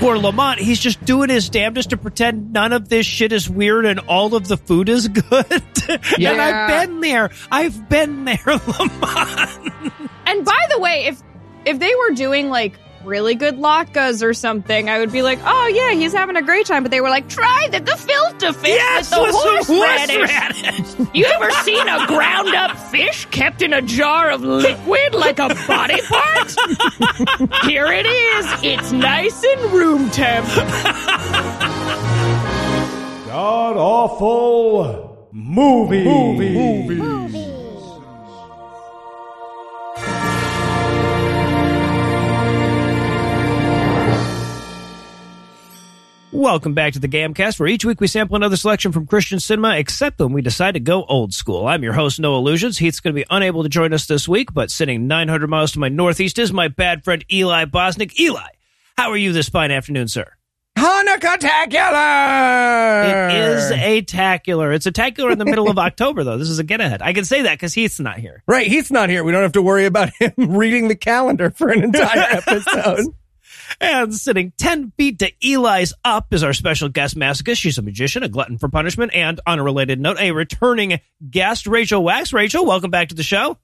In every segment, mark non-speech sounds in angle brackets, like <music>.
For Lamont, he's just doing his damnedest to pretend none of this shit is weird and all of the food is good. Yeah. <laughs> and I've been there. I've been there, <laughs> Lamont. And by the way, if if they were doing like really good latkes or something, I would be like, oh yeah, he's having a great time. But they were like, try the gefilte fish Yes, with the with some horseradish. horseradish. <laughs> You ever seen a ground up fish kept in a jar of liquid like a body part? <laughs> Here it is. It's nice and room temp. God awful movie. movie. movie. movie. Welcome back to the Gamcast, where each week we sample another selection from Christian cinema, except when we decide to go old school. I'm your host, Noah Lugeons. Heath's going to be unable to join us this week, but sitting 900 miles to my northeast is my bad friend Eli Bosnick. Eli, how are you this fine afternoon, sir? Hanukkah-tacular! It is a tacular. It's a tacular in the middle of <laughs> October, though. This is a get ahead. I can say that because Heath's not here. Right, Heath's not here. We don't have to worry about him <laughs> reading the calendar for an entire <laughs> episode. And sitting 10 feet to Eli's up is our special guest, Masochist. She's a magician, a glutton for punishment, and on a related note, a returning guest, Rachel Wax. Rachel, welcome back to the show.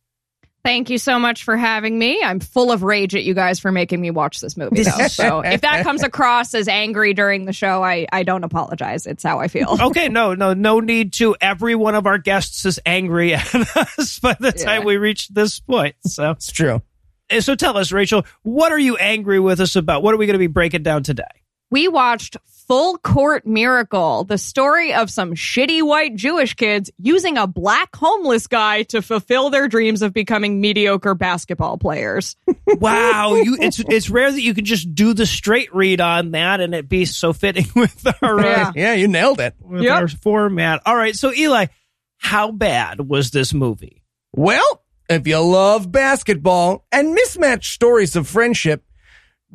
Thank you so much for having me. I'm full of rage at you guys for making me watch this movie, though. So <laughs> if that comes across as angry during the show, I, I don't apologize. It's how I feel. <laughs> Okay, no, no, no need to. Every one of our guests is angry <laughs> at us by the time Yeah. we reach this point. So, It's true. And so tell us, Rachel, what are you angry with us about? What are we going to be breaking down today? We watched Full Court Miracle, the story of some shitty white Jewish kids using a black homeless guy to fulfill their dreams of becoming mediocre basketball players. <laughs> Wow, you it's it's rare that you can just do the straight read on that and it be so fitting <laughs> with our uh, Yeah. Yeah, you nailed it. with Yep. our format. All right, so Eli, how bad was this movie? Well, if you love basketball and mismatched stories of friendship,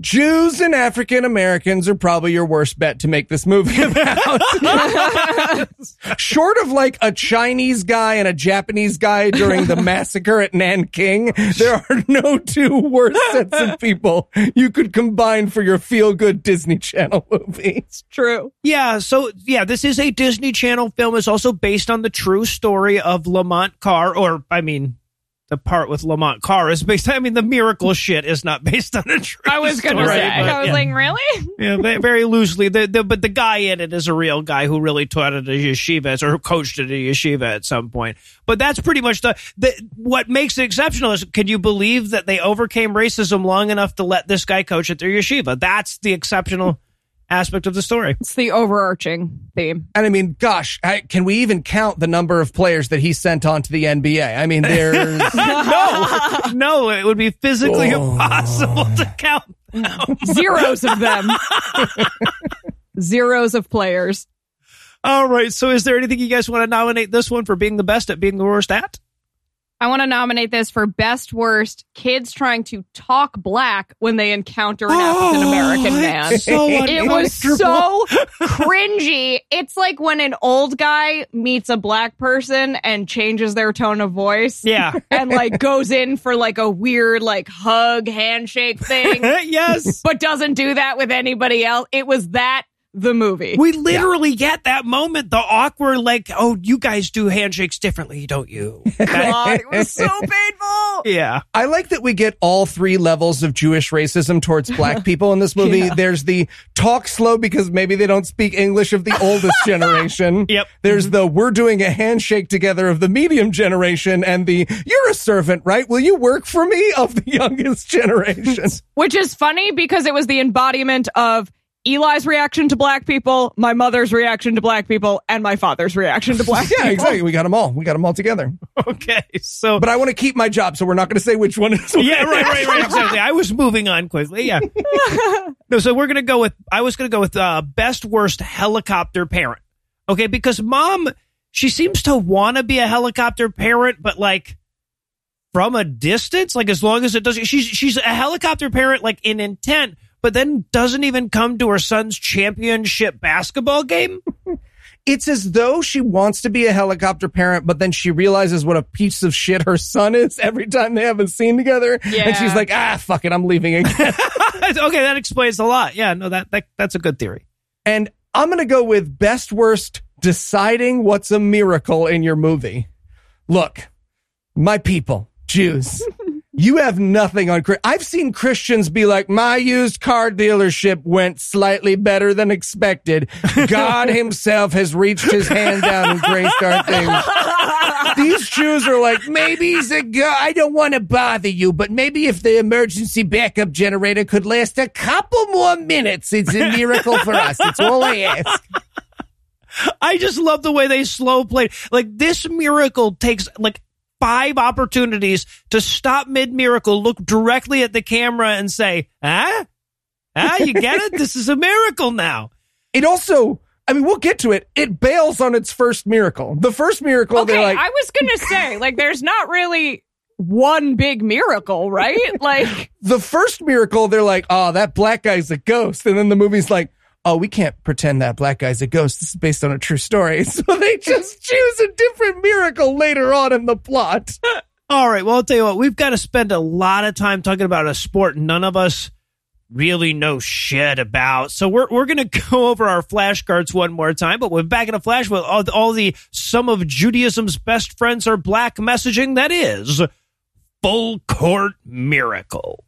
Jews and African Americans are probably your worst bet to make this movie <laughs> about. <laughs> Short of like a Chinese guy and a Japanese guy during the <laughs> massacre at Nanking, there are no two worse sets of people you could combine for your feel good Disney Channel movie. It's True. Yeah, so yeah, this is a Disney Channel film. It's also based on the true story of Lamont Carr, or I mean, the part with Lamont Carr is based. I mean, the miracle shit is not based on a true. I was going to say, but, I was yeah. like, really? yeah, ve- very loosely. The, the but the guy in it is a real guy who really taught at a yeshiva or coached at a yeshiva at some point. But that's pretty much the, the what makes it exceptional is can you believe that they overcame racism long enough to let this guy coach at their yeshiva? That's the exceptional aspect of the story. It's the overarching theme. And I mean, gosh, I, can we even count the number of players that he sent on to the NBA? I mean, there's <laughs> no, no, it would be physically Oh. impossible to count. Zeros of them. Zeros of players. All right. So, is there anything you guys want to nominate this one for being the best at being the worst at? I want to nominate this for best worst kids trying to talk black when they encounter an oh, African American man. Oh, So <laughs> It was so cringy. It's like when an old guy meets a black person and changes their tone of voice. Yeah. <laughs> And like goes in for like a weird like hug handshake thing, <laughs> yes. but doesn't do that with anybody else. It was that the movie. We literally get that moment, the awkward, like, oh, you guys do handshakes differently, don't you? <laughs> God, it was so <laughs> painful. yeah. I like that we get all three levels of Jewish racism towards black <laughs> people in this movie. There's the talk slow because maybe they don't speak English of the oldest generation. Yep. There's the we're doing a handshake together of the medium generation and the you're a servant, right? Will you work for me of the youngest generation? Which is funny because it was the embodiment of Eli's reaction to black people, my mother's reaction to black people, and my father's reaction to <laughs> black people. yeah, people. exactly. We got them all. We got them all together. <laughs> Okay. So, But I want to keep my job, so we're not going to say which one is. yeah, right, right, right. Exactly. I was moving on quickly. Yeah. <laughs> no, so we're going to go with, I was going to go with uh, best worst helicopter parent. Okay. Because mom, she seems to want to be a helicopter parent, but like, from a distance, like as long as it doesn't, she's she's a helicopter parent, like in intent, but then doesn't even come to her son's championship basketball game. <laughs> It's as though she wants to be a helicopter parent, but then she realizes what a piece of shit her son is every time they have a scene together. Yeah. And she's like, ah, fuck it, I'm leaving again. <laughs> okay, that explains a lot. Yeah, no, that, that that's a good theory. And I'm going to go with best worst deciding what's a miracle in your movie. Look, my people, Jews, <laughs> you have nothing on. I've seen Christians be like, my used car dealership went slightly better than expected. <laughs> God himself has reached his hand down and graced our things. These Jews are like, maybe he's a guy. I don't want to bother you, but maybe if the emergency backup generator could last a couple more minutes, it's a miracle for us. It's all I ask. I just love the way they slow play. Like this miracle takes like five opportunities to stop mid miracle, look directly at the camera and say, huh? Ah, you get it? This is a miracle now. It also, I mean, we'll get to it. It bails on its first miracle. The first miracle, Okay, they're like, I was gonna say, like, there's not really one big miracle, right? Like, <laughs> the first miracle, they're like, oh, that black guy's a ghost. And then the movie's like, oh, we can't pretend that black guy's a ghost. This is based on a true story. <laughs> So they just <laughs> choose a different miracle later on in the plot. All right. Well, I'll tell you what, we've got to spend a lot of time talking about a sport none of us really know shit about. So we're, we're going <laughs> to go over our flashcards one more time, but we're back in a flash with all, all the some of Judaism's best friends are black messaging. That is full court miracle.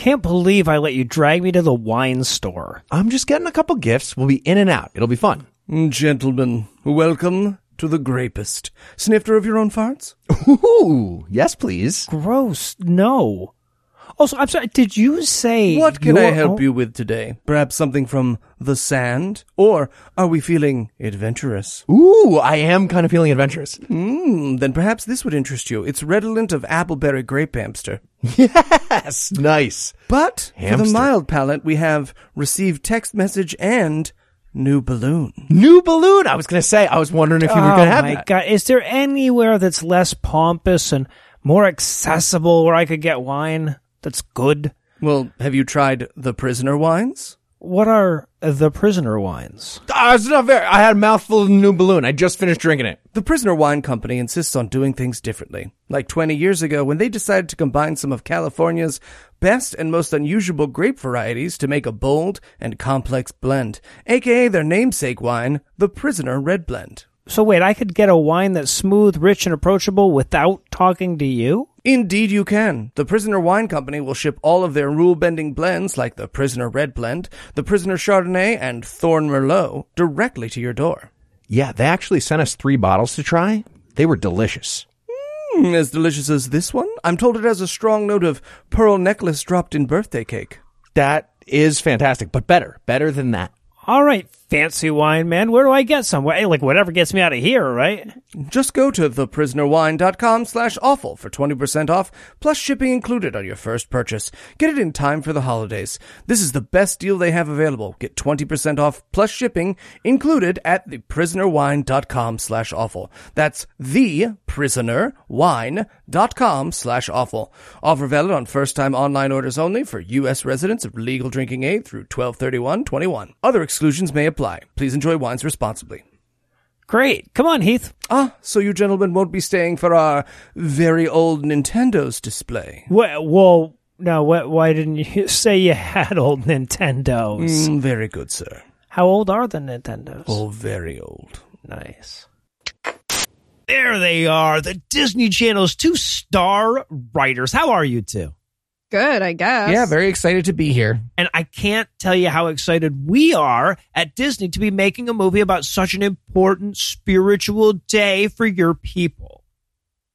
Can't believe I let you drag me to the wine store. I'm just getting a couple gifts. We'll be in and out. It'll be fun. Gentlemen, welcome to the grapist. Snifter of your own farts? Ooh, yes, please. Gross. No. Also, I'm sorry. Did you say What can I help own- you with today? Perhaps something from the sand? Or are we feeling adventurous? Ooh, I am kind of feeling adventurous. Hmm, then perhaps this would interest you. It's redolent of appleberry grape hamster. <laughs> Yes, nice. But for the mild palate, we have received text message and new balloon. New balloon. I was going to say, I was wondering if you were oh going to have my that. god! Is there anywhere that's less pompous and more accessible where I could get wine that's good? Well, have you tried the prisoner wines? What are the prisoner wines? Ah, it's not fair. I had a mouthful of the new balloon. I just finished drinking it. The Prisoner Wine Company insists on doing things differently. Like 20 years ago, when they decided to combine some of California's best and most unusual grape varieties to make a bold and complex blend, aka their namesake wine, the Prisoner Red Blend. So wait, I could get a wine that's smooth, rich, and approachable without talking to you? Indeed, you can. The Prisoner Wine Company will ship all of their rule bending blends, like the Prisoner Red Blend, the Prisoner Chardonnay, and Thorn Merlot, directly to your door. Yeah, they actually sent us three bottles to try. They were delicious. Hmm, as delicious as this one? I'm told it has a strong note of pearl necklace dropped in birthday cake. That is fantastic, but better. Better than that. All right, fancy wine man. Where do I get some? Well, Like whatever gets me out of here, right? Just go to theprisonerwine.com slash awful for 20% off, plus shipping included on your first purchase. Get it in time for the holidays. This is the best deal they have available. Get 20% off plus shipping included at theprisonerwine.com slash awful. That's theprisonerwine.com slash awful. Offer valid on first time online orders only for U.S. residents of legal drinking age through 1231-21. Other exclusions may apply. Please enjoy wines responsibly. Great. Come on, Heath. Ah, so you gentlemen won't be staying for our very old Nintendo's display. Well, well no. Why didn't you <laughs> say you had old Nintendos? Mm, very good, sir. How old are the Nintendos? Oh, very old. Nice. There they are, the Disney Channel's two star writers. How are you two? Good, I guess. Yeah, very excited to be here. And I can't tell you how excited we are at Disney to be making a movie about such an important spiritual day for your people.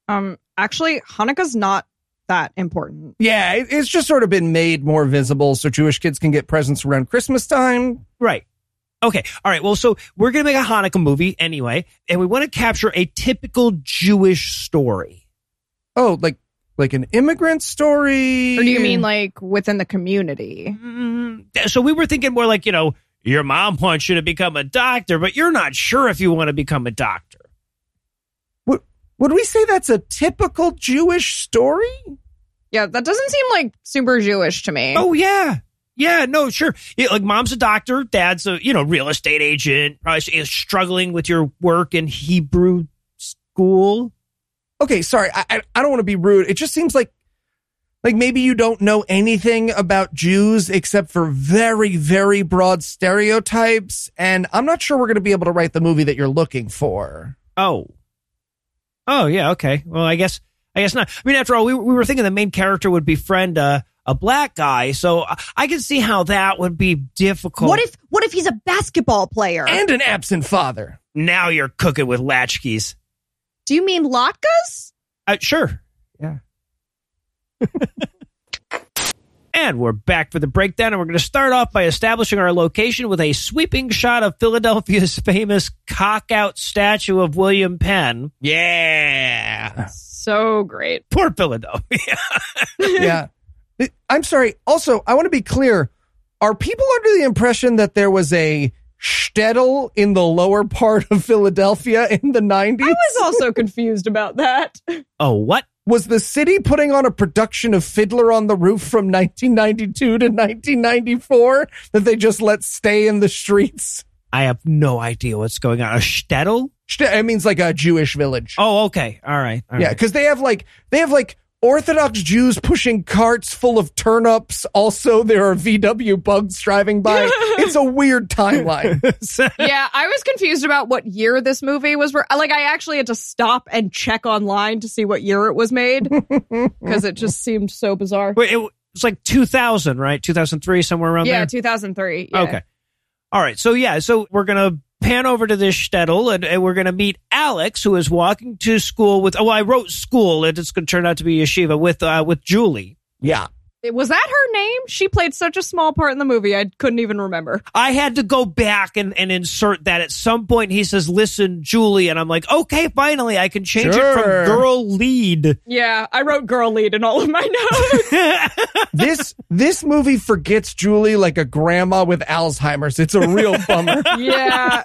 Um, actually, Hanukkah's not that important. Yeah, it's just sort of been made more visible so Jewish kids can get presents around Christmas time. Right. Okay. All right. Well, so we're going to make a Hanukkah movie anyway, and we want to capture a typical Jewish story. Oh, like like an immigrant story? Or do you mean like within the community? Mm, So we were thinking more like, you know, your mom wants you to become a doctor, but you're not sure if you want to become a doctor. Would, would we say that's a typical Jewish story? Yeah, that doesn't seem like super Jewish to me. Oh yeah, yeah, no, sure. Yeah, like mom's a doctor, dad's a you know real estate agent, probably is struggling with your work in Hebrew school. Okay, sorry, I I, I don't want to be rude. It just seems like like maybe you don't know anything about Jews except for very, very broad stereotypes. And I'm not sure we're going to be able to write the movie that you're looking for. Oh. Oh yeah. Okay. Well, I guess I guess not. I mean, after all, we we were thinking the main character would befriend a a black guy, so I- I can see how that would be difficult. What if what if he's a basketball player? And an absent father. now you're cooking with latchkeys? Do you mean latkes? Uh, sure. Yeah. <laughs> and we're back for the breakdown, and we're going to start off by establishing our location with a sweeping shot of Philadelphia's <laughs> famous cock out statue of William Penn. Yeah. So great. Poor Philadelphia. <laughs> yeah. I'm sorry. Also, I want to be clear. Are people under the impression that there was a shtetl in the lower part of Philadelphia in the 90s? I was also confused about that. <laughs> oh, what? Was the city putting on a production of Fiddler on the Roof from 1992 to 1994 that they just let stay in the streets? I have no idea what's going on. A shtetl? It means like a Jewish village. Oh, okay. All right. All Yeah, right. because they have like they have like Orthodox Jews pushing carts full of turnips. Also, there are VW bugs driving by. <laughs> it's a weird timeline. <laughs> yeah, I was confused about what year this movie was. Re- like, I actually had to stop and check online to see what year it was made <laughs> because it just seemed so bizarre. Wait, it was like 2000, right? 2003, somewhere around yeah, there? 2003. Yeah. Okay. All right. So, yeah. So, we're going to pan over to this shtetl and, and we're going to meet Alex, who is walking to school with, oh, I wrote school and it's going to turn out to be yeshiva with, uh, with Julie. yeah. Was that her name? She played such a small part in the movie, I couldn't even remember. I had to go back and, and insert that at some point. He says, listen, Julie. And I'm like, okay, finally, I can change it from girl lead. Yeah, I wrote girl lead in all of my <laughs> notes. <laughs> This this movie forgets Julie like a grandma with Alzheimer's. It's a real bummer. <laughs> yeah.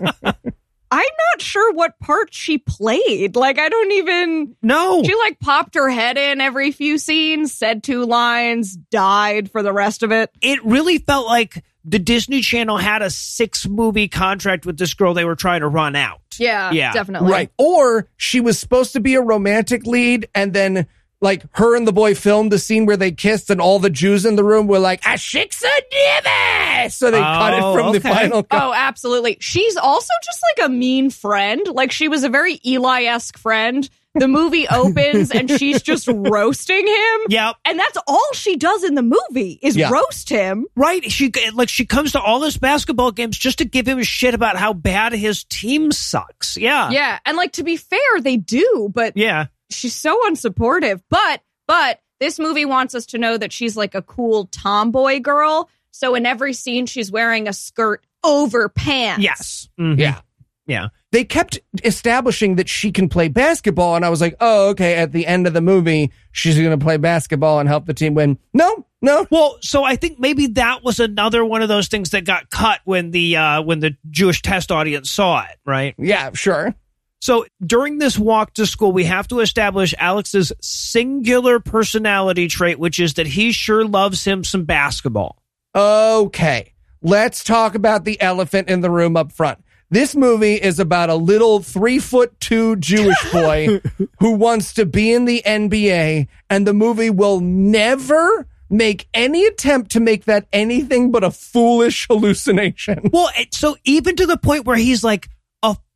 I'm not sure what part she played. Like, I don't even. know. She like popped her head in every few scenes, said two lines, died for the rest of it. it really felt like the Disney Channel had a six movie contract with this girl they were trying to run out. Yeah, Yeah. definitely. right. Or she was supposed to be a romantic lead and then like her and the boy filmed the scene where they kissed and all the Jews in the room were like, Ashiksa Diva! So they cut it Oh, from the final cut. Oh, absolutely. She's also just like a mean friend. Like she was a very Eli esque friend. The movie <laughs> opens and she's just roasting him. Yep. And that's all she does in the movie is Yeah. roast him. Right. She like she comes to all his basketball games just to give him shit about how bad his team sucks. Yeah. Yeah. And like to be fair, they do, but Yeah. She's so unsupportive. But but this movie wants us to know that she's like a cool tomboy girl. So in every scene she's wearing a skirt over pants. Yes. Mhm. Yeah. Yeah. They kept establishing that she can play basketball, and I was like, oh, okay, at the end of the movie, she's going to play basketball and help the team win. No, no. Well, so I think maybe that was another one of those things that got cut when the uh when the Jewish test audience saw it, right? Yeah, sure. So during this walk to school, we have to establish Alex's singular personality trait, which is that he sure loves him some basketball. Okay, let's talk about the elephant in the room up front. This movie is about a little three foot two Jewish boy <laughs> who wants to be in the NBA, and the movie will never make any attempt to make that anything but a foolish hallucination. Well, so even to the point where he's like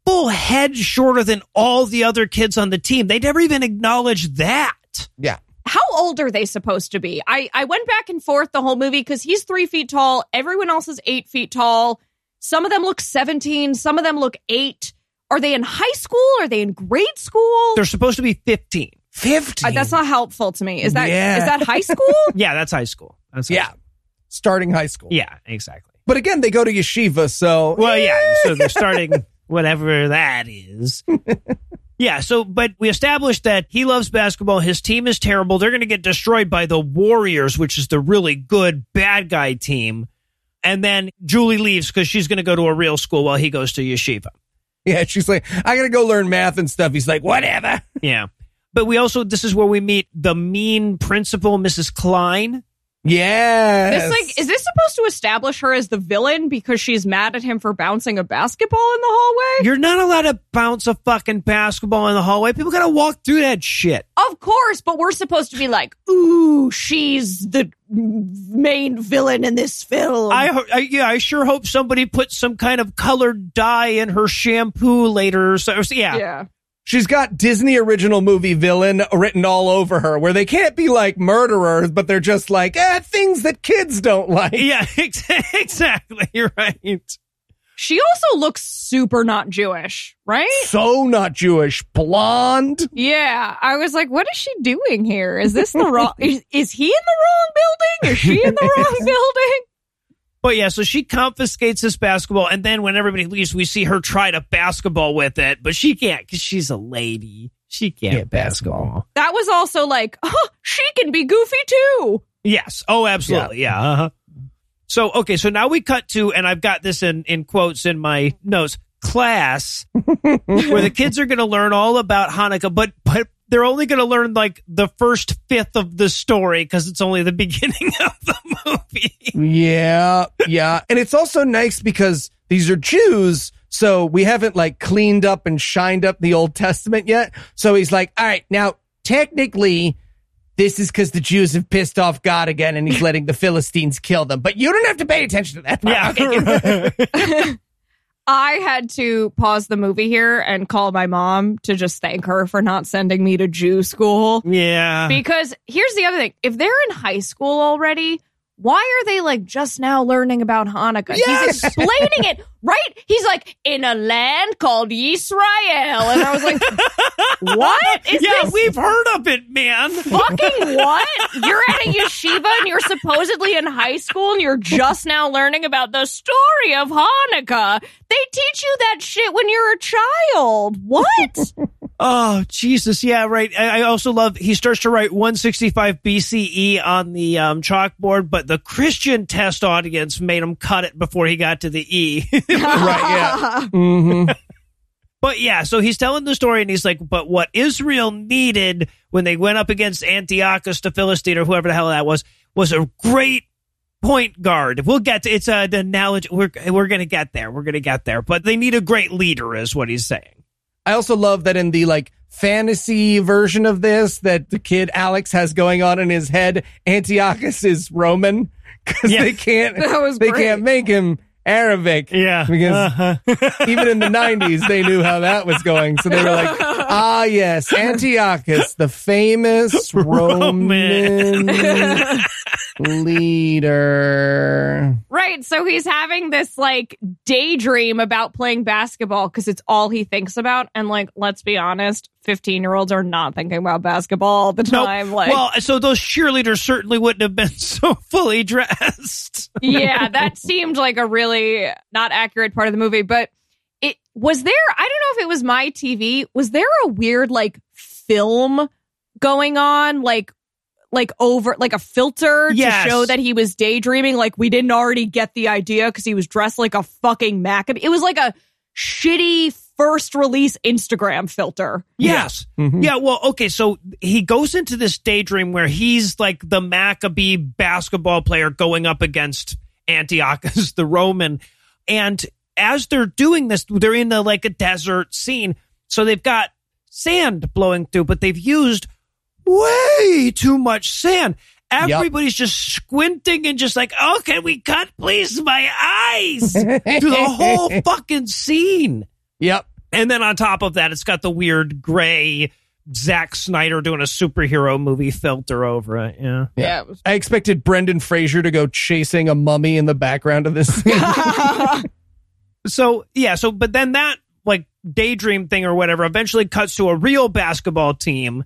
full head shorter than all the other kids on the team, they never even acknowledge that. Yeah. how old are they supposed to be? I, I went back and forth the whole movie because he's three feet tall. Everyone else is eight feet tall. Some of them look 17. Some of them look eight. Are they in high school? Are they in grade school? They're supposed to be 15. 15? Uh, that's not helpful to me. Is that is Yeah. that high school? <laughs> Yeah, that's high school. That's high yeah. school. Starting high school. Yeah, exactly. But again, they go to yeshiva, so Well, yeah. So they're <laughs> starting whatever that is. <laughs> Yeah. So, but we established that he loves basketball. His team is terrible. They're going to get destroyed by the Warriors, which is the really good bad guy team. And then Julie leaves because she's going to go to a real school while he goes to yeshiva. yeah, she's like, I gotta go learn math and stuff. He's like, whatever. Yeah. But we also, this is where we meet the mean principal, Mrs. Klein. Yes. This like is this supposed to establish her as the villain because she's mad at him for bouncing a basketball in the hallway? You're not allowed to bounce a fucking basketball in the hallway. People gotta walk through that shit. Of course, but we're supposed to be like, ooh, she's the main villain in this film. I, I yeah, I sure hope somebody puts some kind of colored dye in her shampoo later. So yeah, yeah. She's got Disney original movie villain written all over her, where they can't be like murderers, but they're just like, eh, things that kids don't like. yeah, <laughs> ex- exactly. You're <laughs> right. She also looks super not Jewish, right? So not Jewish. Blonde. Yeah. I was like, what is she doing here? Is this the wrong <laughs> is, is he in the wrong building? Is she in the wrong building? But yeah, so she confiscates this basketball, and then when everybody leaves, we see her try to basketball with it, but she can't because she's a lady. She can't Can't basketball. That was also like, <laughs> oh, she can be goofy too. Yes. Oh, absolutely. Yeah. Uh-huh. So okay, so now we cut to, and I've got this in in quotes in my notes. Class, <laughs> where the kids are going to learn all about Hanukkah, but but they're only going to learn like the first fifth of the story because it's only the <laughs> beginning of the movie. Yeah, yeah. And it's also nice because these are Jews, so we haven't like cleaned up and shined up the Old Testament yet. So he's like, all right, now technically, this is because the Jews have pissed off God again and he's letting the Philistines kill them. But you don't have to pay attention to that. part. Yeah. <laughs> <laughs> I had to pause the movie here and call my mom to just thank her for not sending me to Jew school. yeah. Because here's the other thing if they're in high school already, why are they like just now learning about Hanukkah? Yes! He's explaining it, right? He's like, in a land called Israel. And I was like, <laughs> what is yeah, this? we've heard of it, man. Fucking <laughs> what? You're at a yeshiva and you're supposedly in high school and you're just now learning about the story of Hanukkah. They teach you that shit when you're a child. What? <laughs> Oh, Jesus. Yeah, right. I, I also love he starts to write 165 BCE E on the um, chalkboard, but the Christian test audience made him cut it before he got to the E. <laughs> right, yeah. <laughs> hmm but yeah, so he's telling the story and he's like, but what Israel needed when they went up against Antiochus the Philistine or whoever the hell that was, was a great point guard. We'll get to it's a, the analogy. We're, we're going to get there. We're going to get there. But they need a great leader, is what he's saying. I also love that in the like fantasy version of this that the kid Alex has going on in his head, Antiochus is Roman because Yeah. they can't <laughs> That was they great. can't make him Arabic. Yeah. Because Uh-huh. <laughs> even in the 90s, they knew how that was going. So they were like, ah, yes, Antiochus, the famous <laughs> Roman <laughs> leader. Right. So he's having this like daydream about playing basketball because it's all he thinks about. And like, let's be honest, 15 year olds are not thinking about basketball all the Nope. time. Like, well, so those cheerleaders certainly wouldn't have been <laughs> so fully dressed. yeah, <laughs> that seemed like a really not accurate part of the movie. But it was there, I don't know if it was my TV, was there a weird like film going on? Like, like over like a filter Yes. to show that he was daydreaming like we didn't already get the idea because he was dressed like a fucking maccabee it was like a shitty first release instagram filter Yes. Mhm. Yeah. Well, okay. So he goes into this daydream where he's like the Maccabee basketball player going up against Antiochus, <laughs> the Roman. And as they're doing this, they're in the, like a desert scene. So they've got sand blowing through, but they've used way too much sand. Everybody's just squinting and just like, oh, can we cut, please, my eyes <laughs> through the whole fucking scene. Yep. And then on top of that, it's got the weird gray Zack Snyder doing a superhero movie filter over it. Yeah. yeah, it was- I expected Brendan Fraser to go chasing a mummy in the background of this. <laughs> So, yeah. So, but then that like daydream thing or whatever eventually cuts to a real basketball team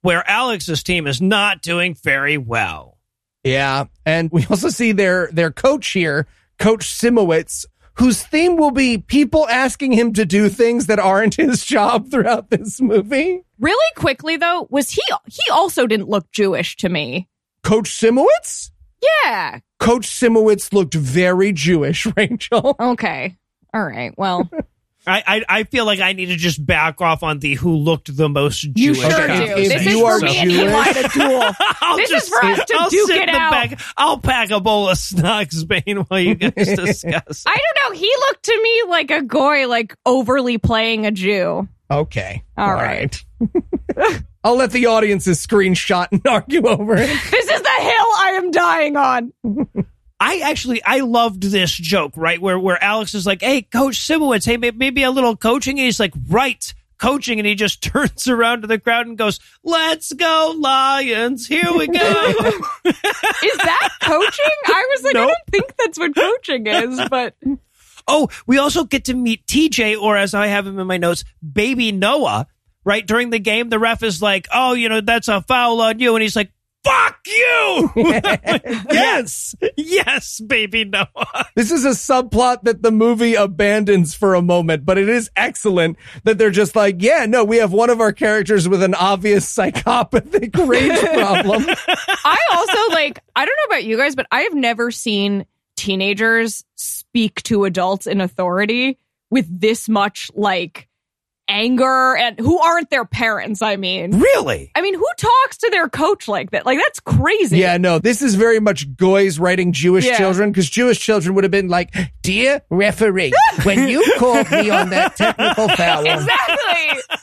where Alex's team is not doing very well. Yeah, and we also see their their coach here, Coach Simowitz, whose theme will be people asking him to do things that aren't his job throughout this movie. really quickly though was he he also didn't look jewish to me Coach Simowitz? yeah Coach Simowitz looked very Jewish, <laughs> Rachel. okay all right well <laughs> I, I I feel like I need to just back off on the who looked the most You Jewish. sure Okay, do. if This is you for are me and Eli to duel. <laughs> I'll This just, is for us to I'll duke it out. back. I'll pack a bowl of Snox <laughs> Bane while you guys <laughs> discuss. I don't know. He looked to me like a goy, like overly playing a Jew. Okay. All right. I'll let the audience's screenshot and argue over it. This is the hill I am dying on. I actually I loved this joke right where where Alex is like, "Hey, Coach Simowitz, hey, maybe a little coaching," and he's like, "Right." Coaching, and he just <laughs> turns around to the crowd and goes, "Let's go, Lions! Here we go!" <laughs> Is that coaching? I was like, I don't think that's what coaching is, but <laughs> Oh, we also get to meet TJ, or as I have him in my notes, Baby Noah. Right during the game, the ref is like, "Oh, you know that's a foul on you," and he's like, "Fuck you!" <laughs> yes, yes, Baby Noah. This is a subplot that the movie abandons for a moment, but it is excellent that they're just like, yeah, no, we have one of our characters with an obvious <laughs> psychopathic rage problem. <laughs> I also like, I don't know about you guys, but I have never seen teenagers speak to adults in authority with this much like anger and who aren't their parents, I mean. Really? I mean, who talks to their coach like that? Like, that's crazy. Yeah, no, this is very much Goy's writing Jewish Yeah. children because Jewish children would have been like, dear referee, when you <laughs> called me on that technical <laughs> foul. Exactly.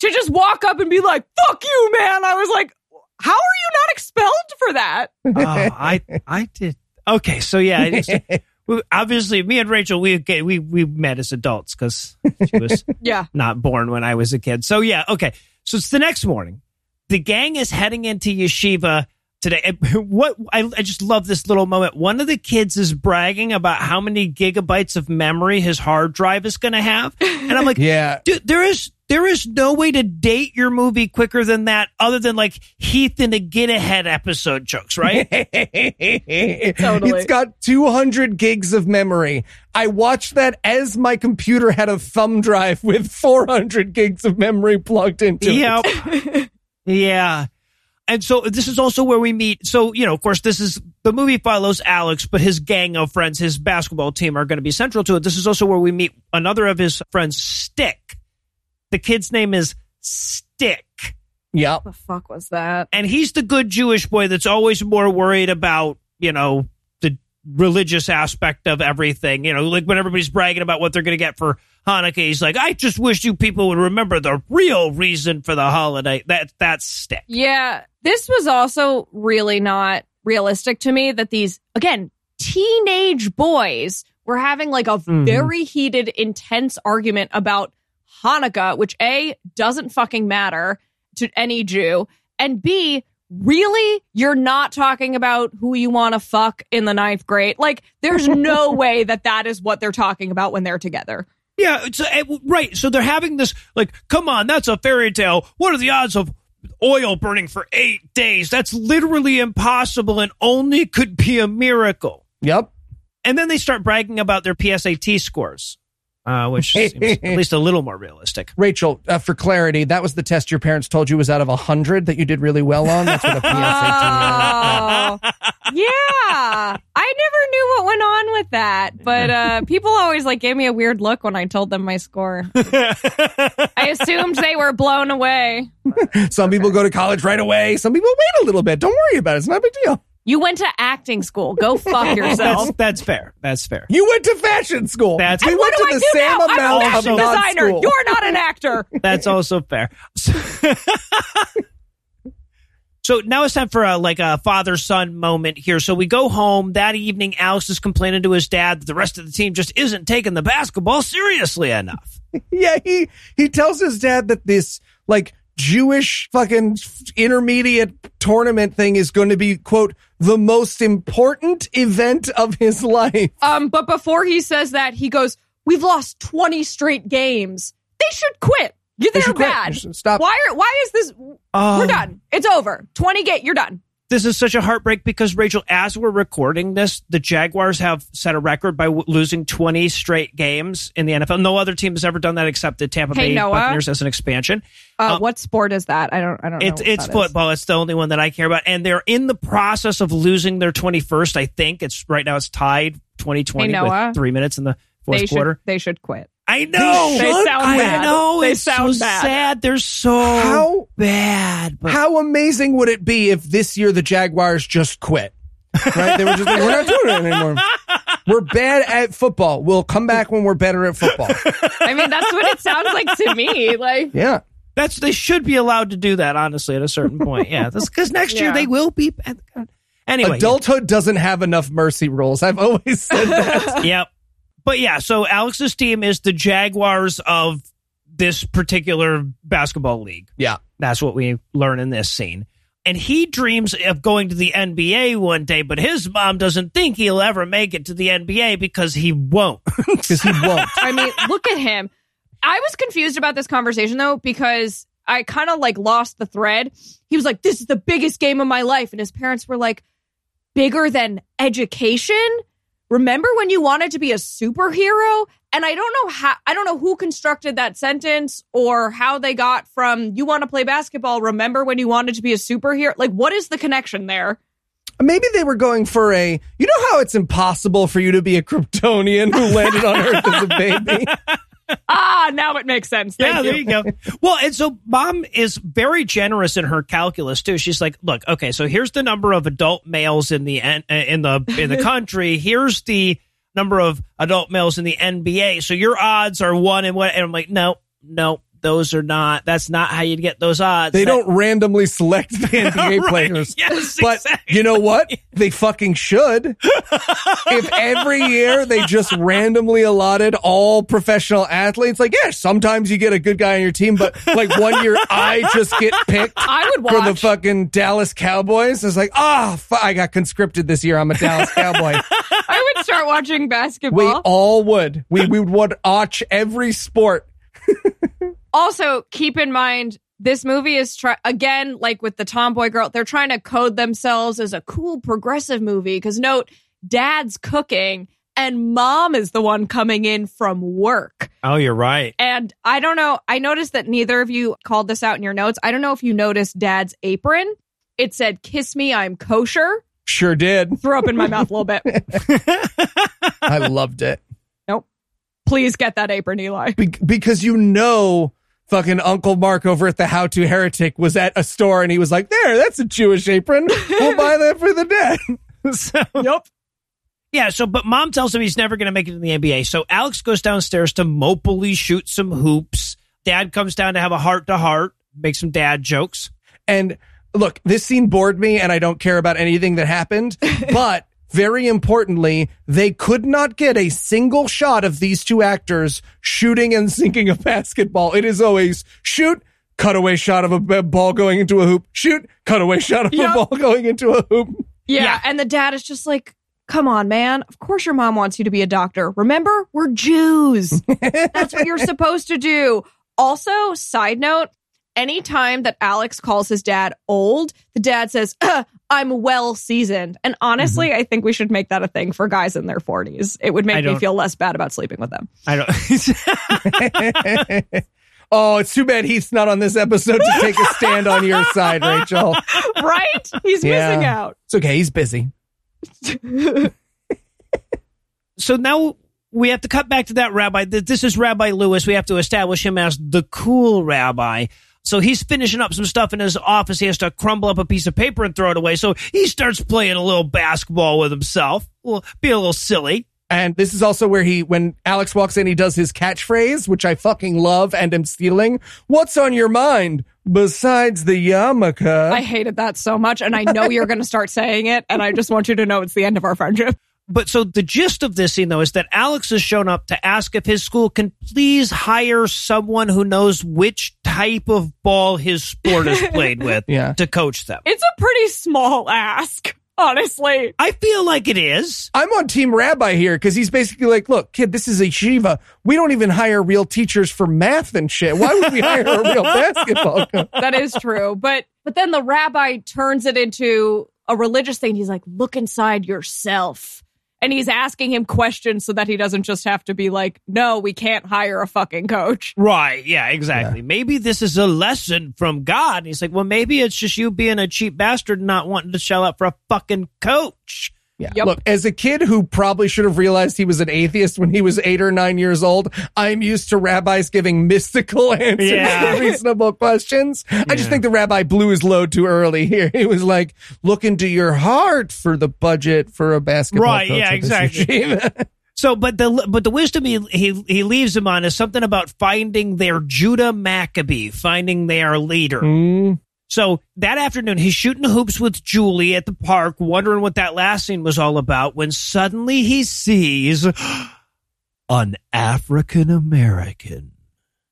to just walk up and be like, fuck you, man. I was like, how are you not expelled for that? oh, I I did. Okay, so yeah, I just, <laughs> we- obviously, me and Rachel, we we we met as adults because she was <laughs> Yeah. not born when I was a kid. So yeah, okay. So it's the next morning. The gang is heading into yeshiva today. <laughs> What I, I just love this little moment. One of the kids is bragging about how many gigabytes of memory his hard drive is going to have, and I'm like, <laughs> Yeah. Dude, there is there is no way to date your movie quicker than that, other than like Heath in the Get Ahead episode jokes, right? <laughs> Totally. It's got 200 gigs of memory. I watched that as my computer had a thumb drive with 400 gigs of memory plugged into it. Yep. <laughs> yeah. And so this is also where we meet. So, you know, of course, this is the movie follows Alex, but his gang of friends, his basketball team are going to be central to it. This is also where we meet another of his friends, Stick. The kid's name is Stick. Yep. What the fuck was that? and he's the good Jewish boy that's always more worried about, you know, the religious aspect of everything. You know, like when everybody's bragging about what they're going to get for Hanukkah, he's like, I just wish you people would remember the real reason for the holiday. That that's stick. Yeah. This was also really not realistic to me that these, again, teenage boys were having like a mm-hmm. very heated, intense argument about Hanukkah, which A, doesn't fucking matter to any Jew, and B, really, you're not talking about who you want to fuck in the ninth grade. Like, there's no <laughs> way that that is what they're talking about when they're together. Yeah, it's uh, right. So they're having this like, come on, that's a fairy tale. What are the odds of oil burning for eight days? That's literally impossible and only could be a miracle. Yep. And then they start bragging about their PSAT scores, uh, which seems at least a little more realistic. <laughs> Rachel, uh, for clarity, that was the test your parents told you was out of 100 that you did really well on. That's what a PSAT is. Oh, yeah. I never knew what went on with that, but uh, people always like gave me a weird look when I told them my score. I assumed they were blown away. Some people go to college right away. Some people wait a little bit. Don't worry about it. It's not a big deal. You went to acting school. Go <laughs> fuck yourself. That's, that's fair. That's fair. You went to fashion school. That's- we And went what do to I the do same now? I'm a amount of fashion designer. non-school. You're not an actor. <laughs> That's also fair. <laughs> So now it's time for a like a father son moment here. So we go home that evening. Alex is complaining to his dad that the rest of the team just isn't taking the basketball seriously enough. Yeah, he he tells his dad that this like Jewish fucking intermediate tournament thing is going to be quote the most important event of his <laughs> life. Um, but before he says that, he goes, "We've lost 20 straight games. They should quit. You're They they're should quit. bad. They stop. Why are? Why is this? Um, we're done. It's over. 20 gate. You're done. This is such a heartbreak because Rachel, as we're recording this, the Jaguars have set a record by w- losing 20 straight games in the NFL. No other team has ever done that except the Tampa Hey, Bay Noah. Buccaneers as an expansion. Uh, Um, what sport is that? I don't. I don't know. It's it's that is. football. It's the only one that I care about, and they're in the process of losing their twenty first. I think it's right now. It's tied twenty twenty Hey, with three minutes in the fourth They quarter. should. They should quit. I know. They sound I bad. know. They it's sound so bad. sad. They're so How- bad. But How amazing would it be if this year the Jaguars just quit? Right? They were just like, we're not doing it anymore. <laughs> We're bad at football. We'll come back when we're better at football. I mean, that's what it sounds like to me. Like, Yeah. that's they should be allowed to do that. Honestly, at a certain point, yeah. Because next year they will be. Anyway, Adulthood doesn't have enough mercy rules. I've always said that. <laughs> Yep. But yeah, so Alex's team is the Jaguars of this particular basketball league. yeah. That's what we learn in this scene. And he dreams of going to the NBA one day, but his mom doesn't think he'll ever make it to the NBA because he won't. <laughs> Because he won't. <laughs> I mean, look at him. I was confused about this conversation though because I kind of like lost the thread. He was like, "This is the biggest game of my life," and his parents were like, "Bigger than education." Remember when you wanted to be a superhero? And I don't know how I don't know who constructed that sentence or how they got from you want to play basketball, remember when you wanted to be a superhero? Like what is the connection there? Maybe they were going for a. You know how it's impossible for you to be a Kryptonian who landed on Earth as a baby? <laughs> <laughs> Ah, now it makes sense. Thank yeah, there you go. Well, and so mom is very generous in her calculus too. She's like, "Look, okay, so here's the number of adult males in the uh, in the in the <laughs> country. Here's the number of adult males in the NBA. So your odds are one and what?" And I'm like, "No, no, those are not. That's not how you'd get those odds. They That- don't randomly select the <laughs> NBA Right, players. Yes, But exactly. you know what? They fucking should. if every year they just randomly allotted all professional athletes, like, yeah, sometimes you get a good guy on your team, but like one year I just get picked <laughs> I would for the fucking Dallas Cowboys. It's like, ah, fu- I got conscripted this year. I'm a Dallas Cowboy. <laughs> I would start watching basketball. we all would. We, we would watch every sport. Also keep in mind this movie is try again like with the tomboy girl they're trying to code themselves as a cool progressive movie because note dad's cooking and mom is the one coming in from work. Oh, you're right. and i don't know i noticed that neither of you called this out in your notes. I don't know if you noticed dad's apron. It said kiss me i'm kosher. Sure did. throw up in my mouth a little bit. <laughs> I loved it. nope. Please get that apron eli. Be- because you know fucking Uncle Mark over at the How to Heretic was at a store and he was like, there, that's a Jewish apron. We'll buy that for the dead. <laughs> so, yep Yeah, so but mom tells him he's never going to make it in the NBA. So Alex goes downstairs to mopily shoot some hoops. Dad comes down to have a heart to heart, make some dad jokes. And look, this scene bored me and I don't care about anything that happened, <laughs> but very importantly, they could not get a single shot of these two actors shooting and sinking a basketball. It is always shoot, cutaway shot of a ball going into a hoop, shoot, cutaway shot of Yep. a ball going into a hoop. Yeah, Yeah. and the dad is just like, come on, man. Of course your mom wants you to be a doctor. Remember, we're Jews. <laughs> That's what you're supposed to do. Also, side note, anytime that Alex calls his dad old, the dad says, "Uh, I'm well seasoned. And honestly, mm-hmm. I think we should make that a thing for guys in their 40s. It would make me feel less bad about sleeping with them. I don't. <laughs> oh, it's too bad Heath's not on this episode to take a stand on your side, Rachel. <laughs> right? He's Yeah. missing out. It's okay. He's busy. <laughs> so now we have to cut back to that rabbi. Th- This is Rabbi Lewis. We have to establish him as the cool rabbi. So he's finishing up some stuff in his office. He has to crumble up a piece of paper and throw it away. So he starts playing a little basketball with himself. Well, be a little silly. And this is also where he, when Alex walks in, he does his catchphrase, which I fucking love and am stealing. What's on your mind besides the yarmulke? I hated that so much. And I know you're going to start saying it. And I just want you to know it's the end of our friendship. But so the gist of this scene, though, is that Alex has shown up to ask if his school can please hire someone who knows which type of ball his sport is <laughs> played with Yeah. to coach them. It's a pretty small ask, honestly. I feel like it is. I'm on Team Rabbi here because he's basically like, look, kid, this is yeshiva. We don't even hire real teachers for math and shit. Why would we hire a real <laughs> basketball coach? that is true. But but then the rabbi turns it into a religious thing. He's like, look inside yourself. And he's asking him questions so that he doesn't just have to be like, no, we can't hire a fucking coach. Right. Yeah, exactly. Maybe this is a lesson from God. And he's like, well, maybe it's just you being a cheap bastard and not wanting to shell out for a fucking coach. Yeah. Yep. Look, as a kid who probably should have realized he was an atheist when he was eight or nine years old, I'm used to rabbis giving mystical <laughs> answers Yeah. to reasonable questions. I just think the rabbi blew his load too early here. <laughs> He was like, look into your heart for the budget for a basketball Right, coach yeah, exactly. <laughs> So, but the but the wisdom he, he he leaves him on is something about finding their Judah Maccabee, finding their leader. Mm. So that afternoon, he's shooting hoops with Julie at the park, wondering what that last scene was all about. When suddenly he sees an African American.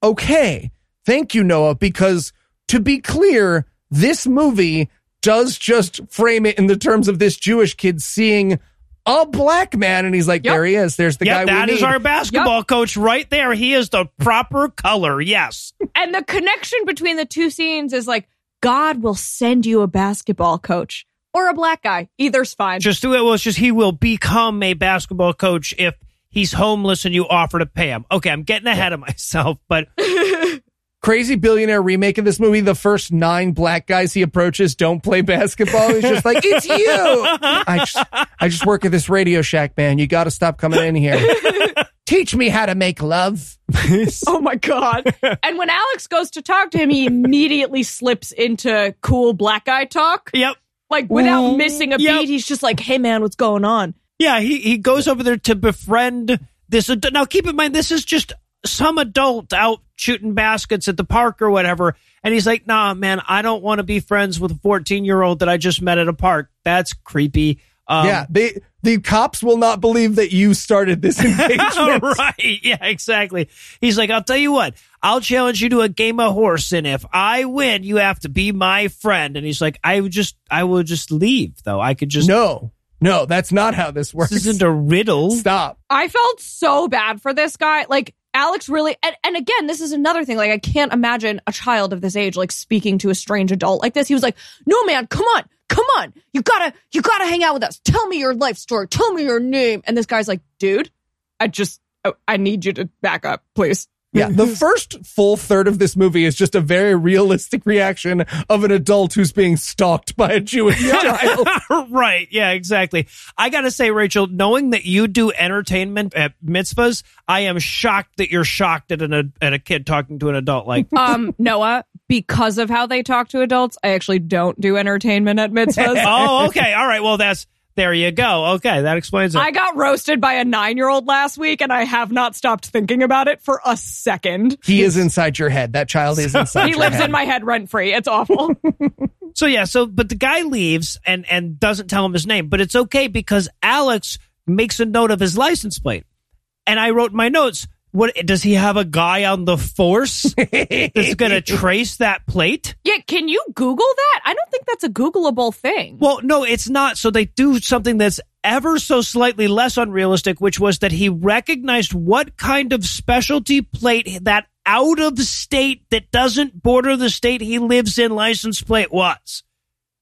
okay. Thank you, Noah, because to be clear, this movie does just frame it in the terms of this Jewish kid seeing a black man, and he's like, Yep. there he is. There's the Yeah, guy we that is need. our basketball coach right there. He is the proper color. Yes. And the connection between the two scenes is like God will send you a basketball coach or a black guy. Either's fine. Just do it. Well, it's just he will become a basketball coach if he's homeless and you offer to pay him. Okay, I'm getting ahead of myself, but <laughs> Crazy billionaire remake of this movie. The first nine black guys he approaches don't play basketball. He's just like, it's you. <laughs> I just, I just work at this Radio Shack, man. You got to stop coming in here. <laughs> Teach me how to make love. <laughs> Oh my god! <laughs> and when Alex goes to talk to him, he immediately slips into cool black guy talk, yep. like without Ooh. missing a Yep. beat. He's just like, "Hey man, what's going on?" Yeah, he, he goes over there to befriend this. Ad- now, keep in mind, this is just some adult out shooting baskets at the park or whatever. And he's like, nah, man, I don't want to be friends with a 14 year old that I just met at a park. That's creepy. Um, yeah. They, the cops will not believe that you started this <laughs> engagement. right. Yeah, exactly. He's like, I'll tell you what, I'll challenge you to a game of horse. And if I win, you have to be my friend. And he's like, I would just, I will just leave though. I could just, No, no, that's not how this works. this isn't a riddle. Stop. I felt so bad for this guy. Like Alex really, and, and again, this is another thing. Like I can't imagine a child of this age like speaking to a strange adult like this. He was like, "No, man, come on, come on, you gotta, you gotta hang out with us. Tell me your life story. Tell me your name." And this guy's like, "Dude, I just, I, I need you to back up, please." Yeah, the first full third of this movie is just a very realistic reaction of an adult who's being stalked by a Jewish child. <laughs> right. Yeah, exactly. I got to say, Rachel, knowing that you do entertainment at mitzvahs, I am shocked that you're shocked at an at a kid talking to an adult like Um, Noah, because of how they talk to adults, I actually don't do entertainment at mitzvahs. <laughs> Oh, <laughs> okay. All right. Well, that's there you go. Okay, that explains it. I got roasted by a nine year old last week, and I have not stopped thinking about it for a second. He is inside your head. That child is inside He your lives head. in my head rent free. It's awful. <laughs> So yeah, so but the guy leaves and and doesn't tell him his name, but it's okay because Alex makes a note of his license plate. And I wrote my notes, what does he have a guy on the force that's going <laughs> to trace that plate? yeah, can you Google that? I don't think that's a Googleable thing. Well, no, it's not. So they do something that's ever so slightly less unrealistic, which was that he recognized what kind of specialty plate that out of state that doesn't border the state he lives in license plate was. <laughs>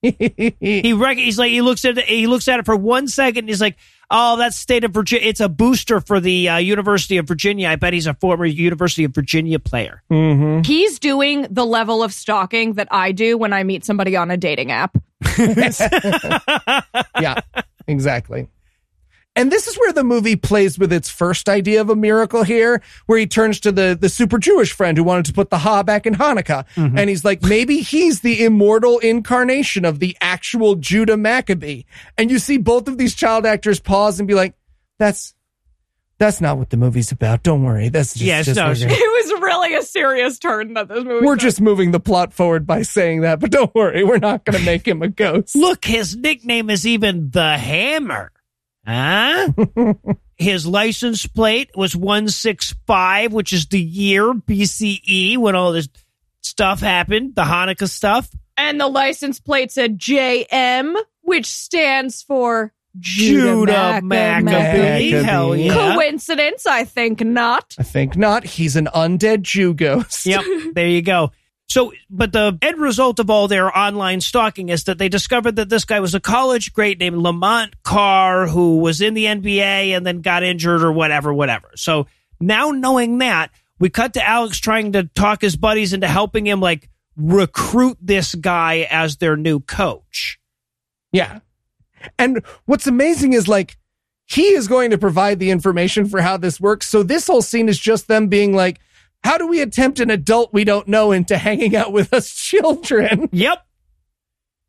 He rec- he's like he looks at it he looks at it for one second and he's like oh that's state of Virginia it's a booster for the uh, University of Virginia I bet he's a former University of Virginia player Mm-hmm. He's doing the level of stalking that I do when I meet somebody on a dating app. <laughs> yeah, exactly. And this is where the movie plays with its first idea of a miracle here, where he turns to the, the super Jewish friend who wanted to put the Ha back in Hanukkah. Mm-hmm. And he's like, maybe he's the immortal incarnation of the actual Judah Maccabee. And you see both of these child actors pause and be like, that's, that's not what the movie's about. Don't worry. That's just, Yes, just no, It was really a serious turn that this movie. we're took. just moving the plot forward by saying that, but don't worry. We're not going to make him a ghost. look his nickname is even the Hammer huh <laughs> his license plate was 165 which is the year BCE when all this stuff happened the Hanukkah stuff and the license plate said JM, which stands for Judah Maccabee. Maccabee. Hell yeah. Coincidence? I think not. I think not. He's an undead Jew ghost. Yep, there you go. <laughs> So, but the end result of all their online stalking is that they discovered that this guy was a college great named Lamont Carr who was in the NBA and then got injured or whatever, whatever. So now knowing that, we cut to Alex trying to talk his buddies into helping him like recruit this guy as their new coach. Yeah. And what's amazing is like he is going to provide the information for how this works. So this whole scene is just them being like, how do we attempt an adult we don't know into hanging out with us children? <laughs> Yep.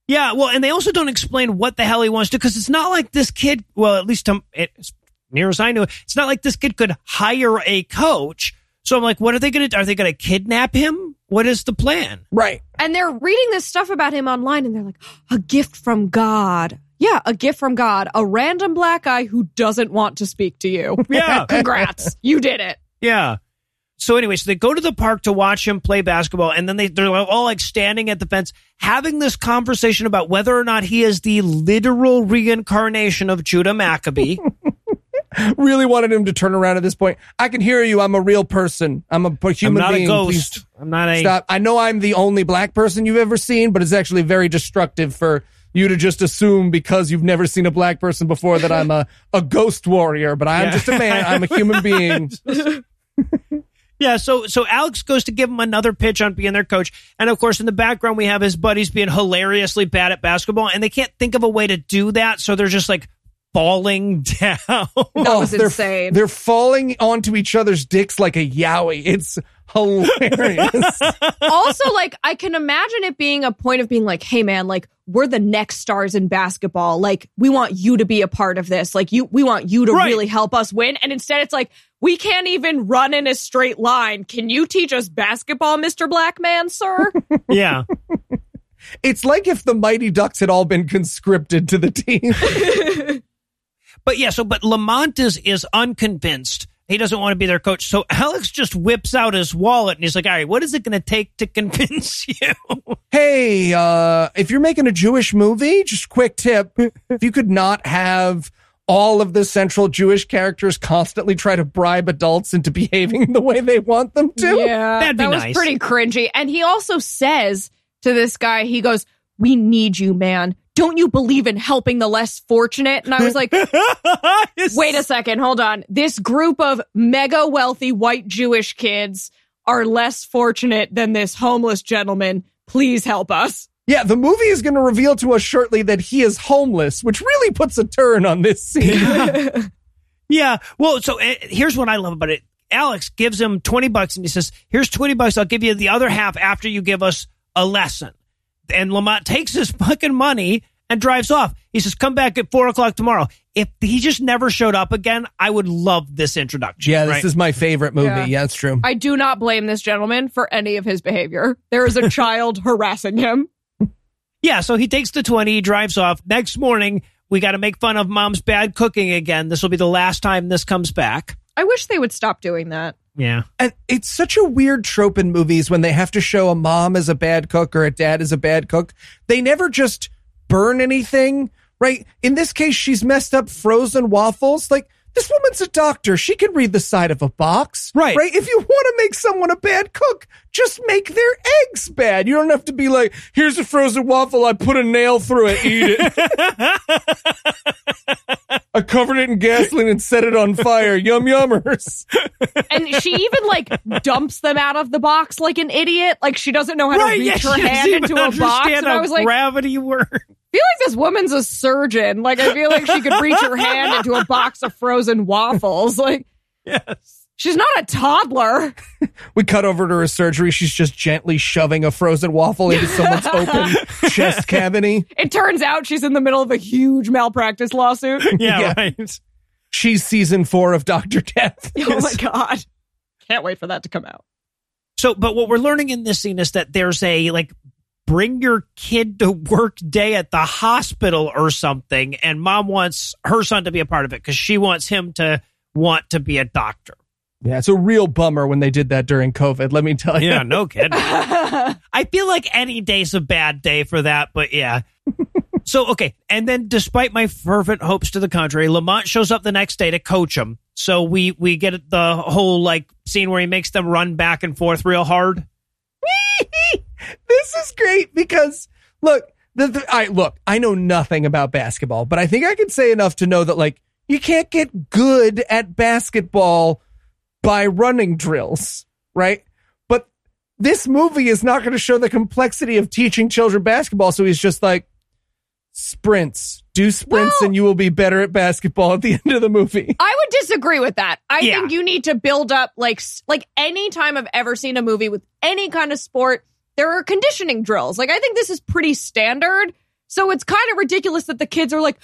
Yeah, well, and they also don't explain what the hell he wants to because it's not like this kid. Well, at least um, it, as near as I know, it's not like this kid could hire a coach. So I'm like, what are they going to? Are they going to kidnap him? What is the plan? Right. And they're reading this stuff about him online and they're like, <gasps> a gift from God. Yeah, a gift from God. A random black guy who doesn't want to speak to you. Yeah. <laughs> Congrats. you did it. Yeah. So anyway, so they go to the park to watch him play basketball, and then they they're all like standing at the fence, having this conversation about whether or not he is the literal reincarnation of Judah Maccabee. <laughs> Really wanted him to turn around at this point. I can hear you. I'm a real person. I'm a p- I'm human not being. a ghost. Please I'm not a. stop. I know I'm the only black person you've ever seen, but it's actually very destructive for you to just assume because you've never seen a black person before that I'm a, a ghost warrior. But I'm Yeah. just a man. I'm a human <laughs> being. Yeah, so so Alex goes to give him another pitch on being their coach, and of course in the background we have his buddies being hilariously bad at basketball, and they can't think of a way to do that, so they're just like falling <laughs> down. That Oh, was they're- insane. They're falling onto each other's dicks like a yowie. It's hilarious. <laughs> also, like, I can imagine it being a point of being like, hey, man, like, we're the next stars in basketball. Like, we want you to be a part of this. Like, you, we want you to Right. really help us win. And instead, it's like, we can't even run in a straight line. Can you teach us basketball, Mr. Black Man, sir? <laughs> yeah, it's like if the Mighty Ducks had all been conscripted to the team. <laughs> but yeah, so but Lamont is is unconvinced. He doesn't want to be their coach, so Alex just whips out his wallet and he's like, "All right, what is it going to take to convince <laughs> you?" hey, uh, if you're making a Jewish movie, just quick tip: if you could not have all of the central Jewish characters constantly try to bribe adults into <laughs> behaving the way they want them to. Yeah, That'd be that was nice. pretty cringy. And he also says to this guy, he goes, "We need you, man. Don't you believe in helping the less fortunate?" And I was like, <laughs> "Wait a second, hold on. This group of mega wealthy white Jewish kids are less fortunate than this homeless gentleman. Please help us." Yeah, the movie is going to reveal to us shortly that he is homeless, which really puts a turn on this scene. Yeah. <laughs> Well, so uh, here's what I love about it. Alex gives him 20 bucks and he says, Here's 20 bucks. I'll give you the other half after you give us a lesson. And Lamont takes his <laughs> fucking money and drives off. He says, Come back at four o'clock tomorrow. If he just never showed up again, I would love this introduction. yeah, this right? is my favorite movie. Yeah. Yeah, it's true. I do not blame this gentleman for any of his behavior. There is a <laughs> child harassing him. Yeah, so he takes the 20, he drives off. Next morning, we got to make fun of mom's bad cooking again. This will be the last time this comes back. I wish they would stop doing that. Yeah. And it's such a weird trope in movies when they have to show a mom as a bad cook or a dad as a bad cook. They never just burn anything, right? In this case, she's messed up frozen waffles. Like, this woman's a doctor. She can read the side of a box. Right. Right. If you want to make someone a bad cook, just make their eggs bad. You don't have to be like, here's a frozen waffle. I put a nail through it. Eat it. <laughs> I covered it in gasoline and set it on fire. Yum yummers. And she even like dumps them out of the box like an idiot. Like she doesn't know how to reach yeah, her hand into a box. understand And I was like, gravity works. Feel like this woman's a surgeon. Like I feel like she could reach her hand into a box of frozen waffles. <laughs> Like Yes. she's not a toddler. <laughs> We cut over to her surgery. She's just gently shoving a frozen waffle into someone's <laughs> open chest cavity. It turns out she's in the middle of a huge malpractice lawsuit. Yeah, Yeah. right. She's season four of Doctor Death. Oh my god. Can't wait for that to come out. So, but what we're learning in this scene is that there's a like bring your kid to work day at the hospital or something, and mom wants her son to be a part of it because she wants him to want to be a doctor. Yeah, it's a real bummer when they did that during COVID. Let me tell you. Yeah, no kidding. <laughs> I feel like any day's a bad day for that, but yeah. <laughs> so, okay. And then despite my fervent hopes to the contrary, Lamont shows up the next day to coach him. So we, we get the whole like scene where he makes them run back and forth real hard. This is great because look, the, the I look, I know nothing about basketball, but I think I can say enough to know that like you can't get good at basketball by running drills, right? But this movie is not going to show the complexity of teaching children basketball, so he's just like sprints Do sprints Well- and you will be better at basketball at the end of the movie. <laughs> I would disagree with that. I Yeah. think you need to build up like s- like any time I've ever seen a movie with any kind of sport, there are conditioning drills. Like I think this is pretty standard. So it's kind of ridiculous that the kids are like,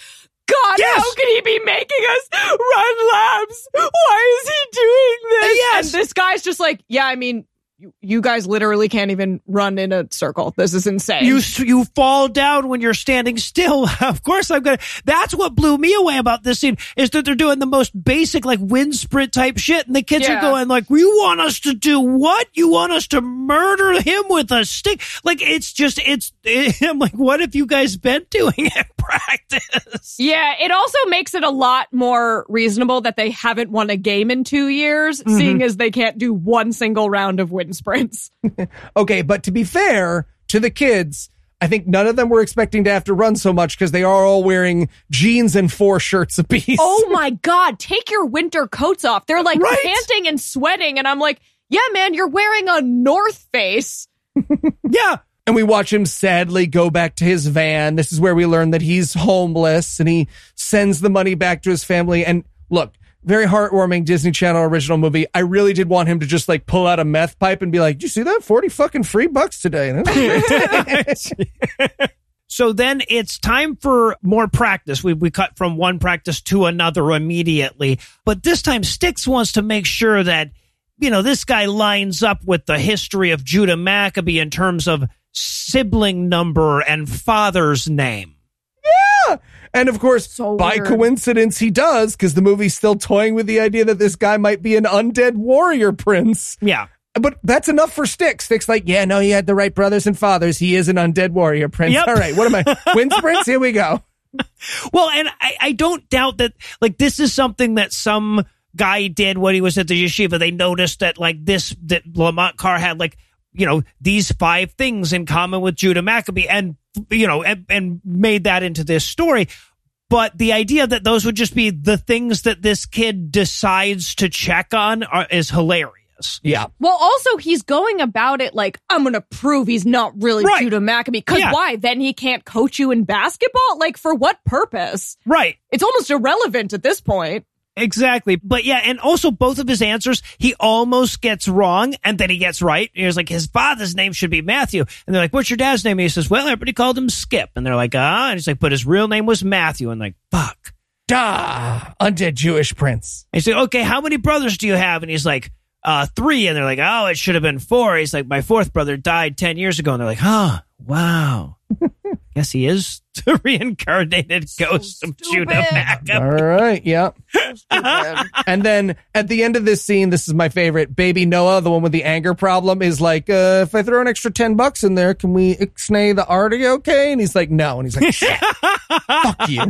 God, Yes. how could he be making us run laps? Why is he doing this? Uh, yes. And this guy's just like, yeah, I mean, you, guys literally can't even run in a circle. This is insane. You you fall down when you're standing still. <laughs> of course, I'm gonna. That's what blew me away about this scene is that they're doing the most basic like wind sprint type shit, and the kids Yeah. are going like, "You want us to do what? You want us to murder him with a stick?" Like it's just it's. <laughs> I'm like, what have you guys been doing in <laughs> practice? Yeah, it also makes it a lot more reasonable that they haven't won a game in two years, Mm-hmm. seeing as they can't do one single round of wind sprints. <laughs> Okay, but to be fair to the kids, I think none of them were expecting to have to run so much because they are all wearing jeans and four shirts apiece. Oh <laughs> my God, take your winter coats off. They're like Right. panting and sweating. And I'm like, yeah, man, you're wearing a North Face. <laughs> Yeah. And we watch him sadly go back to his van. This is where we learn that he's homeless and he sends the money back to his family. And look, very heartwarming Disney Channel original movie. I really did want him to just like pull out a meth pipe and be like, "Did you see that? 40 fucking free bucks today. That was great." So then it's time for more practice. We, we cut from one practice to another immediately. But this time, Sticks wants to make sure that, you know, this guy lines up with the history of Judah Maccabee in terms of sibling number and father's name. And of course, So by weird. coincidence, he does because the movie's still toying with the idea that this guy might be an undead warrior prince. Yeah. But that's enough for Sticks. Sticks like, yeah, no, he had the right brothers and fathers. He is an undead warrior prince. Yep. All right, what am I? <laughs> Wind sprints? Here we go. Well, and I, I don't doubt that, like, this is something that some guy did when he was at the yeshiva. They noticed that, like, this, that Lamont Carr had, like, you know, these five things in common with Judah Maccabee and, you know, and, and made that into this story. But the idea that those would just be the things that this kid decides to check on are, is hilarious. Yeah. Well, also, he's going about it like, I'm going to prove he's not really Right. Judah Maccabee. Because Yeah. why? Then he can't coach you in basketball? Like, for what purpose? Right. It's almost irrelevant at this point. Exactly. But yeah, and also both of his answers, he almost gets wrong and then he gets right. He was like, his father's name should be Matthew. And they're like, what's your dad's name? And he says, well, everybody called him Skip. And they're like, ah. And he's like, but his real name was Matthew. And like, fuck. Da, undead Jewish prince. And he's like, okay, how many brothers do you have? And he's like, uh, three. And they're like, oh, it should have been four. He's like, my fourth brother died 10 years ago. And they're like, huh, wow. <laughs> Guess he is <laughs> the reincarnated ghost of Judah stupid. Maccabee. All right, yeah. <laughs> and then at the end of this scene, this is my favorite. Baby Noah, the one with the anger problem, is like, uh, if I throw an extra 10 bucks in there, can we ixnay the arty okay? And he's like, no. And he's like, shit, fuck you.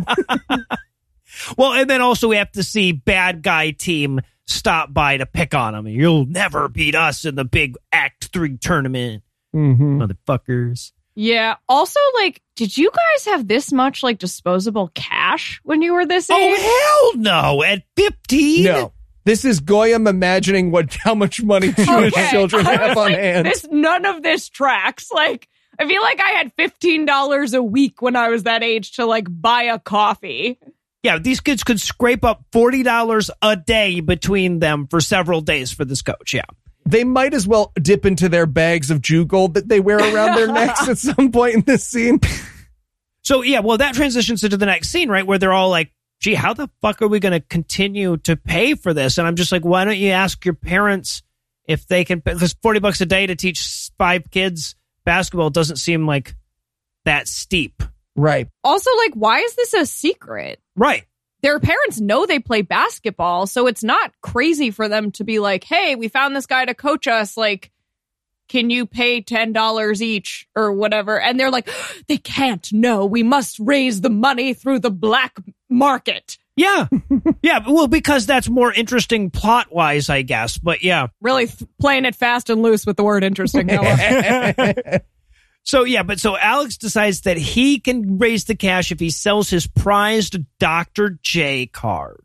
Well, and then also we have to see bad guy team stop by to pick on him. You'll never beat us in the big Act Three tournament, hmm motherfuckers. Yeah. Also, like, did you guys have this much like disposable cash when you were this oh, age? Oh hell no! At fifteen, No. This is Goyim imagining what <laughs> how much money Jewish Okay. children I was have on like, hand. This none of this tracks. Like, I feel like I had fifteen dollars a week when I was that age to like buy a coffee. yeah, these kids could scrape up forty dollars a day between them for several days for this coach. Yeah, they might as well dip into their bags of Jew gold that they wear around their necks at <laughs> some point in this scene. so yeah, well that transitions into the next scene, right, where they're all like, "Gee, how the fuck are we going to continue to pay for this?" And I'm just like, "Why don't you ask your parents if they can?" Because forty bucks a day to teach five kids basketball doesn't seem like that steep. Right. Also, like, why is this a secret? Right. Their parents know they play basketball, so it's not crazy for them to be like, "Hey, we found this guy to coach us. Like, can you pay ten dollars each or whatever?" And they're like, <gasps> "They can't. No, we must raise the money through the black market." Yeah. <laughs> yeah. Well, because that's more interesting plot wise, I guess. But yeah. Really th- playing it fast and loose with the word interesting. <laughs> Noah. So yeah, but so Alex decides that he can raise the cash if he sells his prized Dr. J card.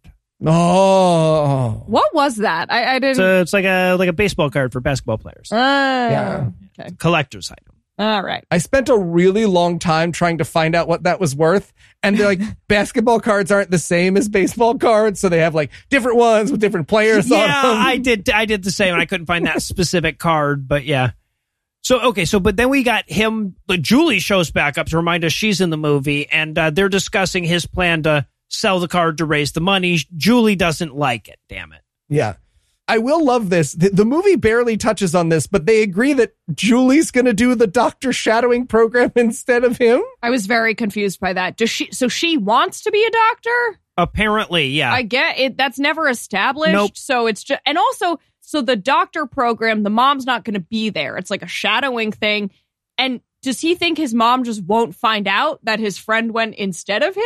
Oh. what was that? I, I didn't. So it's like a like a baseball card for basketball players. Uh, Yeah. Okay. Collector's item. All right. I spent a really long time trying to find out what that was worth. And they're like, <laughs> basketball cards aren't the same as baseball cards. So they have like different ones with different players on yeah, them. I did. I did the same, and I couldn't find that <laughs> specific card. But yeah. So okay, so but then we got him. But Julie shows back up to remind us she's in the movie, and uh, they're discussing his plan to sell the card to raise the money. Julie doesn't like it. Damn it. Yeah. I will love this. The, the movie barely touches on this, but they agree that Julie's going to do the doctor shadowing program <laughs> instead of him. I was very confused by that. Does she? So she wants to be a doctor? Apparently, yeah. I get it. That's never established. Nope. So it's just, and also, so the doctor program, the mom's not going to be there. It's like a shadowing thing. And does he think his mom just won't find out that his friend went instead of him?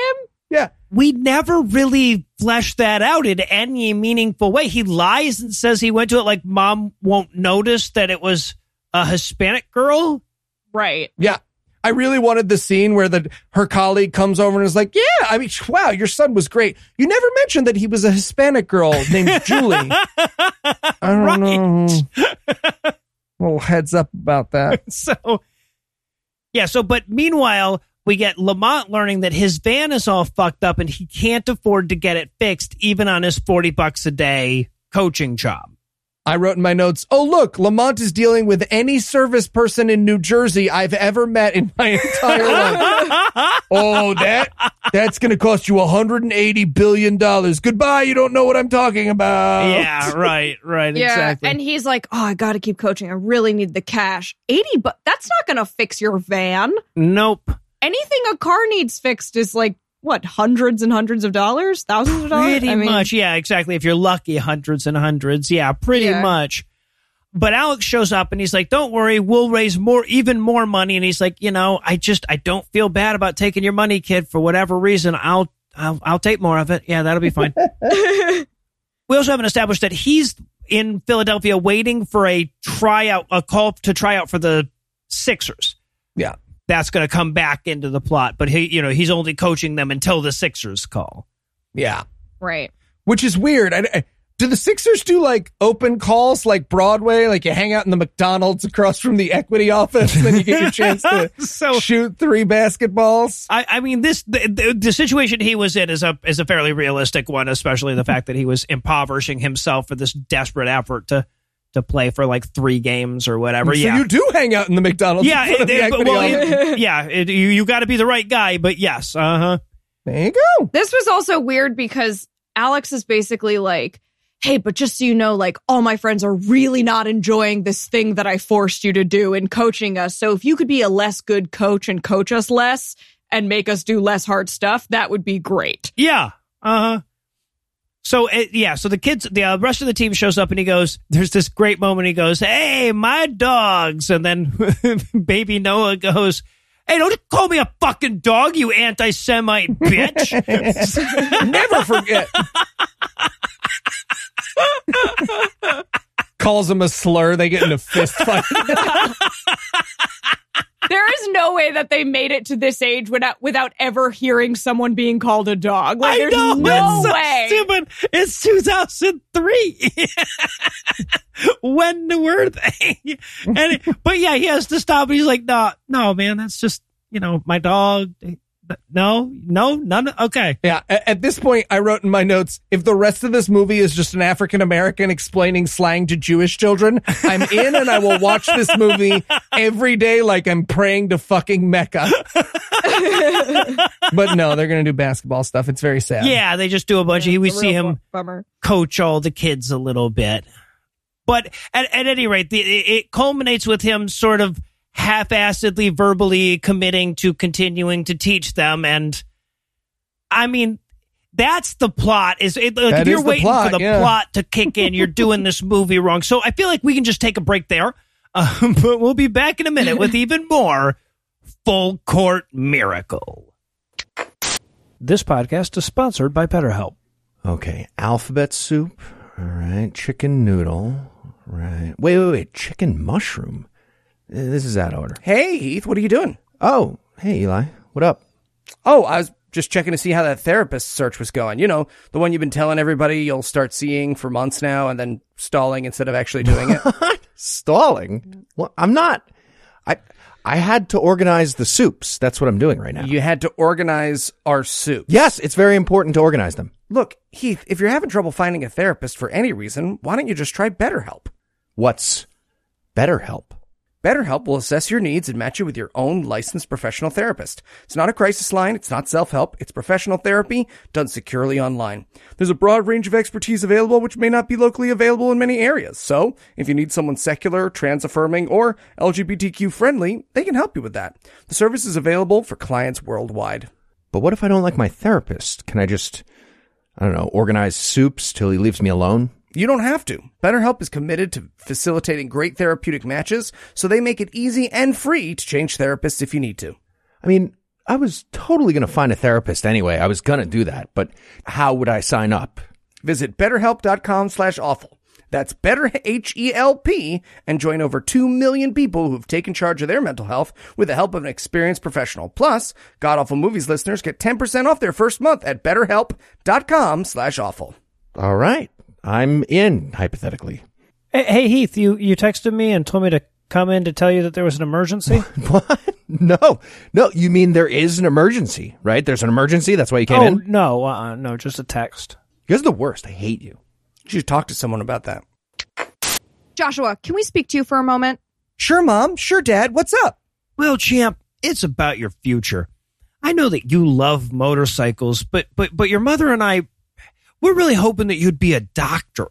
Yeah. we never really fleshed that out in any meaningful way. He lies and says he went to it like mom won't notice that it was a Hispanic girl. Right. Yeah. I really wanted the scene where the her colleague comes over and is like, "Yeah, I mean, wow, your son was great. You never mentioned that he was a Hispanic girl named <laughs> Julie." I don't Right. know. <laughs> Little heads up about that. <laughs> so yeah so but meanwhile we get lamont learning that his van is all fucked up and he can't afford to get it fixed even on his 40 bucks a day coaching job I wrote in my notes, "Oh look, Lamont is dealing with any service person in New Jersey I've ever met in my <laughs> entire life." <laughs> oh, that that's going to cost you 180 billion dollars. Goodbye, you don't know what I'm talking about. yeah <laughs> right right Yeah. exactly And he's like, oh, I got to keep coaching. I really need the cash. 80, but that's not going to fix your van. nope Anything a car needs fixed is like, what, hundreds and hundreds of dollars? Thousands of dollars? pretty I mean, much yeah exactly if you're lucky hundreds and hundreds yeah pretty Yeah. much but alex shows up and he's like don't worry we'll raise more even more money and he's like you know i just i don't feel bad about taking your money kid for whatever reason i'll i'll, I'll take more of it yeah that'll be fine <laughs> we also haven't established that he's in philadelphia waiting for a tryout a call to try out for the sixers Yeah. That's going to come back into the plot but he you know he's only coaching them until the sixers call Yeah. Right. Which is weird. I, I- do the Sixers do like open calls like Broadway? Like you hang out in the McDonald's across from the equity office, and then you get your chance to <laughs> So- shoot three basketballs? I, I mean, this the, the, the situation he was in is a is a fairly realistic one, especially the fact that he was impoverishing himself for this desperate effort to to play for like three games or whatever. So yeah, you do hang out in the McDonald's. yeah, in front of it- the it- but- well, it- <laughs> yeah. it- you you got to be the right guy, but yes, uh huh. there you go. This was also weird because Alex is basically like, hey, but just so you know, like all my friends are really not enjoying this thing that I forced you to do in coaching us. So if you could be a less good coach and coach us less and make us do less hard stuff, that would be great. Yeah. Uh huh. So uh, yeah, so the kids, the uh, rest of the team shows up, and he goes. There's this great moment. He goes, "Hey, my dogs," and then <laughs> baby Noah goes, "Hey, don't call me a fucking dog, you anti-Semite bitch." <laughs> Never forget. <laughs> Calls him a slur. They get in a fist fight. There is no way that they made it to this age without without ever hearing someone being called a dog. Like, I there's know no it's so way. stupid. It's 2003. <laughs> when were they? And it- but yeah, he has to stop. He's like, no, no, man, that's just you know my dog. No, no, none. Okay. Yeah, at this point, I wrote in my notes if the rest of this movie is just an African American explaining slang to Jewish children, I'm in and I will watch this movie every day like I'm praying to fucking Mecca. <laughs> but no, they're going to do basketball stuff. It's very sad. Yeah, they just do a bunch of. We see him Bummer. coach all the kids a little bit. But at, at any rate, the, it, it culminates with him sort of half-assedly verbally committing to continuing to teach them. And I mean, that's the plot is it, like, if you're is the waiting plot, for the yeah. plot to kick in, you're doing this movie wrong. So I feel like we can just take a break there. Um, <laughs> but we'll be back in a minute with even more full court miracle. This podcast is sponsored by BetterHelp. Okay, alphabet soup. All right, chicken noodle. Right. Wait, wait, wait. Chicken mushroom. Uh, This is out of order. Hey, Heath, what are you doing? Oh, hey, Eli. What up? Oh, I was just checking to see how that therapist search was going. You know, the one you've been telling everybody you'll start seeing for months now and then stalling instead of actually doing it. <laughs> Stalling? Well, I'm not. I I had to organize the soups. That's what I'm doing right now. You had to organize our soup. yes, it's very important to organize them. Look, Heath, if you're having trouble finding a therapist for any reason, why don't you just try BetterHelp? What's BetterHelp? BetterHelp will assess your needs and match you with your own licensed professional therapist. It's not a crisis line, it's not self-help, it's professional therapy done securely online. There's a broad range of expertise available which may not be locally available in many areas. So, if you need someone secular, trans-affirming, or LGBTQ friendly, they can help you with that. The service is available for clients worldwide. But what if I don't like my therapist? Can I just, I don't know, organize soups till he leaves me alone? You don't have to. BetterHelp is committed to facilitating great therapeutic matches, so they make it easy and free to change therapists if you need to. I mean, I was totally going to find a therapist anyway. I was going to do that, but how would I sign up? Visit betterhelp.com slash awful. That's better H-E-L-P and join over 2 million people who've taken charge of their mental health with the help of an experienced professional. Plus, God Awful Movies listeners get 10% off their first month at betterhelp.com slash awful. All right. I'm in, hypothetically. Hey, hey, Heath, you, you texted me and told me to come in to tell you that there was an emergency? <laughs> What? No, no. You mean there is an emergency, right? There's an emergency. That's why you came oh, in. no, uh, no, just a text. You guys are the worst. I hate you. You should talk to someone about that. Joshua, can we speak to you for a moment? Sure, Mom. Sure, Dad. What's up? Well, champ, it's about your future. I know that you love motorcycles, but but but your mother and I we're really hoping that you'd be a doctor.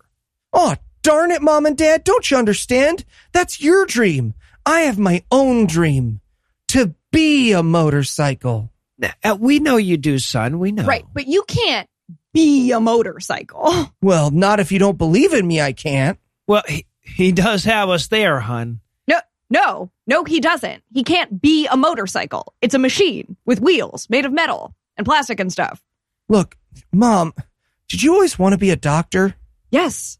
Oh, darn it, Mom and Dad. Don't you understand? That's your dream. I have my own dream to be a motorcycle. Now, uh, we know you do, son. We know. Right, but you can't be a motorcycle. <laughs> Well, not if you don't believe in me, I can't. Well, he, he does have us there, hun. No, no, no, he doesn't. He can't be a motorcycle. It's a machine with wheels made of metal and plastic and stuff. Look, Mom, did you always want to be a doctor? Yes.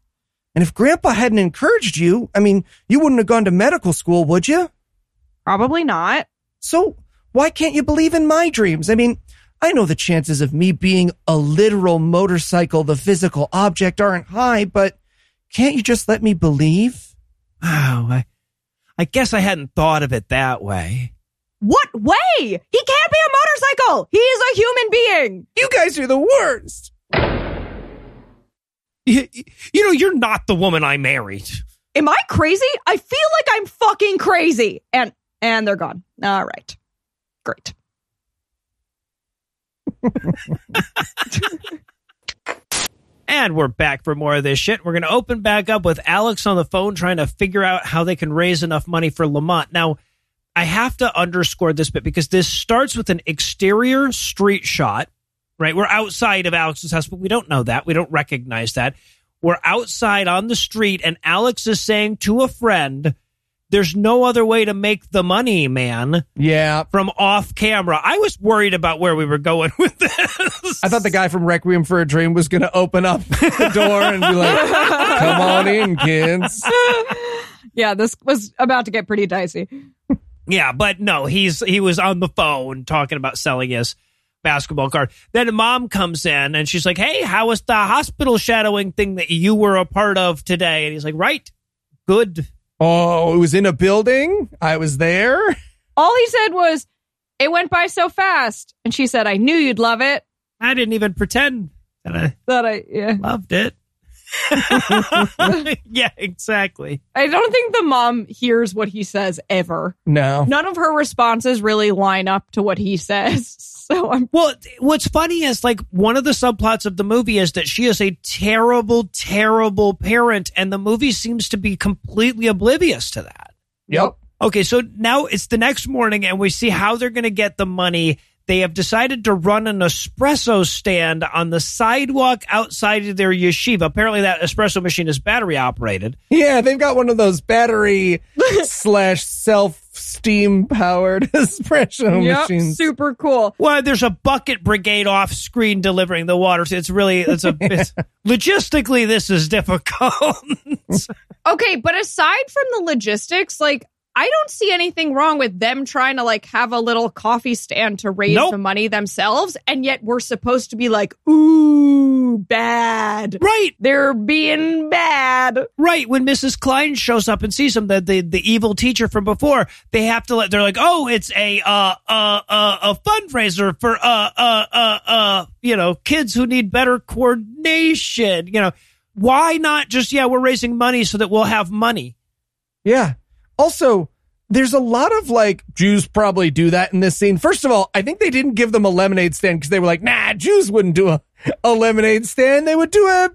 And if Grandpa hadn't encouraged you, I mean, you wouldn't have gone to medical school, would you? Probably not. So why can't you believe in my dreams? I mean, I know the chances of me being a literal motorcycle, the physical object, aren't high, but can't you just let me believe? Oh, I, I guess I hadn't thought of it that way. What way? He can't be a motorcycle. He is a human being. You guys are the worst. You, you know, you're not the woman I married. Am I crazy? I feel like I'm fucking crazy. And and they're gone. All right. Great. <laughs> And we're back for more of this shit. We're going to open back up with Alex on the phone trying to figure out how they can raise enough money for Lamont. Now, I have to underscore this bit because this starts with an exterior street shot, right? We're outside of Alex's house, but we don't know that. We don't recognize that. We're outside on the street, and Alex is saying to a friend, There's no other way to make the money, man, Yeah. from off camera. I was worried about where we were going <laughs> with this. I thought the guy from Requiem for a Dream was going to open up the door and be like, come on in, kids. Yeah, this was about to get pretty dicey. Yeah, but no, he's he was on the phone talking about selling his basketball card. Then mom comes in and she's like, "Hey, how was the hospital shadowing thing that you were a part of today?" And he's like, "Right, good." Oh, it was in a building. I was there. All he said was, "It went by so fast," and she said, "I knew you'd love it." I didn't even pretend that I That I yeah. loved it. <laughs> yeah, exactly. I don't think the mom hears what he says ever. No. None of her responses really line up to what he says. So I'm Well, what's funny is like one of the subplots of the movie is that she is a terrible, terrible parent, and the movie seems to be completely oblivious to that. Yep. Okay, so now it's the next morning, and we see how they're going to get the money. They have decided to run an espresso stand on the sidewalk outside of their yeshiva. Apparently, that espresso machine is battery operated. Yeah, they've got one of those battery <laughs> slash self steam powered <laughs> espresso Yep, machines. super cool. Well, there's a bucket brigade off screen delivering the water. So it's really, it's a, <laughs> it's, logistically, this is difficult. <laughs> Okay, but aside from the logistics, like I don't see anything wrong with them trying to like have a little coffee stand to raise Nope. the money themselves, and yet we're supposed to be like, ooh, bad. Right, They're being bad. right. When Mrs. Klein shows up and sees them, the, the, the evil teacher from before, they have to let, they're like, oh, it's a, uh, uh, uh, a fundraiser for, uh, uh, uh, uh, you know, kids who need better coordination. You know, why not just, yeah, we're raising money so that we'll have money. Yeah. Also, there's a lot of like Jews probably do that in this scene. First of all, I think they didn't give them a lemonade stand because they were like, nah, Jews wouldn't do a, a lemonade stand. They would do a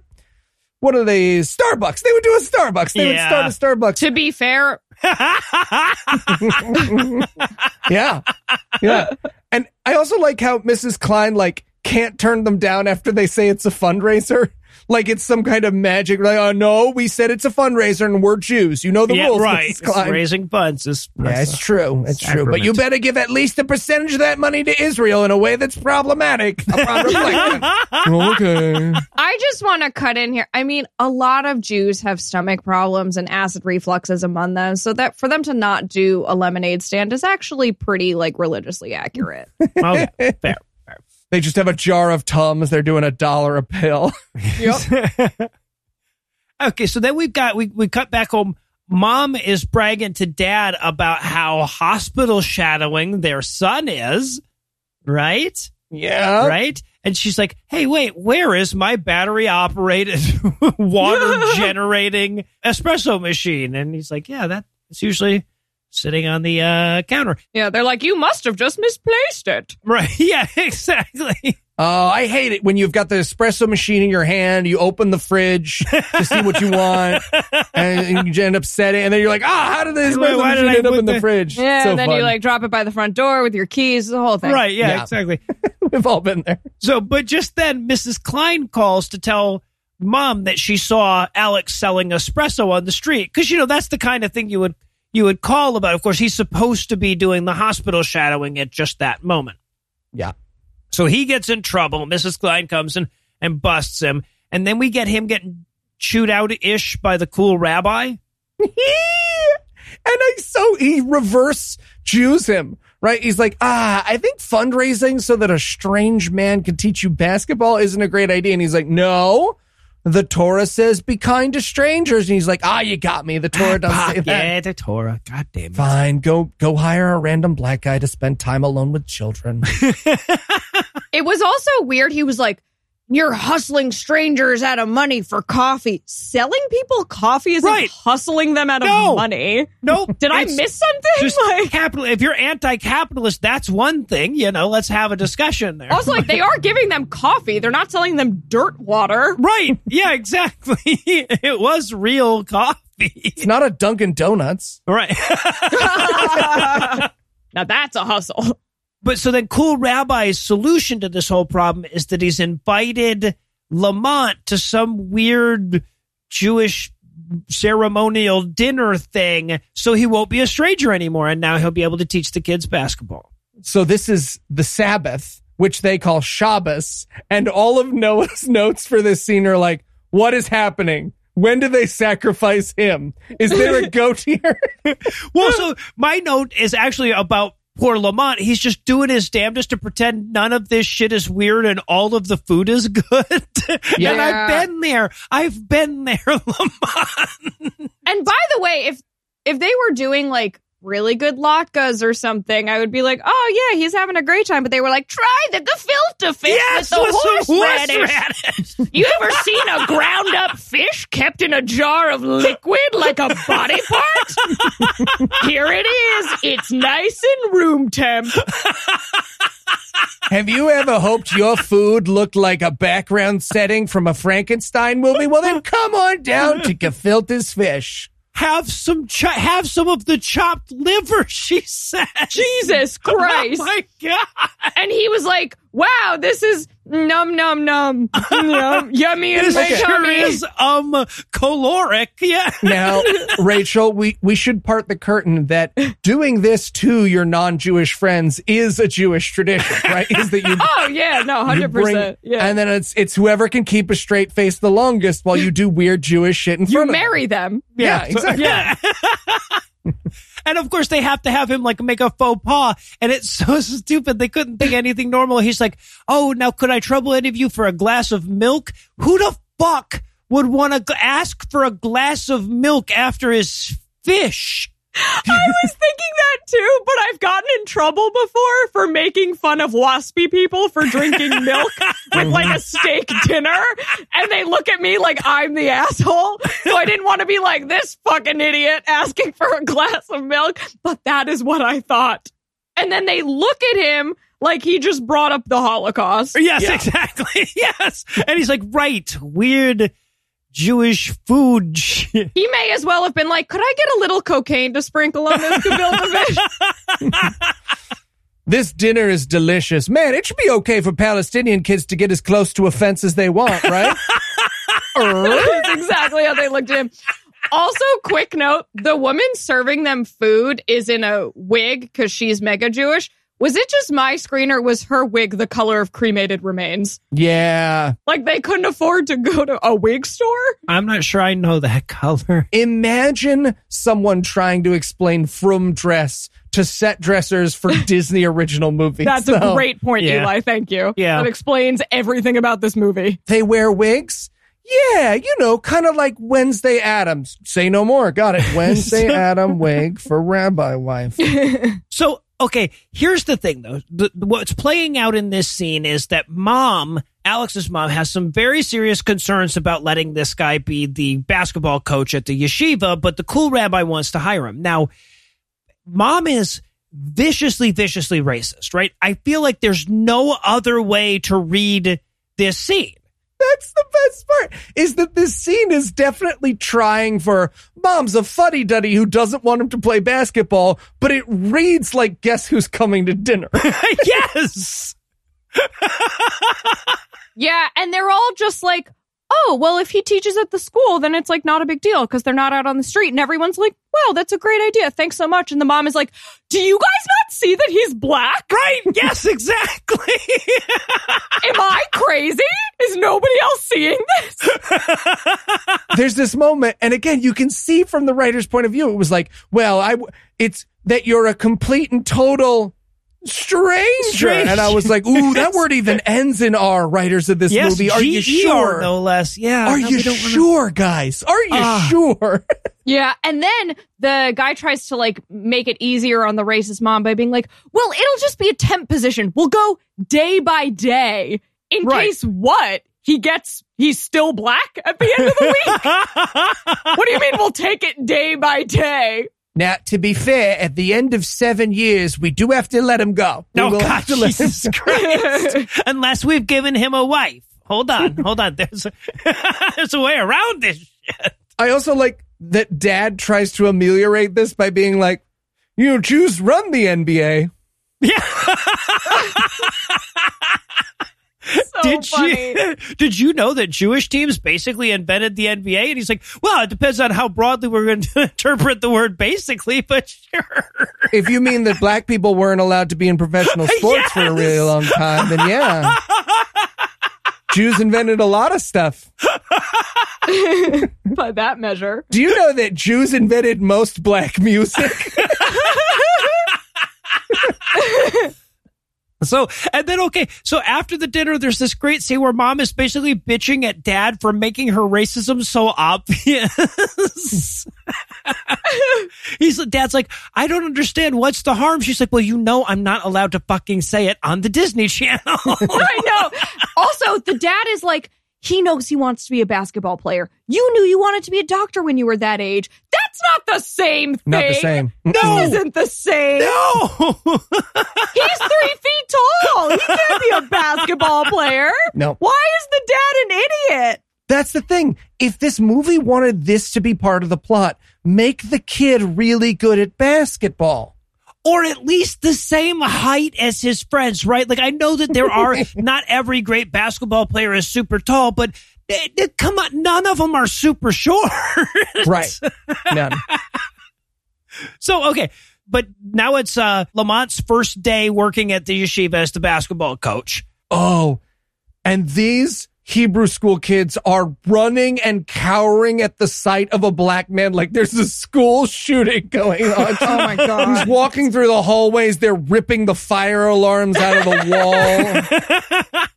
what are they? Starbucks. They would do a Starbucks. They Yeah. would start a Starbucks. To be fair, <laughs> Yeah. Yeah. And I also like how Mrs. Klein like can't turn them down after they say it's a fundraiser. Like it's some kind of magic. Like, oh no, we said it's a fundraiser and we're Jews. You know the yeah, rules, right. It's Raising funds is Yeah, it's true. It's true. But you better give at least a percentage of that money to Israel in a way that's problematic. upon reflection. <laughs> okay. <laughs> I just want to cut in here. I mean, a lot of Jews have stomach problems and acid reflux is among them. So that for them to not do a lemonade stand is actually pretty like religiously accurate. okay, <laughs> fair. They just have a jar of Tums. They're doing a dollar a pill. <laughs> Yep. <laughs> okay, so then we've got we we cut back home. Mom is bragging to dad about how hospital shadowing their son is, right? Yeah. Right? And she's like, "Hey, wait, where is my battery operated <laughs> water generating espresso machine?" And he's like, "Yeah, that it's usually sitting on the uh, counter." Yeah, they're like, you must have just misplaced it. Right? <laughs> Yeah, exactly. Oh, I hate it when you've got the espresso machine in your hand. You open the fridge to see what you want, <laughs> and you end up setting. And then you're like, ah, how did the Wait, espresso why did machine end up in the, the- fridge? Yeah, so and then fun. you like drop it by the front door with your keys, the whole thing. Right? Yeah, Yeah. exactly. <laughs> We've all been there. So, but just then, Mrs. Klein calls to tell mom that she saw Alex selling espresso on the street because you know that's the kind of thing you would you would call about. Of course, he's supposed to be doing the hospital shadowing at just that moment. Yeah. So he gets in trouble. Mrs. Klein comes in and busts him, and then we get him getting chewed out ish by the cool rabbi. <laughs> and I so he reverse Jews him, right? He's like, ah, I think fundraising so that a strange man can teach you basketball isn't a great idea. And he's like, no, the Torah says be kind to strangers. And he's like, ah, you got me. The Torah <laughs> doesn't say that. yeah, the Torah. God damn it. Fine, go go hire a random black guy to spend time alone with children. <laughs> It was also weird. He was like, You're hustling strangers out of money for coffee. Selling people coffee isn't Right. hustling them out of money. Nope. Did I miss something? Just Like- capital. If you're anti-capitalist, that's one thing. You know, let's have a discussion there. also, like, they are giving them coffee. They're not selling them dirt water. Right. Yeah, exactly. <laughs> it was real coffee. It's not a Dunkin' Donuts. Right. <laughs> <laughs> Now that's a hustle. But so then Cool Rabbi's solution to this whole problem is that he's invited Lamont to some weird Jewish ceremonial dinner thing so he won't be a stranger anymore and now he'll be able to teach the kids basketball. So this is the Sabbath, which they call Shabbos, and all of Noah's <laughs> notes for this scene are like, "What is happening? When do they sacrifice him? Is there a <laughs> goat here?" Well, so my note is actually about poor Lamont. He's just doing his damnedest to pretend none of this shit is weird and all of the food is <laughs> good. and Yeah. I've been there. I've been there, <laughs> Lamont. And by the way, if if they were doing like really good latkes or something, I would be like, oh yeah, he's having a great time. But they were like, try the gefilte fish with the with some horseradish. horseradish. You ever seen a ground up fish kept in a jar of liquid like a body part? Here it is. It's nice and room temp. Have you ever hoped your food looked like a background setting from a Frankenstein movie? Well, then come on down to Gefilte's Fish. Have some cho- have some of the chopped liver, <laughs> she said. Jesus Christ. <laughs> Oh my god. And he was like, wow, this is num num num. Yum, <laughs> yummy in This my sure tummy. is um caloric. Yeah. <laughs> Now, Rachel, we, we should part the curtain that doing this to your non-Jewish friends is a Jewish tradition, <laughs> right? Is that you Oh yeah, no, hundred percent. Yeah, And then it's it's whoever can keep a straight face the longest while you do weird Jewish shit in you front of marry them. them. Yeah, So- exactly. yeah. And of course, they have to have him like make a faux pas. And it's <laughs> so stupid. They couldn't think anything normal. He's like, Oh, now could I trouble any of you for a glass of milk? Who the fuck would want to ask for a glass of milk after his fish? <laughs> I was thinking that too, but I've gotten in trouble before for making fun of waspy people for drinking <laughs> milk with like a steak dinner. And they look at me like I'm the asshole. So I didn't want to be like this fucking idiot asking for a glass of milk. But that is what I thought. And then they look at him like he just brought up the Holocaust. Yes, exactly. <laughs> Yes. And he's like, right, weird Jewish food shit. He may as well have been like, could I get a little cocaine to sprinkle on this gefilte fish? <laughs> This dinner is delicious. Man, it should be okay for Palestinian kids to get as close to a fence as they want, right? <laughs> That's exactly how they looked at him. Also, quick note the woman serving them food is in a wig because she's mega Jewish. Was it just my screen or was her wig the color of cremated remains? yeah. Like they couldn't afford to go to a wig store? I'm not sure I know that color. Imagine someone trying to explain from dress to set dressers for <laughs> Disney original movies. That's a great point, Yeah. Eli. Thank you. Yeah. That explains everything about this movie. They wear wigs? Yeah, you know, kind of like Wednesday Addams. Say no more. Got it. <laughs> Wednesday <laughs> Adam wig for rabbi wife. So, okay, here's the thing though. The, what's playing out in this scene is that mom, Alex's mom, has some very serious concerns about letting this guy be the basketball coach at the yeshiva, but the cool rabbi wants to hire him. Now, mom is viciously, viciously racist, right? I feel like there's no other way to read this scene. That's the best part is that this scene is definitely trying for mom's a fuddy duddy who doesn't want him to play basketball, but it reads like guess who's coming to dinner. <laughs> yes. <laughs> Yeah, and they're all just like, oh, well, if he teaches at the school, then it's like not a big deal because they're not out on the street. And everyone's like, wow, that's a great idea. Thanks so much. And the mom is like, do you guys not see that he's black? Right. Yes, exactly. <laughs> Am I crazy? Is nobody else seeing this? There's this moment, and again, you can see from the writer's point of view, it was like, well, I, w- it's that you're a complete and total stranger. Stranger. And I was like, ooh, that <laughs> word even ends in R, writers of this yes, movie. Are you sure? No less. Yeah. Are no, you we don't wanna- sure, guys? Are you Ah. sure? <laughs> Yeah, and then the guy tries to like make it easier on the racist mom by being like, "Well, it'll just be a temp position. We'll go day by day in Right. case what he gets. He's still black at the end of the week. <laughs> what do you mean we'll take it day by day? Now, to be fair, at the end of seven years, we do have to let him go. We No, will God, to let him Jesus Christ. Unless we've given him a wife. Hold on, hold on. There's a, <laughs> there's a way around this shit. I also like that dad tries to ameliorate this by being like, you know, Jews run the NBA. Yeah. <laughs> So did funny. you <laughs> did you know that Jewish teams basically invented the NBA? And he's like, well, it depends on how broadly we're going <laughs> to interpret the word basically, but sure. If you mean that black people weren't allowed to be in professional <laughs> sports for a really long time, then yeah. Jews invented a lot of stuff. by that measure. Do you know that Jews invented most black music? So, and then, okay, so after the dinner, there's this great scene where mom is basically bitching at dad for making her racism so obvious. <laughs> He's, dad's like, I don't understand. What's the harm? She's like, well, you know, I'm not allowed to fucking say it on the Disney Channel. <laughs> I know. Also, the dad is like, he knows he wants to be a basketball player. You knew you wanted to be a doctor when you were that age. That's not the same thing. Not the same. This No. isn't the same. no. <laughs> He's three feet tall. He can't be a basketball player. No. Why is the dad an idiot? That's the thing. If this movie wanted this to be part of the plot, make the kid really good at basketball. Or at least the same height as his friends, right? Like I know that there are <laughs> not every great basketball player is super tall, but eh, eh, come on, none of them are super short. <laughs> Right. None. so okay, but now it's uh Lamont's first day working at the yeshiva as the basketball coach. Oh, and these Hebrew school kids are running and cowering at the sight of a black man like there's a school shooting going <laughs> on. Oh my God. He's walking through the hallways. They're ripping the fire alarms out of the wall. <laughs>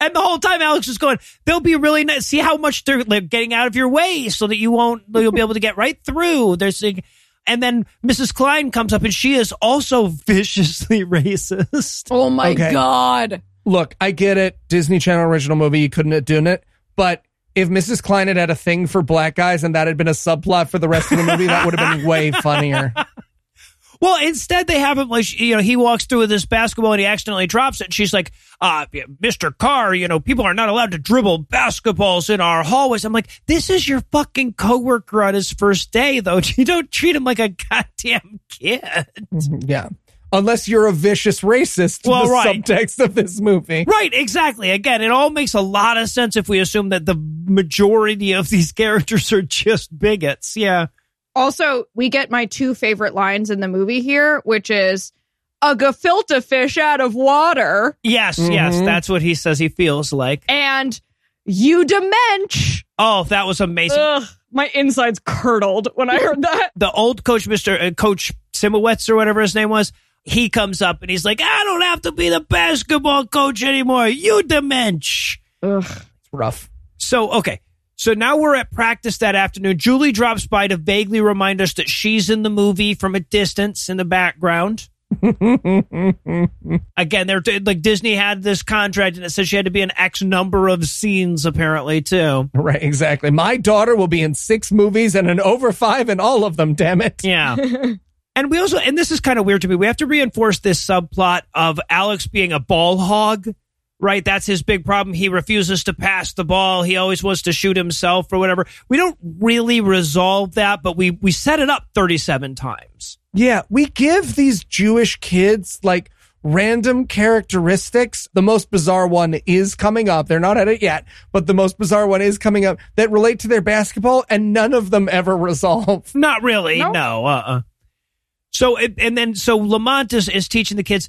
And the whole time, Alex is going, they'll be really nice. See how much they're like, getting out of your way so that you won't, you'll be able to get right through. There's, a- and then Mrs. Klein comes up and she is also <laughs> viciously racist. Oh my Okay. god. Look, I get it. Disney Channel original movie. You couldn't have done it. But if Mrs. Klein had had a thing for black guys and that had been a subplot for the rest of the movie, that would have been way <laughs> funnier. Well, instead they have him like, you know, he walks through with this basketball and he accidentally drops it. And she's like, uh, Mr. Carr, you know, people are not allowed to dribble basketballs in our hallways. I'm like, this is your fucking coworker on his first day, though. <laughs> You don't treat him like a goddamn kid. Yeah. Unless you're a vicious racist, Well, the right. subtext of this movie. Right, exactly. Again, it all makes a lot of sense if we assume that the majority of these characters are just bigots. Yeah. Also, we get my two favorite lines in the movie here, which is a gefilte fish out of water Yes, yes, that's what he says he feels like. and you da mensch. Oh, that was amazing. Ugh, my insides curdled when I heard that. the old coach, Mr. Uh, coach Simowitz or whatever his name was, he comes up and he's like, I don't have to be the basketball coach anymore. You da mensch. Ugh. It's rough. So, okay. So now we're at practice that afternoon. Julie drops by to vaguely remind us that she's in the movie from a distance in the background. <laughs> Again, they're like Disney had this contract and it says she had to be in X number of scenes, apparently, too. Right, exactly. My daughter will be in six movies and an over five in all of them, damn it. Yeah. <laughs> and we also, and this is kind of weird to me, we have to reinforce this subplot of Alex being a ball hog, right? That's his big problem. He refuses to pass the ball. He always wants to shoot himself or whatever. We don't really resolve that, but we, we set it up 37 times. Yeah, we give these Jewish kids like random characteristics. The most bizarre one is coming up. They're not at it yet, but the most bizarre one is coming up that relate to their basketball and none of them ever <laughs> resolve. Not really. Nope. No. Uh. So and then so Lamont is, is teaching the kids.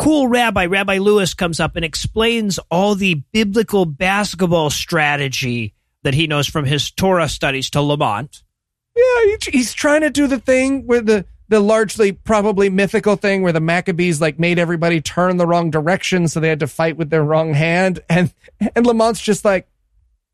Cool rabbi Rabbi Lewis comes up and explains all the biblical basketball strategy that he knows from his Torah studies to Lamont. Yeah, he's trying to do the thing where the the largely probably mythical thing where the Maccabees like made everybody turn the wrong direction so they had to fight with their wrong hand and and Lamont's just like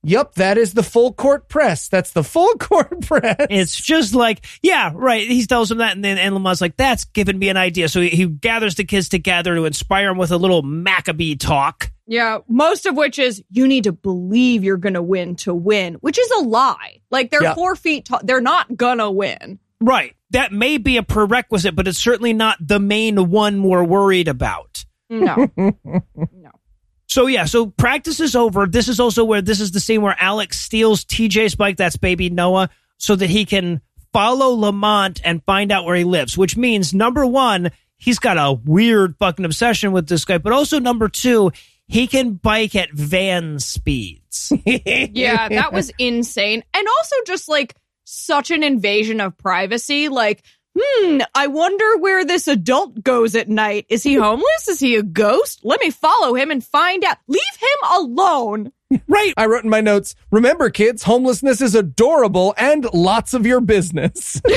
Yup, that is the full court press. That's the full <laughs> court press. It's just like, yeah, right. He tells him that, and then and Lamont's like, "That's given me an idea." So he, he gathers the kids together to inspire them with a little Maccabee talk. Yeah, most of which is you need to believe you're going to win to win, which is a lie. Like they're Yeah. four feet tall. They're not going to win. Right. That may be a prerequisite, but it's certainly not the main one we're worried about. No. <laughs> no. So yeah, so practice is over. This is also where this is the scene where Alex steals TJ's bike, that's baby Noah, so that he can follow Lamont and find out where he lives, which means number one, he's got a weird fucking obsession with this guy, but also number two, he can bike at van speeds. <laughs> Yeah, that was <laughs> insane. And also just like such an invasion of privacy. Like, hmm, I wonder where this adult goes at night. Is he homeless? Is he a ghost? Let me follow him and find out. Leave him alone. <laughs> right. I wrote in my notes, remember kids, homelessness is adorable and lots of your business. <laughs>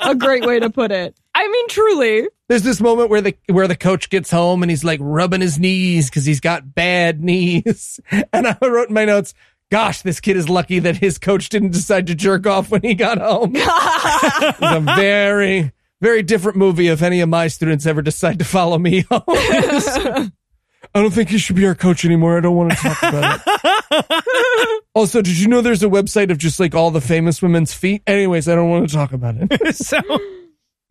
A great way to put it. I mean, truly. There's this moment where the where the coach gets home and he's like rubbing his knees because he's got bad knees. <laughs> And I wrote in my notes, gosh, this kid is lucky that his coach didn't decide to jerk off when he got home. <laughs> it's a very, very different movie if any of my students ever decide to follow me home. <laughs> I don't think he should be our coach anymore. I don't want to talk about it. <laughs> also, did you know there's a website of just like all the famous women's feet? Anyways, I don't want to talk about it. so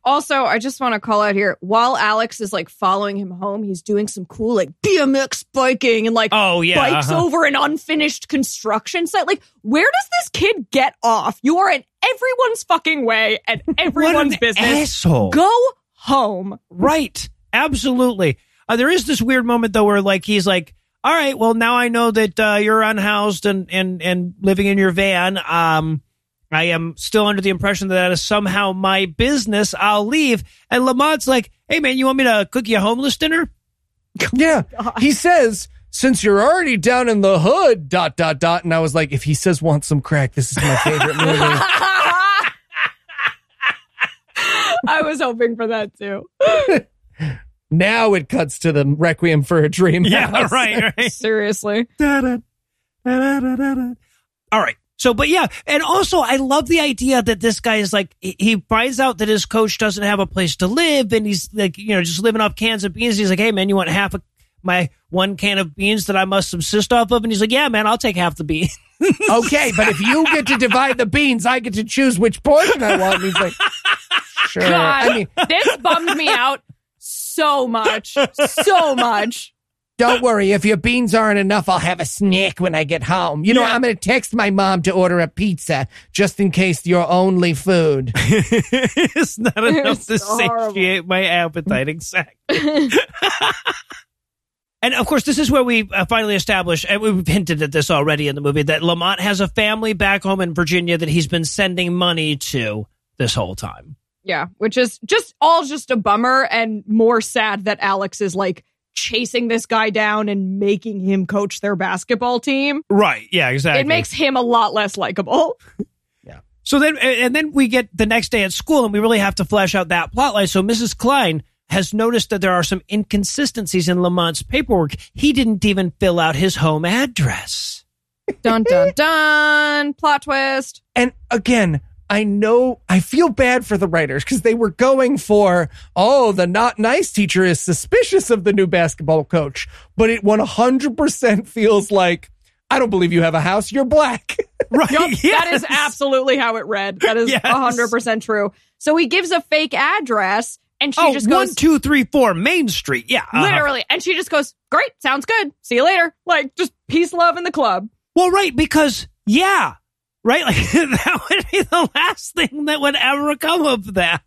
Also, I just want to call out here while Alex is like following him home, he's doing some cool like BMX biking and like Oh yeah. bikes uh-huh. over an unfinished construction site. Like, where does this kid get off? You are in everyone's fucking way and <laughs> everyone's business. asshole. Go home. Right. Absolutely. Uh, there is this weird moment though where like he's like, "All right, well now I know that uh, you're unhoused and and and living in your van. Um, I am still under the impression that that is somehow my business. I'll leave." And Lamont's like, "Hey man, you want me to cook you a homeless dinner?" <laughs> Yeah. He says, since you're already down in the hood, dot, dot, dot. And I was like, if he says want some crack, this is my favorite movie. <laughs> <laughs> I was hoping for that too. now it cuts to the Requiem for a Dream. Yeah, house. right, right. Seriously. All right. So, but yeah, and also I love the idea that this guy is like he- he finds out that his coach doesn't have a place to live, and he's like you know just living off cans of beans. He's like, hey man, you want half of my one can of beans that I must subsist off of? And he's like, yeah man, I'll take half the bean. <laughs> Okay, but if you get to divide the beans, I get to choose which portion I want. And he's like, sure. God, I mean, this bummed me out so much. So much. Don't worry. If your beans aren't enough, I'll have a snack when I get home. You know, I'm going to text my mom to order a pizza just in case you're only food. <laughs> it's not enough to It's horrible. satiate my appetite. Exactly. <laughs> and of course, this is where we uh, finally establish, and we've hinted at this already in the movie, that Lamont has a family back home in Virginia that he's been sending money to this whole time. Yeah, which is just all just a bummer and more sad that Alex is like chasing this guy down and making him coach their basketball team. Right. Yeah, exactly. It makes him a lot less likable. <laughs> Yeah. So then, and then we get the next day at school, and we really have to flesh out that plot line. So Mrs. Klein has noticed that there are some inconsistencies in Lamont's paperwork. He didn't even fill out his home address. dun dun dun. Plot twist. And again, I know I feel bad for the writers because they were going for, oh, the not nice teacher is suspicious of the new basketball coach. But it 100% feels like, I don't believe you have a house. You're black. <laughs> Right. Yup, That is absolutely how it read. That is Yes. hundred percent true. So he gives a fake address, and she oh, just goes two, three, four, Main Street. Yeah. uh-huh. literally, and she just goes, "Great, sounds good. See you later." Like just peace, love in the club. Well, right, because yeah, right. Like <laughs> that would be the last thing that would ever come of that.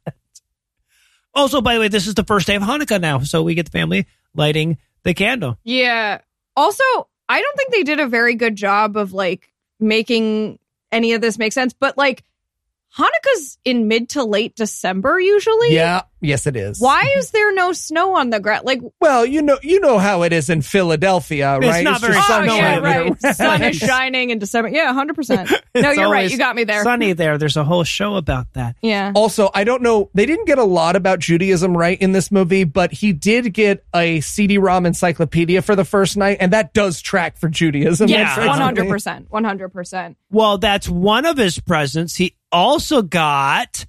Also, by the way, this is the first day of Hanukkah now, so we get the family lighting the candle. Yeah. Also, I don't think they did a very good job of like making any of this make sense. But like, Hanukkah's in mid to late December usually. yeah. Yes, it is. Why is there no snow on the ground? Like, Well, you know, you know how it is in Philadelphia, It's right? not very just oh sunny yeah, right. <laughs> Sun is shining in December. Yeah, hundred percent. <laughs> No, you're right. You got me there. Sunny there. There's a whole show about that. Yeah. Also, I don't know. They didn't get a lot about Judaism right in this movie, but he did get a CD-ROM encyclopedia for the first night, and that does track for Judaism. Yeah, one hundred percent, one hundred percent. Well, that's one of his presents. He also got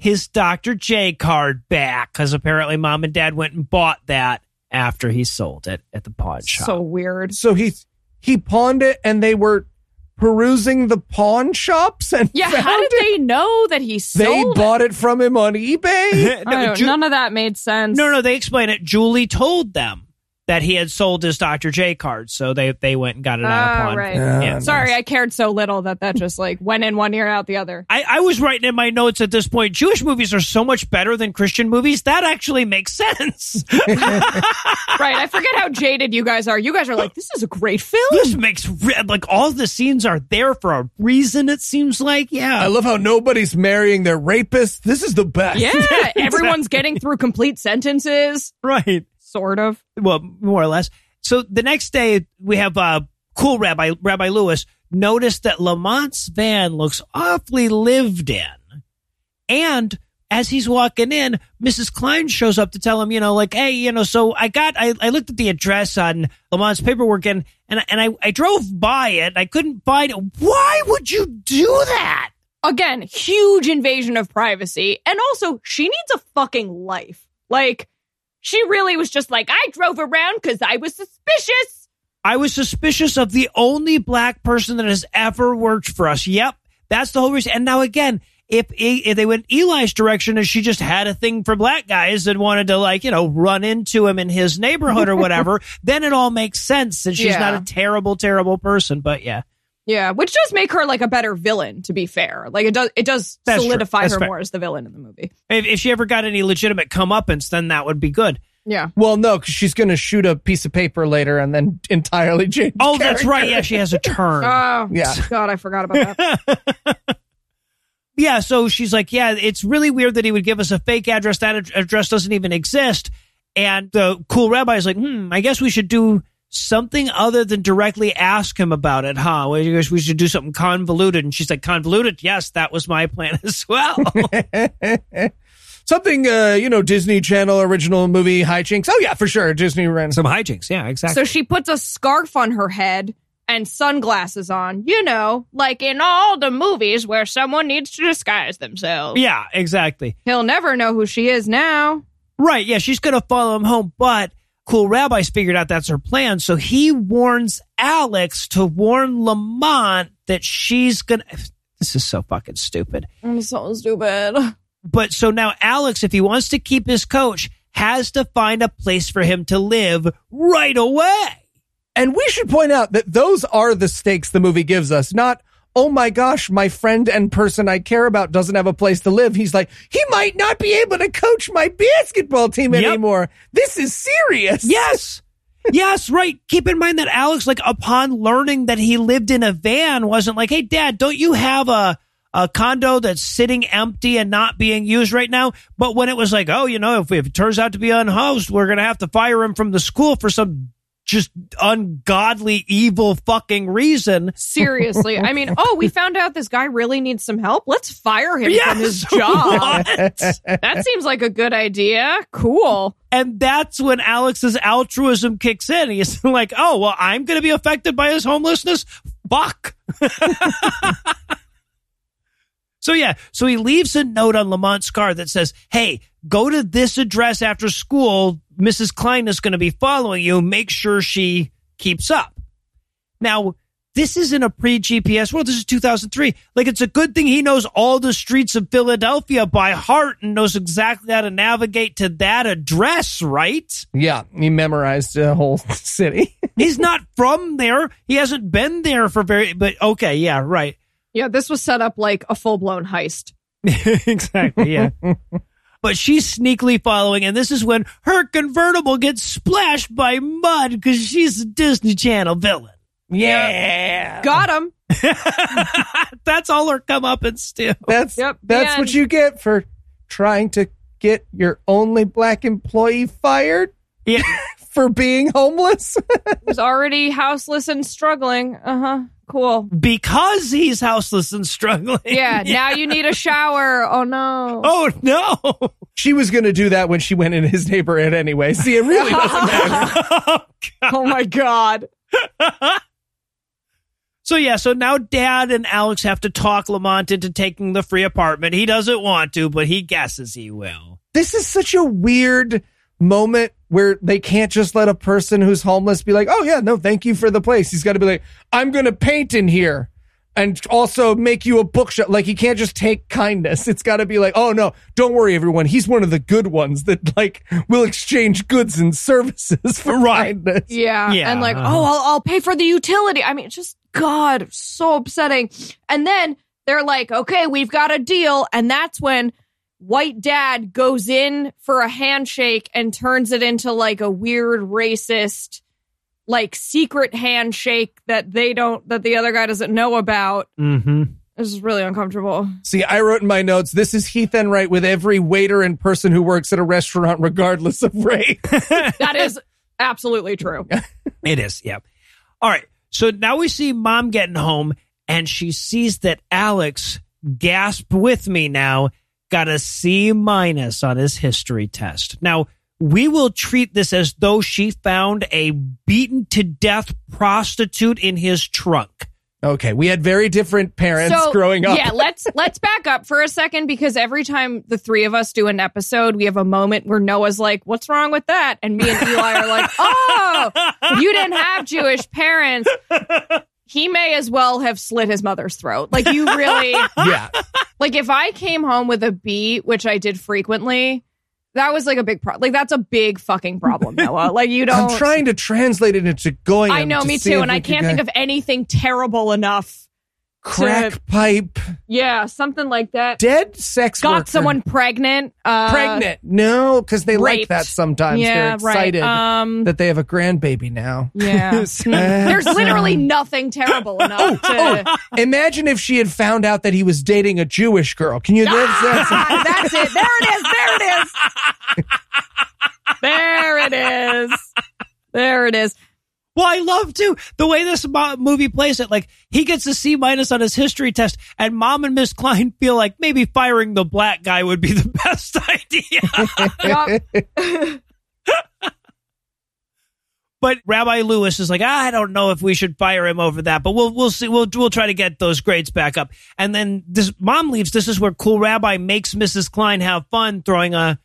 his Dr. J card back because apparently mom and dad went and bought that after he sold it at the pawn shop. So weird. So he he pawned it, and they were perusing the pawn shops, and Yeah, found how did it. they know that he They sold? it? They bought it from him on <laughs> eBay. I don't- Ju- none of that made sense. no, no, they explain it. Julie told them that he had sold his Dr. J card, so they they went and got it out of Ah, pawn. right. Yeah. Sorry, I cared so little that that just like went in one ear out the other. I, I was writing in my notes at this point. Jewish movies are so much better than Christian movies. That actually makes sense. <laughs> right. I forget how jaded you guys are. You guys are like, this is a great film. this makes re- like all the scenes are there for a reason. It seems like, yeah. I love how nobody's marrying their rapist. This is the best. Yeah, <laughs> everyone's getting through complete sentences, right. Sort of. well, more or less. So the next day, we have uh, cool Rabbi Rabbi Lewis noticed that Lamont's van looks awfully lived in, and as he's walking in, Mrs. Klein shows up to tell him, you know, like, hey, you know, so I got, I, I looked at the address on Lamont's paperwork and and and I I drove by it. I couldn't find it. Why would you do that? Again, huge invasion of privacy. And also, she needs a fucking life. Like, she really was just like, I drove around because I was suspicious. I was suspicious of the only black person that has ever worked for us. Yep, that's the whole reason. And now again, if if they went Eli's direction and she just had a thing for black guys and wanted to like you know run into him in his neighborhood or <laughs> whatever, then it all makes sense. And she's Yeah. not a terrible, terrible person. But yeah, Yeah, which does make her like a better villain, to be fair. Like it does it does That's solidify her fair. more as the villain in the movie. if, if she ever got any legitimate comeuppance, then that would be good. Yeah. Well, no, because she's going to shoot a piece of paper later and then <laughs> entirely change. Oh, that's right. Yeah, she has a <laughs> turn. Oh, Yeah. God, I forgot about that. <laughs> yeah, so she's like, yeah, it's really weird that he would give us a fake address. That ad- address doesn't even exist. And the cool rabbi is like, hmm, I guess we should do something other than directly ask him about it, huh? Well, you we should do something convoluted. And she's like, convoluted? Yes, that was my plan <laughs> as well. <laughs> Something, uh, you know, Disney Channel original movie hijinks. Oh yeah, for sure, Disney ran. Some hijinks. Yeah, exactly. So she puts a scarf on her head and sunglasses on, you know, like in all the movies where someone needs to disguise themselves. yeah, exactly. He'll never know who she is now. Right. Yeah, she's going to follow him home, but Cool Rabbi's figured out that's her plan. So he warns Alex to warn Lamont that she's going to. This is so fucking stupid. I'm so stupid. But so now Alex, if he wants to keep his coach, has to find a place for him to live right away. And we should point out that those are the stakes the movie gives us, not, oh my gosh, my friend and person I care about doesn't have a place to live. He's like, he might not be able to coach my basketball team Yep. anymore. This is serious. Yes. yes, right. Keep in mind that Alex, like upon learning that he lived in a van, wasn't like, hey, dad, don't you have a, a condo that's sitting empty and not being used right now? But when it was like, oh, you know, if, if it turns out to be unhoused, we're going to have to fire him from the school for some just ungodly, evil fucking reason. Seriously. I mean, oh, we found out this guy really needs some help. Let's fire him Yes, from his <laughs> job. what? that seems like a good idea. Cool. And that's when Alex's altruism kicks in. He's <laughs> like, oh, well, I'm going to be affected by his homelessness. Fuck. <laughs> so, yeah. So he leaves a note on Lamont's car that says, hey, go to this address after school. Mrs. Klein is going to be following you. Make sure she keeps up. Now, this isn't a pre GPS world. This is 2003. Like, it's a good thing he knows all the streets of Philadelphia by heart and knows exactly how to navigate to that address, right? Yeah, he memorized the whole <laughs> city. He's not from there. He hasn't been there for very, but okay, yeah, right. Yeah, this was set up like a full blown heist. <laughs> exactly, yeah. <laughs> but she's sneakily following, and this is when her convertible gets splashed by mud because she's a Disney Channel villain. yeah. Got him. <laughs> That's all her comeuppance do. That's Yep, that's what you get for trying to get your only black employee fired Yeah. <laughs> for being homeless. <laughs> Was already houseless and struggling. Uh huh. Cool. because he's houseless and struggling. <laughs> Yeah, now you need a shower. Oh no. Oh no. she was going to do that when she went in his neighborhood anyway. See, it really doesn't <laughs> matter. <laughs> Oh, oh my god. So yeah, so now Dad and Alex have to talk Lamont into taking the free apartment. He doesn't want to, but he guesses he will. This is such a weird moment where they can't just let a person who's homeless be like, "Oh yeah, no, thank you for the place." He's got to be like, "I'm going to paint in here." And also make you a bookshop. Like he can't just take kindness. It's got to be like, oh no, don't worry, everyone. He's one of the good ones that like will exchange goods and services <laughs> for kindness. Yeah. Yeah. And like, oh, I'll, I'll pay for the utility. I mean, just, God, so upsetting. And then they're like, okay, we've got a deal. And that's when white dad goes in for a handshake and turns it into like a weird racist, like secret handshake that they don't, that the other guy doesn't know about. Mm-hmm. This is really uncomfortable. See, I wrote in my notes, this is Heath Enright with every waiter and person who works at a restaurant, regardless of race. <laughs> That is absolutely true. <laughs> It is, yeah. All right. So now we see mom getting home and she sees that Alex, gasp with me now, got a C minus on his history test. Now, we will treat this as though she found a beaten to death prostitute in his trunk. Okay, we had very different parents growing up. Yeah, let's <laughs> let's back up for a second because every time the three of us do an episode, we have a moment where Noah's like, "What's wrong with that?" and me and Eli are like, <laughs> "Oh, you didn't have Jewish parents." <laughs> He may as well have slit his mother's throat. Like you really <laughs> yeah. like if I came home with a a B, which I did frequently, that was like a big problem. Like that's a big fucking problem, <laughs> Noah. Like you don't I'm trying to translate it into going. I know, me too, and I can't think of anything terrible enough. Crack pipe, Yeah, something like that. dead sex got worker. someone pregnant. Uh, pregnant. No, because they like that sometimes. Yeah, They're excited right. Um, that they have a grandbaby now. yeah. <laughs> <laughs> There's literally nothing terrible enough to. Imagine if she had found out that he was dating a Jewish girl. Can you? <laughs> That's, that's, Ah, that's it. There it is. There it is. There it is. There it is. Well, I love too the way this mo- movie plays it. Like he gets a C minus on his history test, and Mom and Miss Klein feel like maybe firing the black guy would be the <laughs> best idea. <laughs> But Rabbi Lewis is like, I don't know if we should fire him over that, but we'll we'll see. We'll we'll try to get those grades back up. And then this mom leaves. This is where Cool Rabbi makes Mrs. Klein have fun throwing a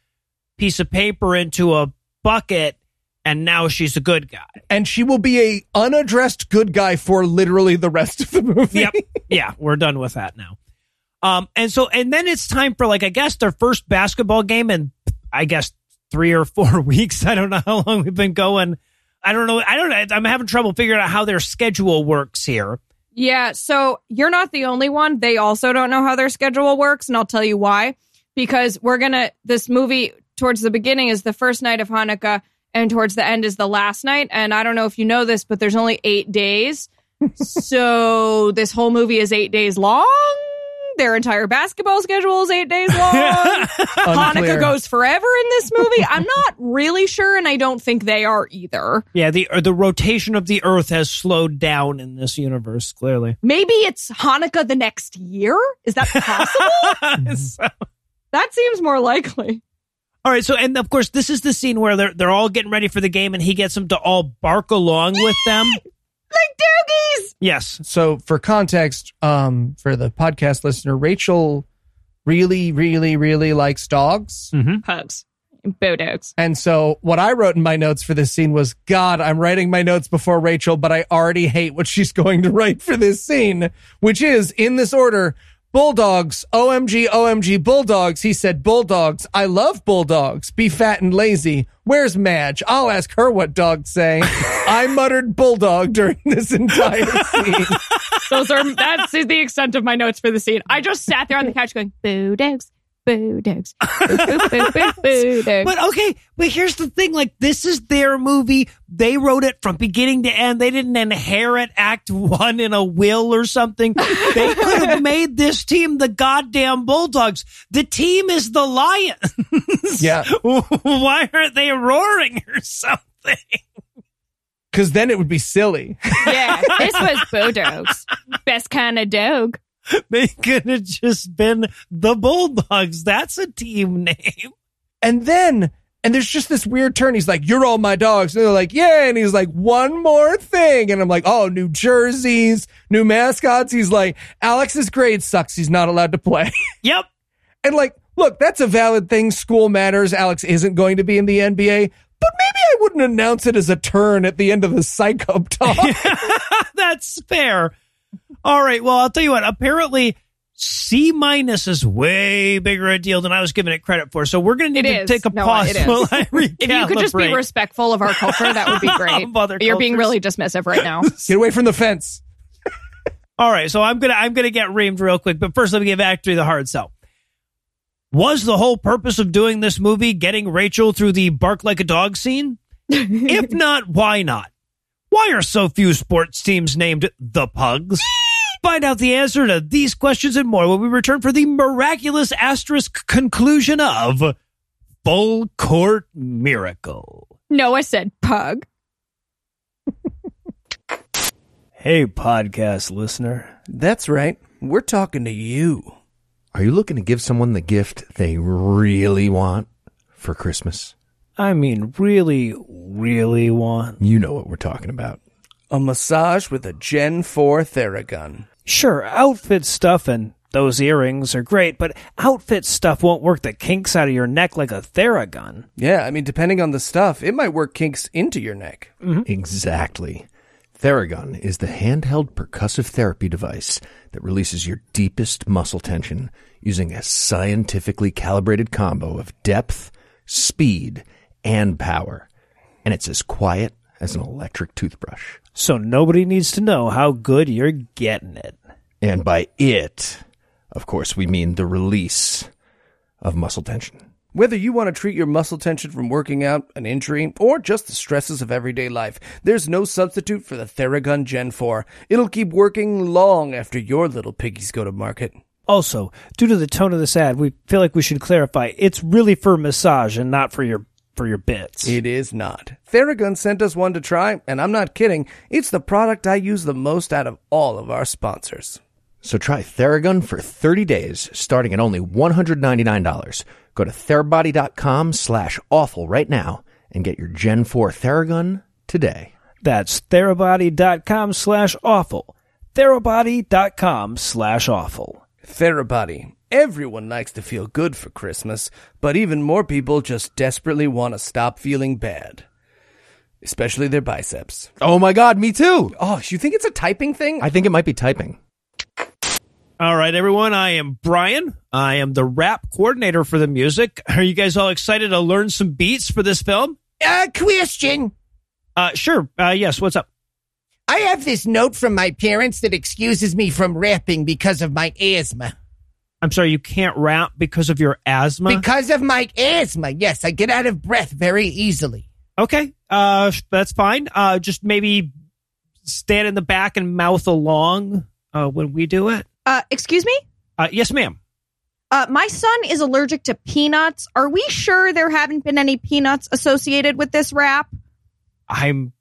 piece of paper into a bucket, and now she's a good guy. And she will be a unaddressed good guy for literally the rest of the movie. yep. Yeah, we're done with that now. Um, and so, and then it's time for like, I guess their first basketball game in, I guess, three or four <laughs> weeks. I don't know how long we've been going. I don't know. I don't know. I'm having trouble figuring out how their schedule works here. Yeah, so you're not the only one. They also don't know how their schedule works, and I'll tell you why. Because we're gonna this movie towards the beginning is the first night of Hanukkah, and towards the end is the last night. And I don't know if you know this, but there's only eight days. <laughs> so this whole movie is eight days long. Their entire basketball schedule is eight days long. <laughs> Hanukkah goes forever in this movie. I'm not really sure, and I don't think they are either. Yeah, the the rotation of the Earth has slowed down in this universe. Clearly, Maybe it's Hanukkah the next year. Is that possible? <laughs> So- that seems more likely. All right. So, and of course, this is the scene where they're they're all getting ready for the game, and he gets them to all bark along with them. Like doogies. Yes, So for context, um, for the podcast listener, Rachel really, really, really likes dogs. Pugs. Bodogs. And so what I wrote in my notes for this scene was, God, I'm writing my notes before Rachel, but I already hate what she's <laughs> going to write for this scene, which is in this order. Bulldogs, OMG, OMG, Bulldogs. He said, Bulldogs. I love Bulldogs. Be fat and lazy. Where's Madge? I'll ask her what dogs say. I muttered Bulldog during this entire scene. <laughs> Those are that's the extent of my notes for the scene. I just sat there on the couch going, Bodogs, boo, <laughs> boo, boo, boo, Bodogs. but okay. But here's the thing: like, this is their movie. They wrote it from beginning to end. They didn't inherit Act One in a will or something. They <laughs> could have made this team the goddamn Bulldogs. The team is the Lions. Yeah. <laughs> Why aren't they roaring or something? Cause then it would be silly. Yeah, this was Bulldogs. Best kind of dog. <laughs> They could have just been the Bulldogs. That's a team name. And then, and there's just this weird turn. He's like, You're all my dogs. And they're like, Yeah. And he's like, One more thing. And I'm like, Oh, new jerseys, new mascots. He's like, Alex's grade sucks. He's not allowed to play. <laughs> Yep. and like, look, that's a valid thing. School matters. Alex isn't going to be in the NBA. But maybe I wouldn't announce it as a turn at the end of the psycho talk. <laughs> That's fair. All right. Well, I'll tell you what. Apparently, C minus is way bigger a deal than I was giving it credit for. So we're going to need It to is. take a No, pause it is. while <laughs> I recalibrate. If you could just be respectful of our culture, that would be <laughs> great. Of You're being really dismissive right now. <laughs> Get away from the fence. All right. So I'm gonna I'm gonna get reamed real quick, but first let me give Actor the hard sell. Was the whole purpose of doing this movie getting Rachel through the bark like a dog scene? if not, why not? Why are so few sports teams named the Pugs? Find out the answer to these questions and more when we return for the miraculous asterisk conclusion of Full Court Miracle. Noah said pug. Hey, podcast listener. That's right. We're talking to you. Are you looking to give someone the gift they really want for Christmas? I mean, really, really want. You know what we're talking about. A massage with a Gen 4 Theragun. Sure, outfit stuff and those earrings are great, but outfit stuff won't work the kinks out of your neck like a Theragun. Yeah, I mean, depending on the stuff, it might work kinks into your neck. Mm-hmm. Exactly. Theragun is the handheld percussive therapy device that releases your deepest muscle tension using a scientifically calibrated combo of depth, speed, and power. And it's as quiet as an electric toothbrush. So nobody needs to know how good you're getting it. And by it, of course, we mean the release of muscle tension. Whether you want to treat your muscle tension from working out, an injury, or just the stresses of everyday life, there's no substitute for the Theragun Gen 4. It'll keep working long after your little piggies go to market. Also, due to the tone of this ad, we feel like we should clarify it's really for massage and not for your for your bits. It is not. Theragun sent us one to try, and I'm not kidding. It's the product I use the most out of all of our sponsors. So try Theragun for 30 days, starting at only $199. Go to therabody.com slash awful right now and get your Gen 4 Theragun today. That's therabody.com slash awful. Therabody.com slash awful. Therabody. Everyone likes to feel good for Christmas, but even more people just desperately want to stop feeling bad. Especially their biceps. Oh my god, me too! Oh, you think it's a typing thing? I think it might be typing. All right, everyone. I am Brian. I am the rap coordinator for the music. Are you guys all excited to learn some beats for this film? Uh, question. Uh, sure. Uh, yes. What's up? I have this note from my parents that excuses me from rapping because of my asthma. I'm sorry, you can't rap because of your asthma. Because of my asthma. Yes, I get out of breath very easily. okay. Uh, that's fine. Uh, just maybe stand in the back and mouth along uh, when we do it. Uh, excuse me? Uh, yes, ma'am. Uh, my son is allergic to peanuts. Are we sure there haven't been any peanuts associated with this rap? I'm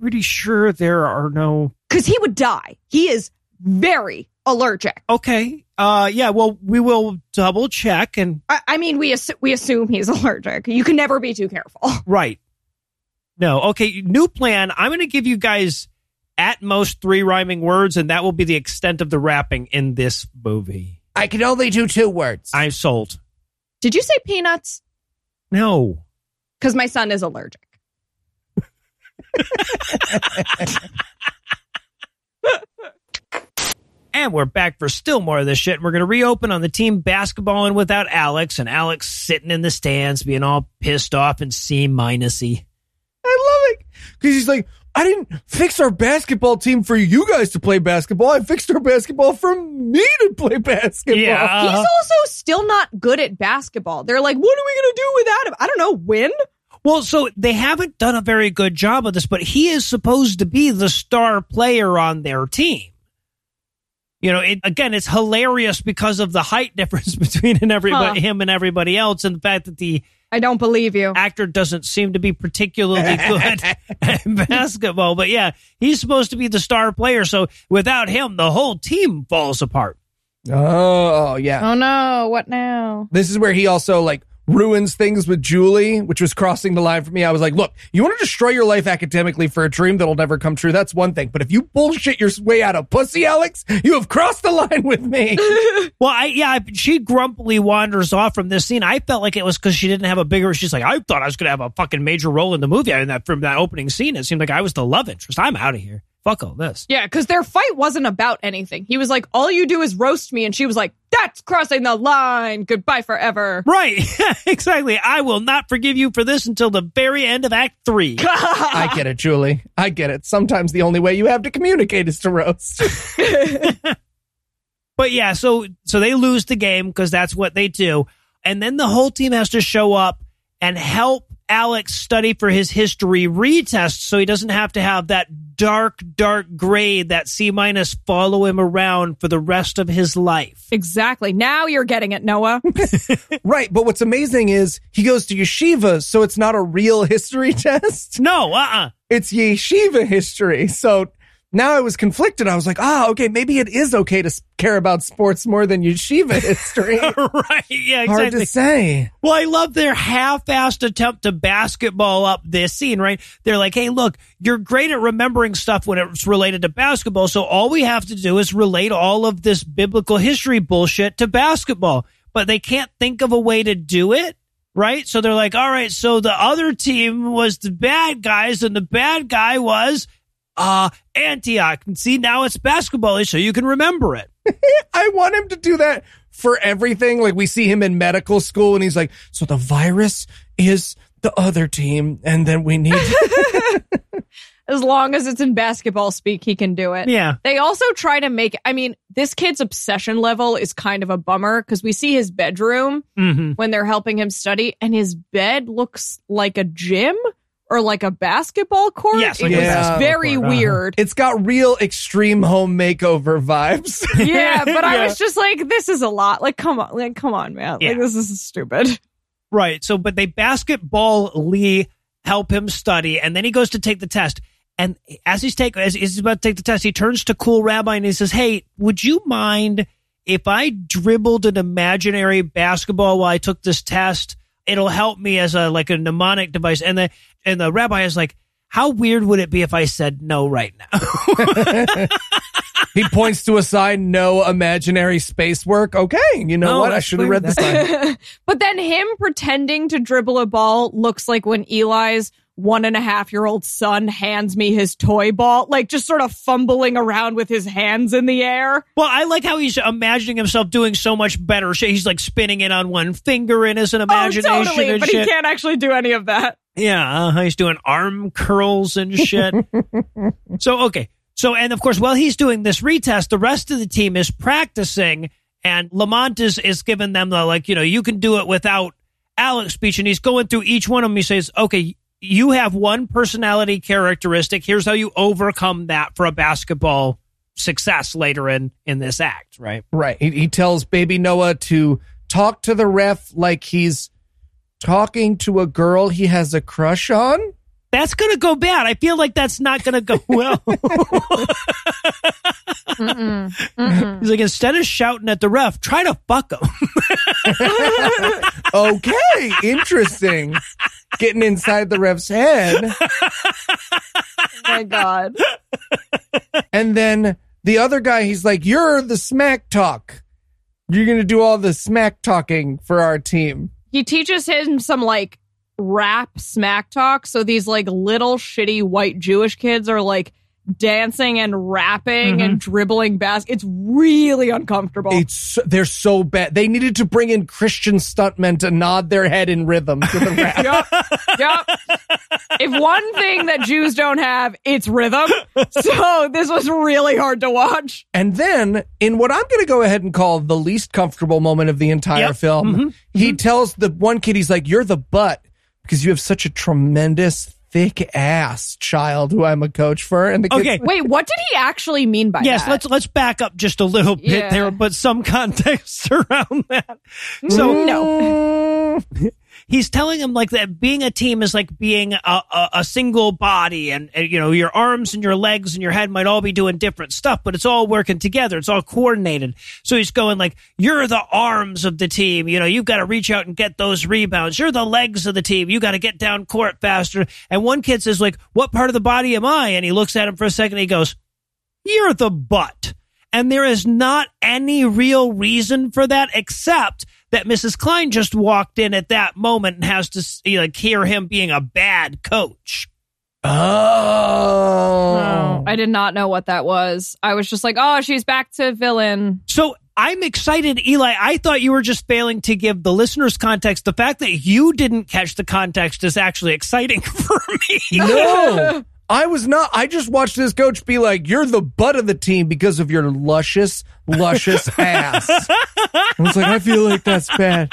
pretty sure there are no. Because he would die. He is very allergic. Okay. Uh, yeah. Well, we will double check and I, I mean, we assu- we assume he's <laughs> allergic. You can never be too careful. <laughs> right. No. Okay. New plan. I'm going to give you guys at most three rhyming words, and that will be the extent of the rapping in this movie. I can only do two words. I'm sold. Did you say peanuts? No. Because my son is allergic. <laughs> And we're back for still more of this shit. We're going to reopen on the team basketballing without Alex, and Alex sitting in the stands being all pissed off and C minusy. I love it because he's like, I didn't fix our basketball team for you guys to play basketball. I fixed our basketball for me to play basketball. Yeah. He's uh-huh. also still not good at basketball. They're like, what are we going to do without him? I don't know. Win? Well, so they haven't done a very good job of this, but he is supposed to be the star player on their team. You know, it, again, it's hilarious because of the height <laughs> difference between and everybody, Huh. him and everybody else, and the fact that the I don't believe you. actor doesn't seem to be particularly <laughs> good at <laughs> basketball. But yeah, he's supposed to be the star player. So without him, the whole team falls apart. Oh, yeah. Oh no, what now? This is where he also like ruins things with Julie, which was crossing the line for me. I was like, look, you want to destroy your life academically for a dream that'll never come true. That's one thing. But if you bullshit your way out of pussy, Alex, you have crossed the line with me. <laughs> Well, I yeah, she grumpily wanders off from this scene. I felt like it was because she didn't have a bigger. She's like, I thought I was going to have a fucking major role in the movie. In that from that opening scene, it seemed like I was the love interest. I'm out of here. Fuck all this. Yeah, because their fight wasn't about anything. He was like, all you do is roast me. And she was like, that's crossing the line. Goodbye forever. Right, <laughs> exactly. I will not forgive you for this until the very end of Act Three. <laughs> I get it, Julie. I get it. Sometimes the only way you have to communicate is to roast. <laughs> But yeah, so so they lose the game because that's what they do, and then the whole team has to show up and help Alex study for his history retest, so he doesn't have to have that dark, dark grade that C minus follow him around for the rest of his life. Exactly. Now you're getting it, Noah. <laughs> right. But what's amazing is he goes to yeshiva, so it's not a real history <laughs> test. No, uh, uh It's yeshiva history. So now I was conflicted. I was like, ah, okay, maybe it is okay to care about sports more than yeshiva <laughs> history. <laughs> right? Yeah, Hard to say. Well, I love their half-assed attempt to basketball up this scene, right? They're like, hey, look, you're great at remembering stuff when it's related to basketball. So all we have to do is relate all of this biblical history bullshit to basketball. But they can't think of a way to do it, right? So they're like, all right, so the other team was the bad guys and the bad guy was, uh, Antioch. And see, now it's basketball so you can remember it. <laughs> I want him to do that for everything. Like we see him in medical school and he's like, so the virus is the other team. And then we need, <laughs> <laughs> as long as it's in basketball speak, he can do it. Yeah. They also try to make, I mean, this kid's obsession level is kind of a bummer because we see his bedroom Mm-hmm. when they're helping him study, and his bed looks like a gym or like a basketball court. Yes, it like a was basketball very court, uh-huh. weird. it's got real extreme home makeover vibes. <laughs> yeah, but I Yeah. was just like, this is a lot. Like, come on, like, come on, man. Yeah. Like, this is stupid. Right. So, but they basketball Lee, help him study, and then he goes to take the test. And as he's take as he's about to take the test, he turns to cool rabbi and he says, "Hey, would you mind if I dribbled an imaginary basketball while I took this test? It'll help me as a like a mnemonic device." And the and the rabbi is like, "How weird would it be if I said no right now?" <laughs> He points to a sign, no imaginary space work. Okay, you know No, what? I should have weird. read the sign. <laughs> but then him pretending to dribble a ball looks like when Eli's one and a half year old son hands me his toy ball, like just sort of fumbling around with his hands in the air. Well, I like how he's imagining himself doing so much better. He's like spinning it on one finger in his imagination oh, totally. But shit. he can't actually do any of that. Yeah, uh, he's doing arm curls and shit. <laughs> so okay, so and of course, while he's doing this retest, the rest of the team is practicing, and Lamont is is giving them the like, you know, you can do it without Alex speech, and he's going through each one of them. He says, okay. You have one personality characteristic. Here's how you overcome that for a basketball success later in in this act, right? Right. He, he tells baby Noah to talk to the ref like he's talking to a girl he has a crush on. That's going to go bad. I feel like that's not going to go <laughs> well. Mm-mm. <laughs> Mm-mm. He's like, instead of shouting at the ref, try to fuck him. <laughs> Okay, interesting. Getting inside the ref's head. oh my God. And then the other guy, he's like, You're the smack talk. You're going to do all the smack talking for our team. He teaches him some like rap smack talk. So these like little shitty white Jewish kids are like dancing and rapping and dribbling bas It's really uncomfortable. It's they're so bad. They needed to bring in Christian stuntmen to nod their head in rhythm to the rap. <laughs> Yup. Yup. If one thing that Jews don't have, it's rhythm. <laughs> So this was really hard to watch. And then, in what I'm going to go ahead and call the least comfortable moment of the entire Yep. film, Mhm. he tells the one kid, he's like, You're the butt because you have such a tremendous, thick ass child who I'm a coach for. And the kid's Okay. Wait, what did he actually mean by yes, that? Yes, let's let's back up just a little bit Yeah. there, but some <laughs> context around that. So mm, no. Mm. He's telling him like that being a team is like being a, a, a single body and, and you know your arms and your legs and your head might all be doing different stuff but it's all working together. It's all coordinated. So he's going like you're the arms of the team. You know you've got to reach out and get those rebounds. You're the legs of the team. You got to get down court faster. And one kid says like what part of the body am i? And he looks at him for a second and he goes you're the butt. And there is not any real reason for that except that Mrs. Klein just walked in at that moment and has to see, like hear him being a bad coach. Oh. I did not know what that was. I was just like, oh, she's back to villain. So I'm excited, Eli. I thought you were just failing to give the listeners context. The fact that you didn't catch the context is actually exciting <laughs> for me. No. <laughs> I was not. I just watched this coach be like, "You're the butt of the team because of your luscious, luscious <laughs> ass." I was like, I feel like that's bad.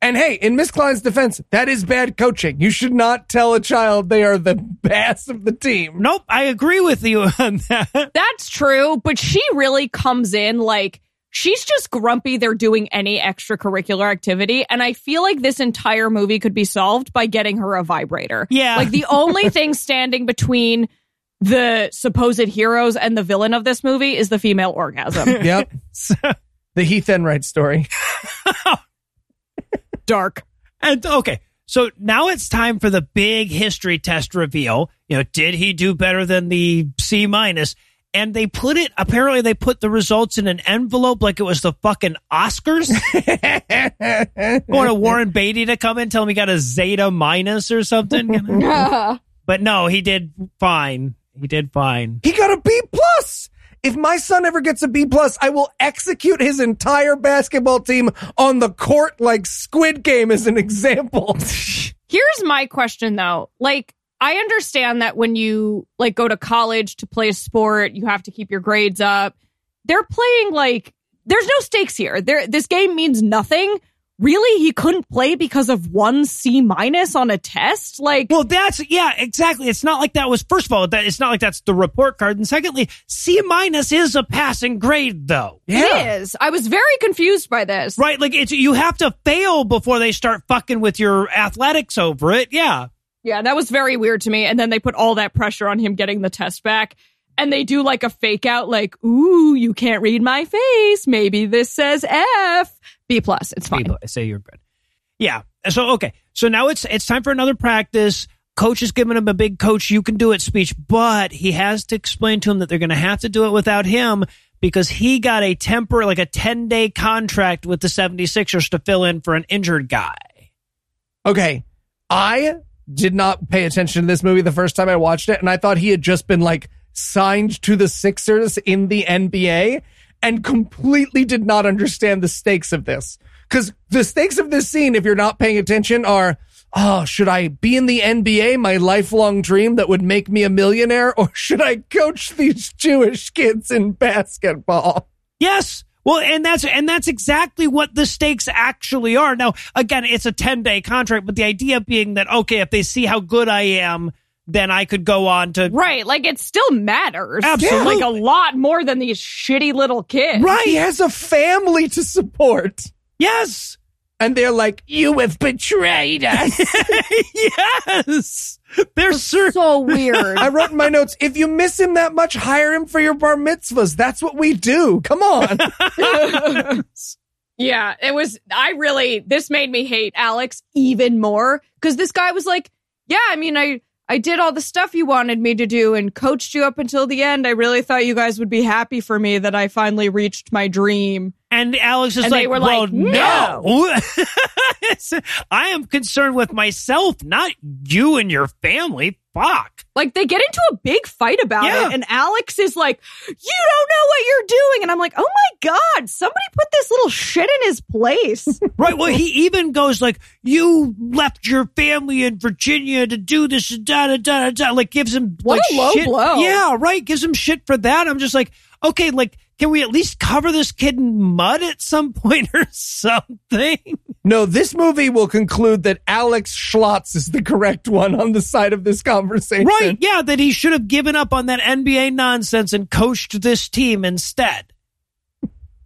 And hey, in Miss Klein's defense, that is bad coaching. You should not tell a child they are the <laughs> ass of the team. Nope, I agree with you on that. That's true, but she really comes in like she's just grumpy they're doing any extracurricular activity. And I feel like this entire movie could be solved by getting her a vibrator. Yeah. Like the only <laughs> thing standing between the supposed heroes and the villain of this movie is the female orgasm. <laughs> Yep. <laughs> the Heath Enright story. Dark. And okay, so now it's time for the big history test reveal. You know, did he do better than the C minus? And they put it. Apparently, they put the results in an envelope like it was the fucking Oscars. <laughs> Going to Warren Beatty to come in, tell him he got a Zeta minus or something. you know? <laughs> Uh-huh. but no, he did fine. He did fine. He got a B plus. If my son ever gets a B plus, I will execute his entire basketball team on the court like Squid Game as an example. <laughs> Here's my question though. Like, I understand that when you like go to college to play a sport, you have to keep your grades up. They're playing like there's no stakes here. There this game means nothing. really he couldn't play because of one C minus on a test? Like, Well, that's yeah, exactly. It's not like that was first of all that it's not like that's the report card, and secondly, C minus is a passing grade though, it is. I was very confused by this. right? Like it's you have to fail before they start fucking with your athletics over it. Yeah, Yeah, that was very weird to me. And then they put all that pressure on him getting the test back. And they do like a fake out, like, ooh, you can't read my face. Maybe this says F. B plus. It's fine. people say you're good. Yeah. So okay. So now it's it's time for another practice. Coach is giving him a big coach you can do it speech, but he has to explain to him that they're going to have to do it without him because he got a temporary like a 10-day contract with the 76ers to fill in for an injured guy. Okay. I did not pay attention to this movie the first time I watched it, and I thought he had just been like signed to the Sixers in the NBA and completely did not understand the stakes of this. Because the stakes of this scene, if you're not paying attention, are oh, should I be in the NBA, my lifelong dream that would make me a millionaire, or should I coach these Jewish kids in basketball? Yes. Well, and that's and that's exactly what the stakes actually are. Now, again, it's a 10-day contract, but the idea being that okay, if they see how good I am, then I could go on to Right. Like it still matters. Absolutely. Like a lot more than these shitty little kids. Right, he has a family to support. Yes. And they're like, you have betrayed us. <laughs> yes. They're certain So weird. <laughs> I wrote in my notes, if you miss him that much, hire him for your bar mitzvahs. That's what we do. Come on. <laughs> Yeah, it was. I really, this made me hate Alex even more because this guy was like, Yeah, I mean, I, I did all the stuff you wanted me to do and coached you up until the end. I really thought you guys would be happy for me that I finally reached my dream. And Alex is And like, were well, like, no. <laughs> I am concerned with myself, not you and your family. Fuck. Like they get into a big fight about Yeah. it, and Alex is like, "You don't know what you're doing," and I'm like, "Oh my god, somebody put this little shit in his place." <laughs> Right. Well, he even goes like, "You left your family in Virginia to do this." Da da da da. da," Like gives him What like a low shit. blow. Yeah. Right. Gives him shit for that. I'm just like, okay, like, can we at least cover this kid in mud at some point or <laughs> something? no, this movie will conclude that Alex Schlotz is the correct one on the side of this conversation. Right. Yeah. That he should have given up on that NBA nonsense and coached this team instead.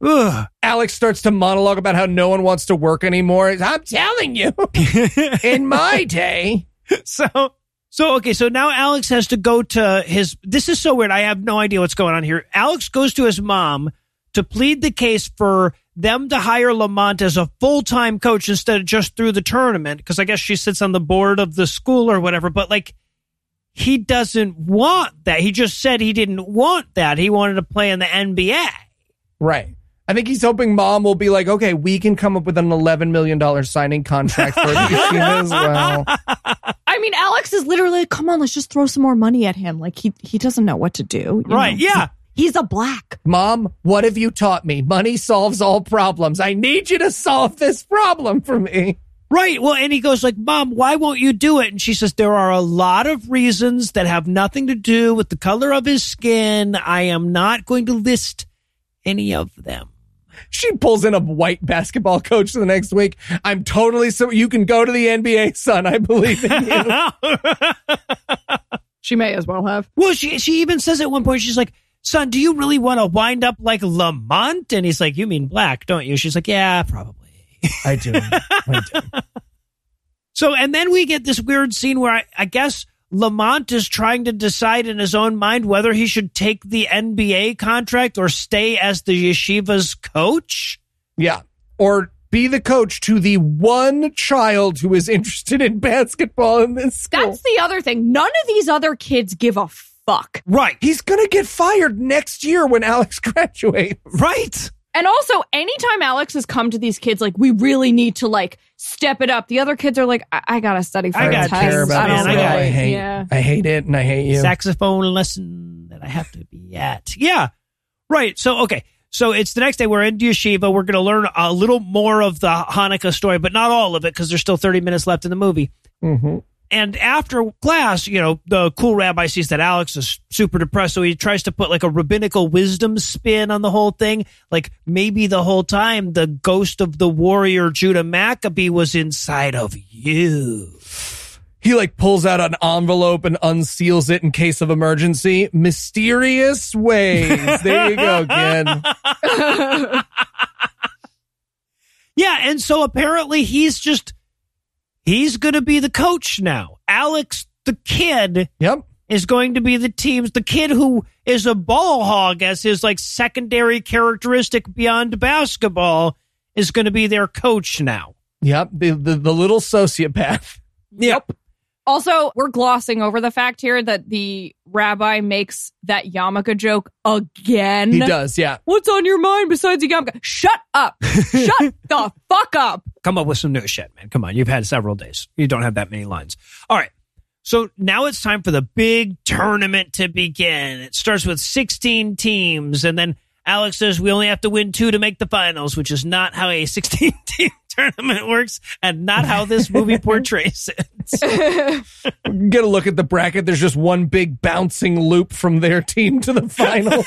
Ugh. <laughs> Alex starts to monologue about how no one wants to work anymore. I'm telling you, <laughs> in my day. so so okay so now alex has to go to his this is so weird i have no idea what's going on here alex goes to his mom to plead the case for them to hire lamont as a full-time coach instead of just through the tournament because i guess she sits on the board of the school or whatever but like he doesn't want that he just said he didn't want that he wanted to play in the nba Right. I think he's hoping mom will be like, okay, we can come up with an $11 million signing contract for Yashima <laughs> as well. I mean, Alex is literally, "Come on, let's just throw some more money at him." Like he he doesn't know what to do. you right know? yeah He's a black. Mom, what have you taught me? Money solves all problems. I need you to solve this problem for me. Right. Well, and he goes like, "Mom, why won't you do it?" And she says, "There are a lot of reasons that have nothing to do with the color of his skin. I am not going to list any of them." She pulls in a white basketball coach the next week. I'm totally so you can go to the NBA, son. I believe in you. <laughs> She may as well have. well, she she even says at one point, she's like, "Son, do you really want to wind up like Lamont?" And he's like, "You mean black, don't you?" She's like, "Yeah, probably." I do. I do. <laughs> So, and then we get this weird scene where I, I guess Lamont is trying to decide in his own mind whether he should take the NBA contract or stay as the yeshiva's coach. Yeah. Or be the coach to the one child who is interested in basketball in this school. That's the other thing. None of these other kids give a fuck. Right. He's going to get fired next year when Alex <laughs> graduates. Right. And also, anytime Alex has come to these kids, like, we really need to like step it up. The other kids are like, I, I gotta study for I a gotta test. care about I don't I really. gotta- I hate, yeah. I hate it and I hate you. Saxophone lesson that I have to be at. Yeah. Right. So, okay. So it's the next day. We're in yeshiva. We're going to learn a little more of the Hanukkah story, but not all of it because there's still 30 minutes left in the movie. hmm And after class, you know, the cool rabbi sees that Alex is super depressed, so he tries to put like a rabbinical wisdom spin on the whole thing. Like maybe the whole time the ghost of the warrior Judah Maccabee was inside of you. He like pulls out an envelope and unseals it in case of emergency. Mysterious ways. There you go, Ken. <laughs> Yeah, and so apparently he's just he's going to be the coach now. Alex, the kid, Yep. is going to be the team's the kid who is a ball hog as his like secondary characteristic beyond basketball is going to be their coach now. Yep. The, the, the little sociopath. Yep. Also, we're glossing over the fact here that the rabbi makes that yarmulke joke again. He does. Yeah. What's on your mind besides the yarmulke? Shut up. <laughs> Shut the fuck up. Come up with some new shit, man. Come on, you've had several days. You don't have that many lines. All right. So now it's time for the big tournament to begin. It starts with 16 teams, and then Alex says we only have to win two to make the finals, which is not how a <laughs> 16 team tournament works and not how this movie <laughs> portrays it. <laughs> Get a look at the bracket. There's just one big bouncing loop from their team to the finals.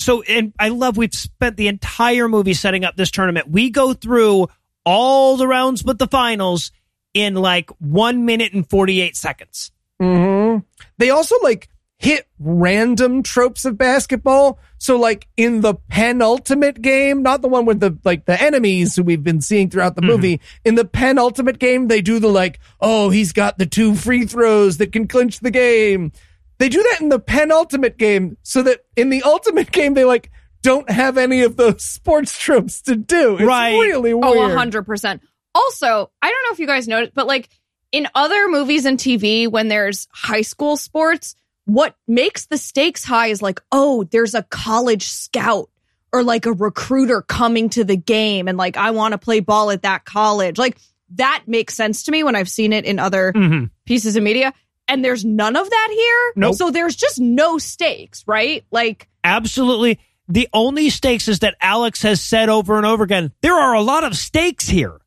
So, and I love we've spent the entire movie setting up this tournament. We go through all the rounds but the finals in like one minute and 48 seconds. hmm They also like hit random tropes of basketball. So like in the penultimate game, not the one with the like the enemies who we've been seeing throughout the mm-hmm. movie, in the penultimate game, they do the like, oh, he's got the two free throws that can clinch the game. They do that in the penultimate game so that in the ultimate game, they like don't have any of those <laughs> sports tropes to do. It's Right. really oh, weird. Oh, 100%. Also, I don't know if you guys noticed, but like in other movies and TV, when there's high school sports, what makes the stakes high is like, oh, there's a college scout or like a recruiter coming to the game and like, I want to play ball at that college. Like that makes sense to me when I've seen it in other Mm-hmm. pieces of media. And there's none of that here. Nope. So there's just no stakes, right? Like, Absolutely. The only stakes is that Alex has said over and over again, there are a lot of stakes here.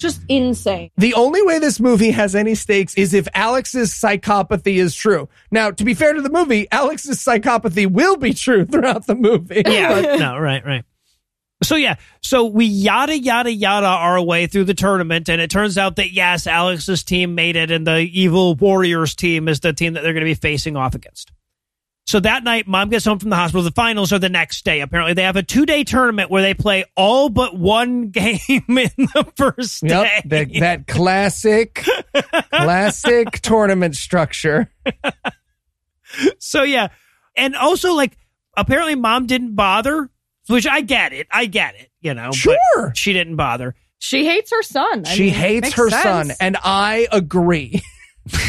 Yeah. just insane. The only way this movie has any stakes is if Alex's psychopathy is true. Now, to be fair to the movie, Alex's psychopathy will be true <laughs> throughout the movie. Yeah. <laughs> no, right, right. So yeah, so we yada yada yada our way through the tournament, and it turns out that yes, Alex's team made it, and the evil Warriors team is the team that they're going to be facing off against. So that night, mom gets home from the hospital. The finals are the next day. Apparently, they have a two day tournament where they play all but one <laughs> game in the first Yep, day. that, that classic, <laughs> classic tournament structure. So yeah, and also like apparently mom didn't bother, which I get it. I get it. You know, but Sure. she didn't bother. She hates her son. I she mean, hates her sense. son, and I agree. <laughs>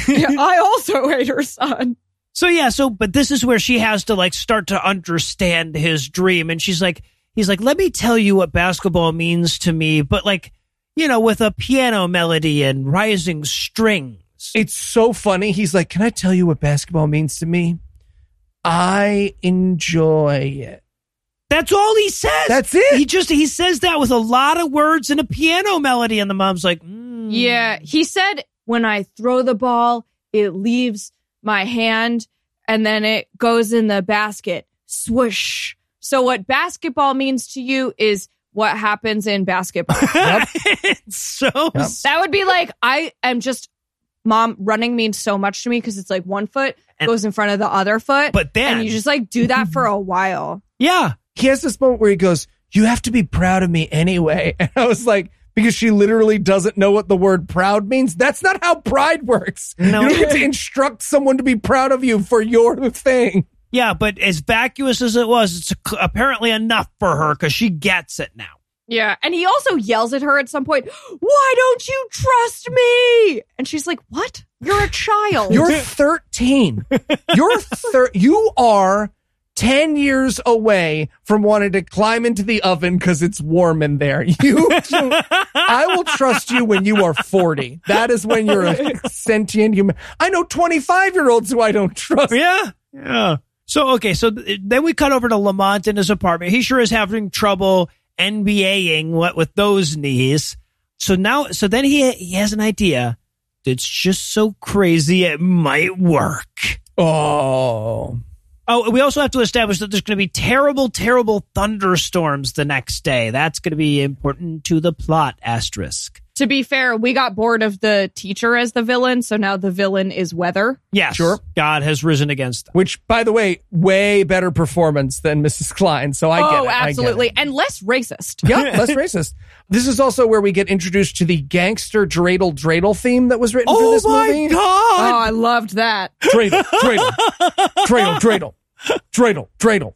Yeah, I also hate her son. So yeah, so but this is where she has to like start to understand his dream, and she's like, he's like, let me tell you what basketball means to me, but like, you know, with a piano melody and rising strings. It's so funny. He's like, Can I tell you what basketball means to me? I enjoy it. That's all he says. That's it. He just he says that with a lot of words and a piano melody, and the mom's like, mm. Yeah, he said when I throw the ball, it leaves my hand and then it goes in the basket. Swoosh. So what basketball means to you is what happens in basketball. <laughs> <laughs> it's so that would be like I am just mom running means so much to me because it's like one foot And- goes in front of the other foot. But then- and you just like do that for a while. yeah. he has this moment where he goes, You have to be proud of me anyway. <laughs> And I was like, because she literally doesn't know what the word proud means. That's not how pride works. No. You don't get to instruct someone to be proud of you for your thing. Yeah, but as vacuous as it was, it's apparently enough for her because she gets it now. Yeah. And he also yells at her at some point, Why don't you trust me? And she's like, What? You're a child. You're 13. You're thir- you are 10 years away from wanting to climb into the oven because it's warm in there. <laughs> You, I will trust you when you are 40. That is when you're a sentient human. I know 25 year olds who I don't trust. Yeah, yeah. So okay, so th- then we cut over to Lamont in his apartment. He sure is having trouble NBAing what with those knees. So now, so then he he has an idea. it's just so crazy it might work. Oh. Oh, we also have to establish that there's going to be terrible, terrible thunderstorms the next day. That's going to be important to the plot. Asterisk. To be fair, we got bored of the teacher as the villain, so now the villain is weather. Yes, Sure. God has risen against them. Which, by the way, way better performance than Mrs. Klein. So I get oh, it. I oh, get absolutely. it. And less racist. Yeah, <laughs> less racist. This is also where we get introduced to the gangster dreidel dreidel theme that was written for Oh this movie. Oh, my God! I loved that. Dreidel, dreidel, <laughs> dreidel, dreidel, dreidel, dreidel,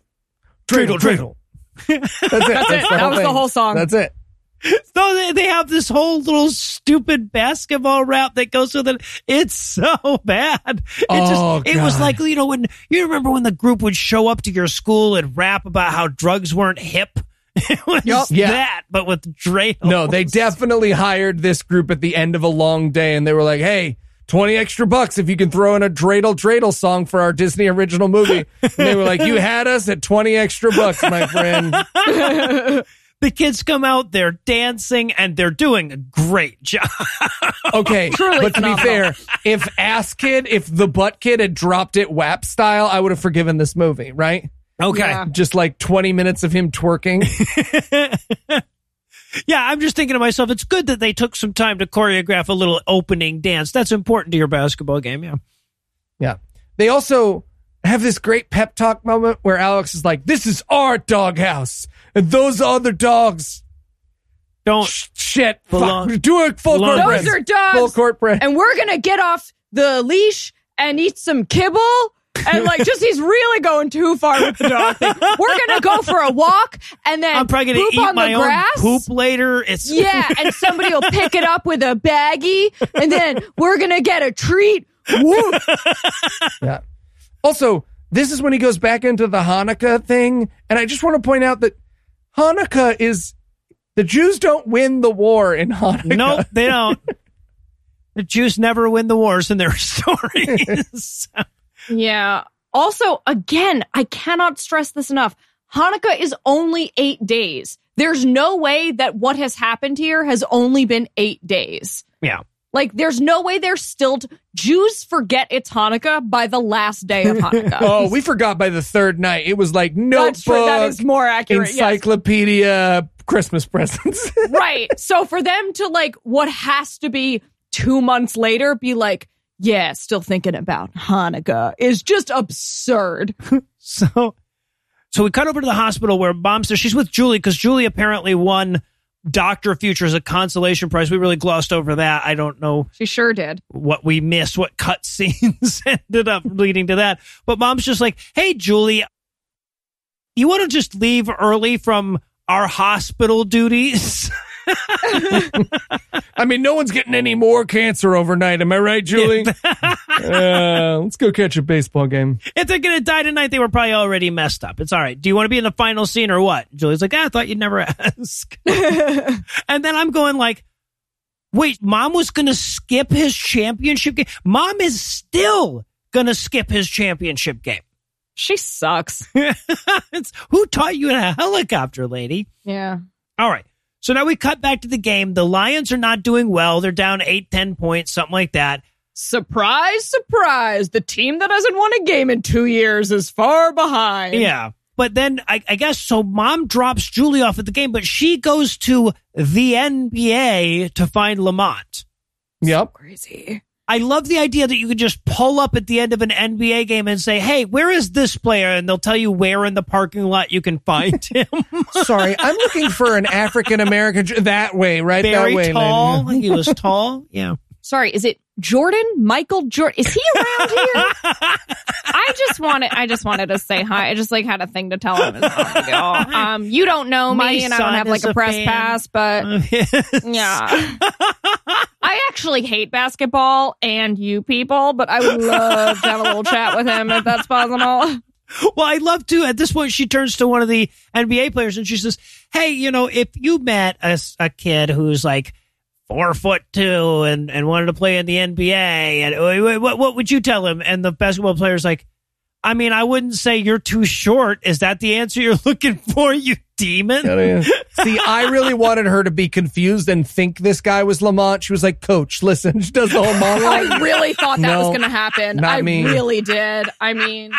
dreidel, dreidel. <laughs> That's it. That's, it. That whole was the whole song. That's it. So they, they have this whole little stupid basketball rap that goes with it. It's so bad. It Oh, just, it was God. like, you know, when you remember when the group would show up to your school and rap about how drugs weren't hip? <laughs> It was Yup. Yeah. that, but with dreidels. No, they definitely hired this group at the end of a long day, and they were like, "Hey, twenty extra bucks if you can throw in a dreidel dreidel song for our Disney original movie." And they were like, "You had us at twenty extra bucks, my friend." <laughs> The kids come out, they're dancing, and they're doing a great job. Okay, <laughs> Truly but to be fair, if Ass Kid, if the Butt Kid had dropped it WAP style, I would have forgiven this movie, right? Okay. Yeah. Just like twenty minutes of him twerking. <laughs> Yeah, I'm just thinking to myself, it's good that they took some time to choreograph a little opening dance. That's important to your basketball game. Yeah. Yeah. They also have this great pep talk moment where Alex is like, "This is our doghouse, and those other dogs." Don't. Sh- Shit, Belong- fuck, do it full belong- court Those press. are dogs. Full court press. and we're gonna get off the leash and eat some kibble. And like, just he's really going too far with the dog thing. We're gonna go for a walk and then I'm probably going poop to eat on my the own grass. poop later. It's Yeah, and somebody will pick it up with a baggie, and then we're gonna get a treat. Woo. <laughs> Yeah. Also, this is when he goes back into the Hanukkah thing, and I just want to point out that Hanukkah is the Jews don't win the war in Hanukkah. no, they don't. <laughs> The Jews never win the wars in their <laughs> stories. Yeah. Also, again, I cannot stress this enough. Hanukkah is only eight days. There's no way that what has happened here has only been eight days. yeah. Like, there's no way they're still. T- Jews forget it's Hanukkah by the last day of <laughs> Hanukkah. Oh, we forgot by the third night. It was like notebook. That is more accurate. yes. encyclopedia, Christmas presents. <laughs> right. So for them to like what has to be two months later be like, yeah, still thinking about Hanukkah is just absurd. <laughs> So, so we cut over to the hospital where mom says she's with Julie because Julie apparently won Doctor Future as a consolation prize. We really glossed over that. I don't know She sure did. what we missed, what cut <laughs> scenes <laughs> ended up leading to that. But mom's just like, hey, Julie, you want to just leave early from our hospital duties? <laughs> I mean, no one's getting any more cancer overnight. Am I right, Julie? <laughs> uh, let's go catch a baseball game. if they're going to die tonight, they were probably already messed up. It's all right. Do you want to be in the final scene or what? Julie's like, ah, I thought you'd never <laughs> ask. and then I'm going like, wait, mom was going to skip his championship game. Mom is still going to skip his championship game. She sucks. it's, who taught you in a helicopter, lady? Yeah. All right. So now we cut back to the game. The Lions are not doing well. They're down eight, ten points, something like that. Surprise, surprise. The team that hasn't won a game in two years is far behind. Yeah. But then I, I guess so. Mom drops Julie off at the game, but she goes to the NBA to find Lamont. Yep. Crazy. I love the idea that you could just pull up at the end of an NBA game and say, "Hey, where is this player?" and they'll tell you where in the parking lot you can find <laughs> him. Sorry, I'm looking for an African American that way, right? Very that way, tall. lady. He was <laughs> tall. Yeah. Sorry, is it Jordan? Michael Jordan? Is he around here? <laughs> I just wanted I just wanted to say hi. I just like had a thing to tell him. <laughs> Um, you don't know me My and I don't have like a a press fan. pass, but <laughs> yeah. I actually hate basketball and you people, but I would love to have a little chat with him if that's possible. Well, I love to. At this point, she turns to one of the NBA players and she says, "Hey, you know, if you met a kid who's like four foot two and, and wanted to play in the NBA, and uh, what what would you tell him?" And the basketball player's like, I mean, I wouldn't say you're too short. Is that the answer you're <laughs> looking for, you demon? <laughs> See, I really wanted her to be confused and think this guy was Lamont. She was like, Coach, listen. She <laughs> does the whole monologue. I really thought that No, was going to happen. not I me. really did. I mean,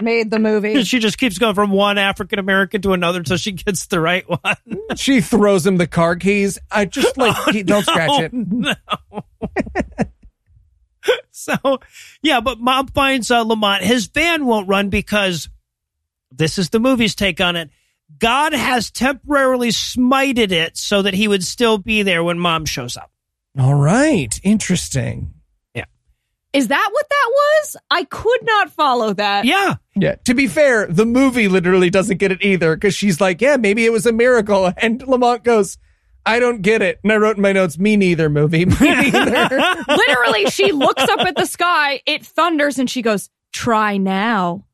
made the movie. <laughs> She just keeps going from one African American to another until she gets the right one. <laughs> she throws him the car keys. I just <laughs> like, he- don't scratch it. No. so, yeah, but mom finds uh, Lamont. His van won't run because this is the movie's take on it. God has temporarily smited it so that he would still be there when mom shows up. All right. Interesting. Yeah. Is that what that was? I could not follow that. Yeah. Yeah. To be fair, the movie literally doesn't get it either because she's like, yeah, maybe it was a miracle. <laughs> And Lamont goes, I don't get it. And I wrote in my notes, me neither movie. <laughs> Me <laughs> neither. Literally, she looks up at the sky, it thunders, and she goes, Try now.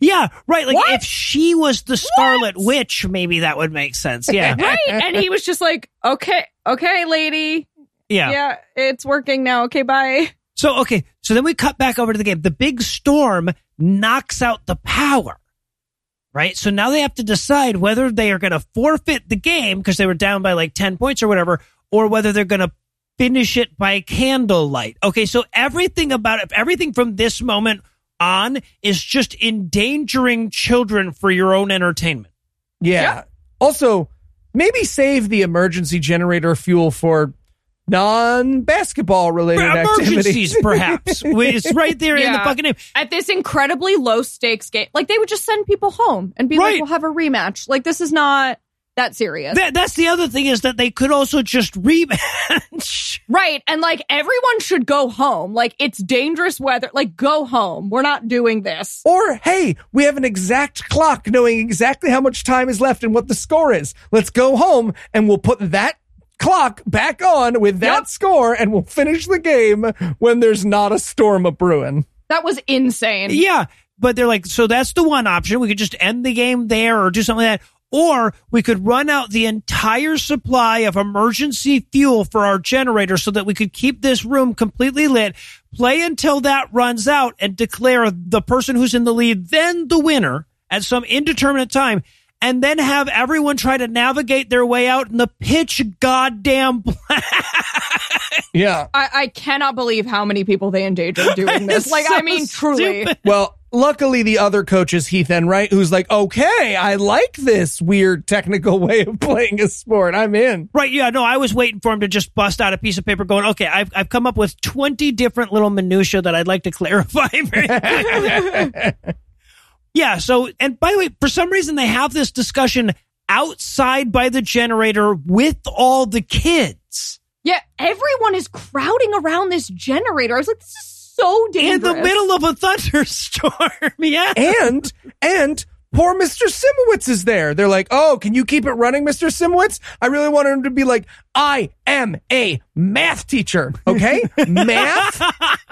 Yeah, right. Like What? if she was the Scarlet Witch, maybe that would make sense. Yeah. Right? and he was just like, Okay, okay, lady. Yeah. Yeah, it's working now. Okay, bye. So, okay. So then we cut back over to the game. The big storm knocks out the power, right? So now they have to decide whether they are going to forfeit the game because they were down by like 10 points or whatever, or whether they're going to finish it by candlelight. Okay. So everything about it, everything from this moment on is just endangering children for your own entertainment. Yeah. Also, maybe save the emergency generator fuel for non basketball related Emergencies, activities. <laughs> perhaps. it's right there in the fucking name. At this incredibly low stakes game, like they would just send people home and be Right. like, We'll have a rematch. Like, this is not that serious. That, that's the other thing is that they could also just rematch. <laughs> Right. And like everyone should go home. Like it's dangerous weather. Like go home. We're not doing this. Or, hey, we have an exact clock knowing exactly how much time is left and what the score is. Let's go home and we'll put that clock back on with that Yep. score and we'll finish the game when there's not a storm a brewing. That was insane. Yeah, but they're like, so that's the one option. We could just end the game there or do something like that. Or we could run out the entire supply of emergency fuel for our generator so that we could keep this room completely lit, play until that runs out and declare the person who's in the lead then the winner at some indeterminate time. And then have everyone try to navigate their way out in the pitch goddamn black. Yeah. I, I cannot believe how many people they endangered <laughs> doing this. Like, so I mean, truly. stupid. Well, luckily the other coach is Heath Enright, who's like, okay, I like this weird technical <laughs> way of playing a sport. I'm in. Right, yeah, no, I was waiting for him to just bust out a piece of paper going, okay, I've, I've come up with 20 different little minutia that I'd like to clarify. <laughs> yeah, so, and by the way, for some reason they have this discussion outside by the generator with all the kids Yeah, everyone is crowding around this generator. I was like, this is so dangerous. in the middle of a thunderstorm. <laughs> yeah. And, and poor Mr. Simowitz is there. They're like, oh, can you keep it running, Mr. Simowitz? I really wanted him to be like, I am a math teacher. Okay. <laughs> math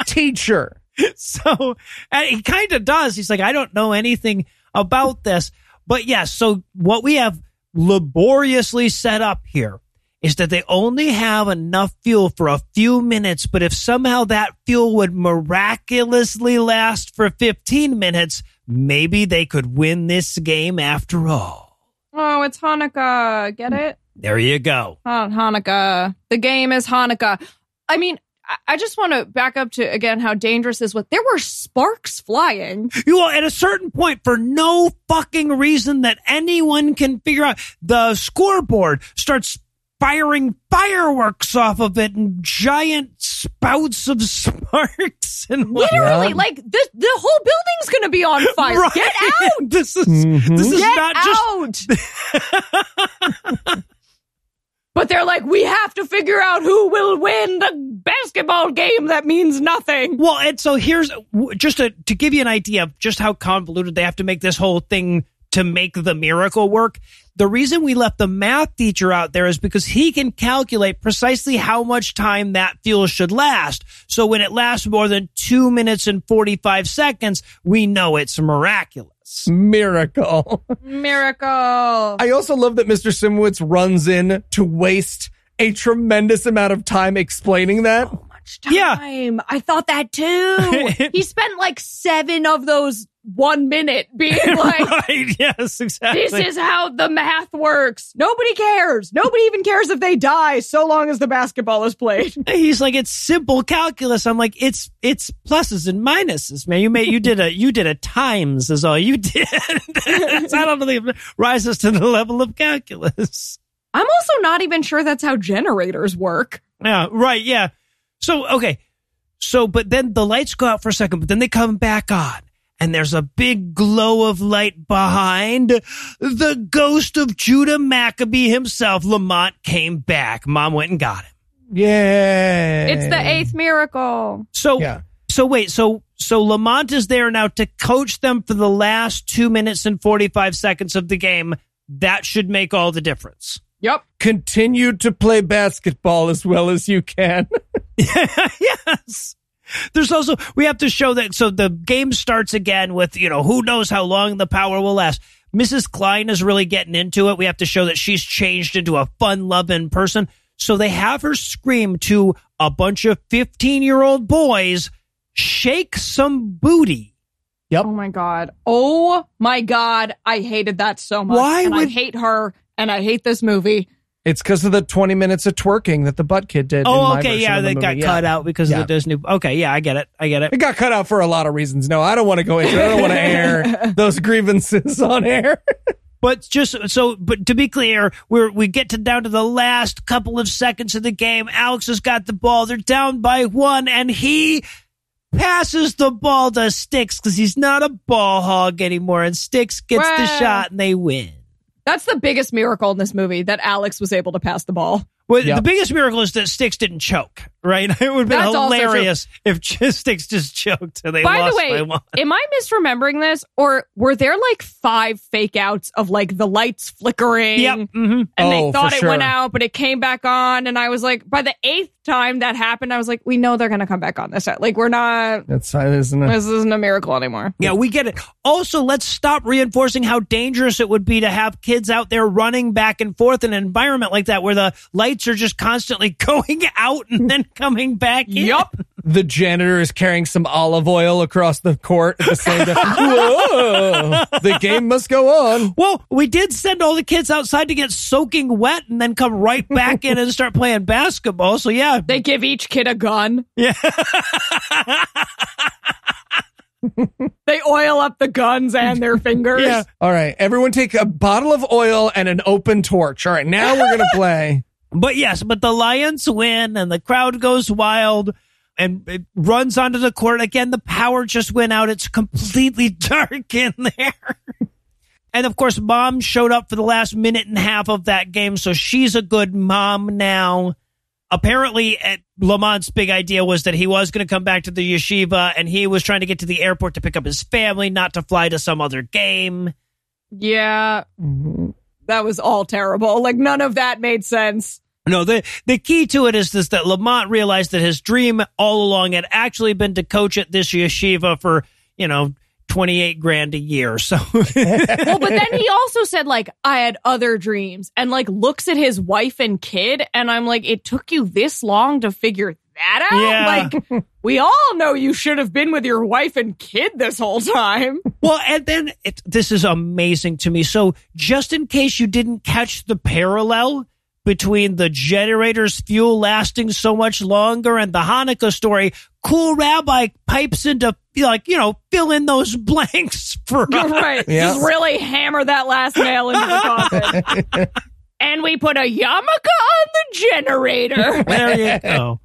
teacher. <laughs> so and he kind of does. He's like, I don't know anything about this. But yes, so what we have laboriously set up here is that they only have enough fuel for a few minutes, but if somehow that fuel would miraculously last for 15 minutes, maybe they could win this game after all. oh, it's Hanukkah. Get it? There you go. Han- Hanukkah. The game is Hanukkah. I mean, I- just want to back up to again how dangerous this was. There were sparks flying. You know, at a certain point, for no fucking reason that anyone can figure out, the scoreboard starts firing fireworks off of it and giant spouts of <laughs> sparks and Literally, like the the whole building's gonna be on fire. <laughs> Right. Get <laughs> out! This is Mhm. this is Get not just but they're like, we have to figure out who will win the basketball game that means nothing. Well, and so here's just to, to give you an idea of just how convoluted they have to make this whole thing to make the miracle work. The reason we left the math teacher out there is because he can calculate precisely how much time that fuel should last. So when it lasts more than two minutes and 45 seconds, we know it's miraculous. Miracle. Miracle. I also love that Mr. Simowitz runs in to waste a tremendous amount of time explaining that. Much Yeah. time. I thought that too. <laughs> he spent like seven of those one minute being <laughs> like, right. Yes, exactly. this is how the math works. Nobody cares. Nobody even cares if they die so long as the basketball is played. <laughs> He's like, it's simple calculus. I'm like, it's it's pluses and minuses, man. You made you did a you did a times is all you did. I don't believe it rises to the level of calculus. I'm also not even sure that's how generators work. Yeah, right. Yeah. So okay. So, but then the lights go out for a second, but then they come back on. And there's a big glow of light behind. The ghost of Judah Maccabee himself, Lamont, came back. Mom went and got him. Yeah. It's the eighth miracle. So, Yeah. so wait, so so Lamont is there now to coach them for the last two minutes and forty five seconds of the game. That should make all the difference. Yep. Continue to play basketball as well as you can. <laughs> yes. There's also we have to show that so the game starts again with you know who knows how long the power will last. Mrs. Klein is really getting into it. We have to show that she's changed into a fun loving person. So they have her scream to a bunch of 15 year old boys, shake some booty. Yep. Oh my god. Oh my god. I hated that so much. Why and I would- hate her and I hate this movie. It's because of the 20 minutes of twerking that the butt kid did. Oh, my okay, version yeah, of the that got movie. cut out because Yeah. of the Disney. Okay, yeah, I get it. I get it. It got cut out for a lot of reasons. No, I don't want to go into it. I don't want to air <laughs> those grievances on air. But just so, but to be clear, we're we get to down to the last couple of seconds of the game. Alex has got the ball. They're down by one, and he passes the ball to Sticks because he's not a ball hog anymore. And Sticks gets the shot, and they win. That's the biggest miracle in this movie that Alex was able to pass the ball. Well, Yep. the biggest miracle is that Sticks didn't choke. Right? <laughs> It would have been That's also true. hilarious if just Sticks just choked and they By lost the way, by one. <laughs> am I misremembering this? Or were there like five fake outs of like the lights flickering? Yep. hmm And Oh, they thought for it went out, but it came back on. And I was like, by the eighth time that happened, I was like, we know they're going to come back on this. Like, we're not, That's fine, isn't it? this isn't a miracle anymore. Yeah, we get it. Also, let's stop reinforcing how dangerous it would be to have kids out there running back and forth in an environment like that where the lights are just constantly <laughs> going out and then coming back in. Yup. The janitor is carrying some olive oil across the court at the same time. <laughs> Whoa! The game must go on. Well, we did send all the kids outside to get soaking wet and then come right back in and start playing basketball. So yeah, They give each kid a gun. yeah. <laughs> They oil up the guns and their fingers. Yeah. All right, everyone take a bottle of oil and an open torch. All right, now we're going to play. But yes, but the Lions win and the crowd goes wild and it runs onto the court. Again, the power just went out. It's completely <laughs> dark in there. And of course, mom showed up for the last minute and a half of that game. So she's a good mom now. Apparently, Lamont's big idea was that he was going to come back to the yeshiva and he was trying to get to the airport to pick up his family, not to fly to some other game. Yeah. Mm-hmm. That was all terrible. Like, none of that made sense. No, the the key to it is this that Lamont realized that his dream all along had actually been to coach at this yeshiva for, you know, 28 grand a year. So <laughs> Well, but then he <laughs> also said, like, I had other dreams and, like, looks at his wife and kid. And I'm like, it took you this long to figure that out? Yeah. Like, we all know you should have been with your wife and kid this whole time. <laughs> Well, and then it, this is amazing to me. So, just in case you didn't catch the parallel between the generator's fuel lasting so much longer and the Hanukkah story, Cool Rabbi pipes into, like, you know, fill in those <laughs> blanks for <laughs> us. right. Yeah. Just really hammer that last nail into the coffin. <laughs> and we put a yarmulke on the generator. There you go.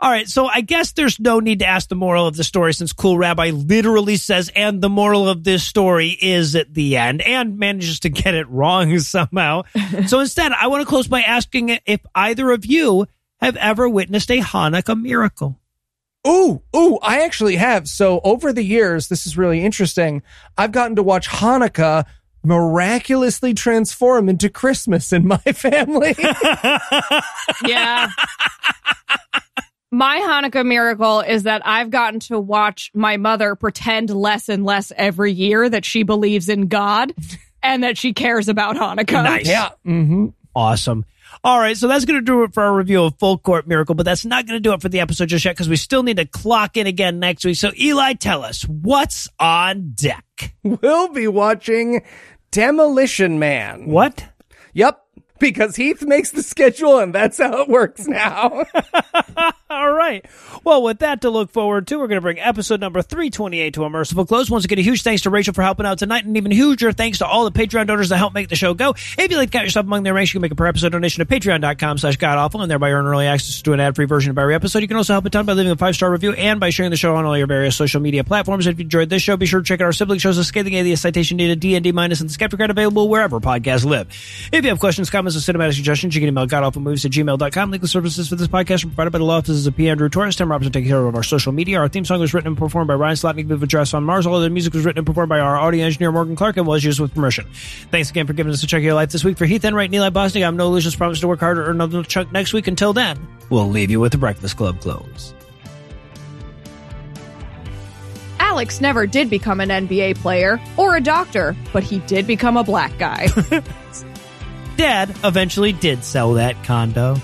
All right, so I guess there's no need to ask the moral of the story since Cool Rabbi literally says, and the moral of this story is at the end, and manages to get it wrong <laughs> somehow. so instead, I want to close by asking if either of you have ever witnessed a Hanukkah miracle. Ooh, ooh, I actually have. So over the years, this is really interesting. I've gotten to watch Hanukkah miraculously transform into Christmas in my <laughs> family. <laughs> Yeah. My Hanukkah miracle is that I've gotten to watch my mother pretend less and less every year that she believes in God <laughs> and that she cares about Hanukkah. Nice. yeah. hmm Awesome. All right, so that's going to do it for our review of Full Court Miracle, but that's not going to do it for the episode just yet because we still need to clock in again next week. So, Eli, tell us what's on deck. We'll be watching Demolition Man. What? Yep. Because Heath makes the schedule and that's how it works now. <laughs> All right. Well, with that to look forward to, we're going to bring episode number 328 to a merciful close. Once again, a huge thanks to Rachel for helping out tonight, and even huger thanks to all the Patreon donors that help make the show go. If you'd like to count yourself among their ranks, you can make a per episode donation at patreon.com slash godawful and thereby earn early access to an ad-free version of every episode. You can also help a ton by leaving a five-star review and by sharing the show on all your various social media platforms. If you enjoyed this show, be sure to check out our sibling shows, The Scathing Atheist, Citation Needed, D&D Minus, and The Skepticrat available wherever podcasts live. If you have questions, comments, or cinematic suggestions, you can email godawfulmovies at gmail.com. Legal services for this podcast are provided by the law offices of P. Andrew Torres. Tim Robinson taking care of our social media. Our theme song was written and performed by Ryan Slotnick, Evil Giraffes on Mars. All of the music was written and performed by our audio engineer, Morgan Clarke, and was used with permission. Thanks again for giving us a check of your life this week. For Heath Enright, Neil Bosnick, I'm Noah Lugeons. Promise to work harder or another chunk next week. Until then, we'll leave you with the Breakfast Club close. Alex never did become an NBA player or a doctor, but he did become a black guy. <laughs> Dad eventually did sell that condo.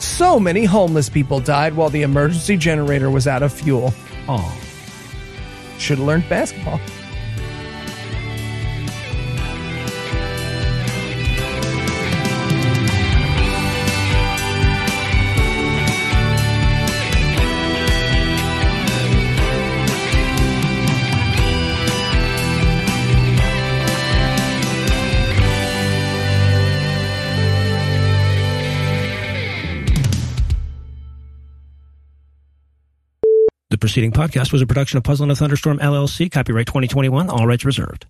so many homeless people died while the emergency generator was out of fuel. Oh. Should have learned basketball. The preceding podcast was a production of Puzzle and a Thunderstorm LLC, copyright 2021, all rights reserved.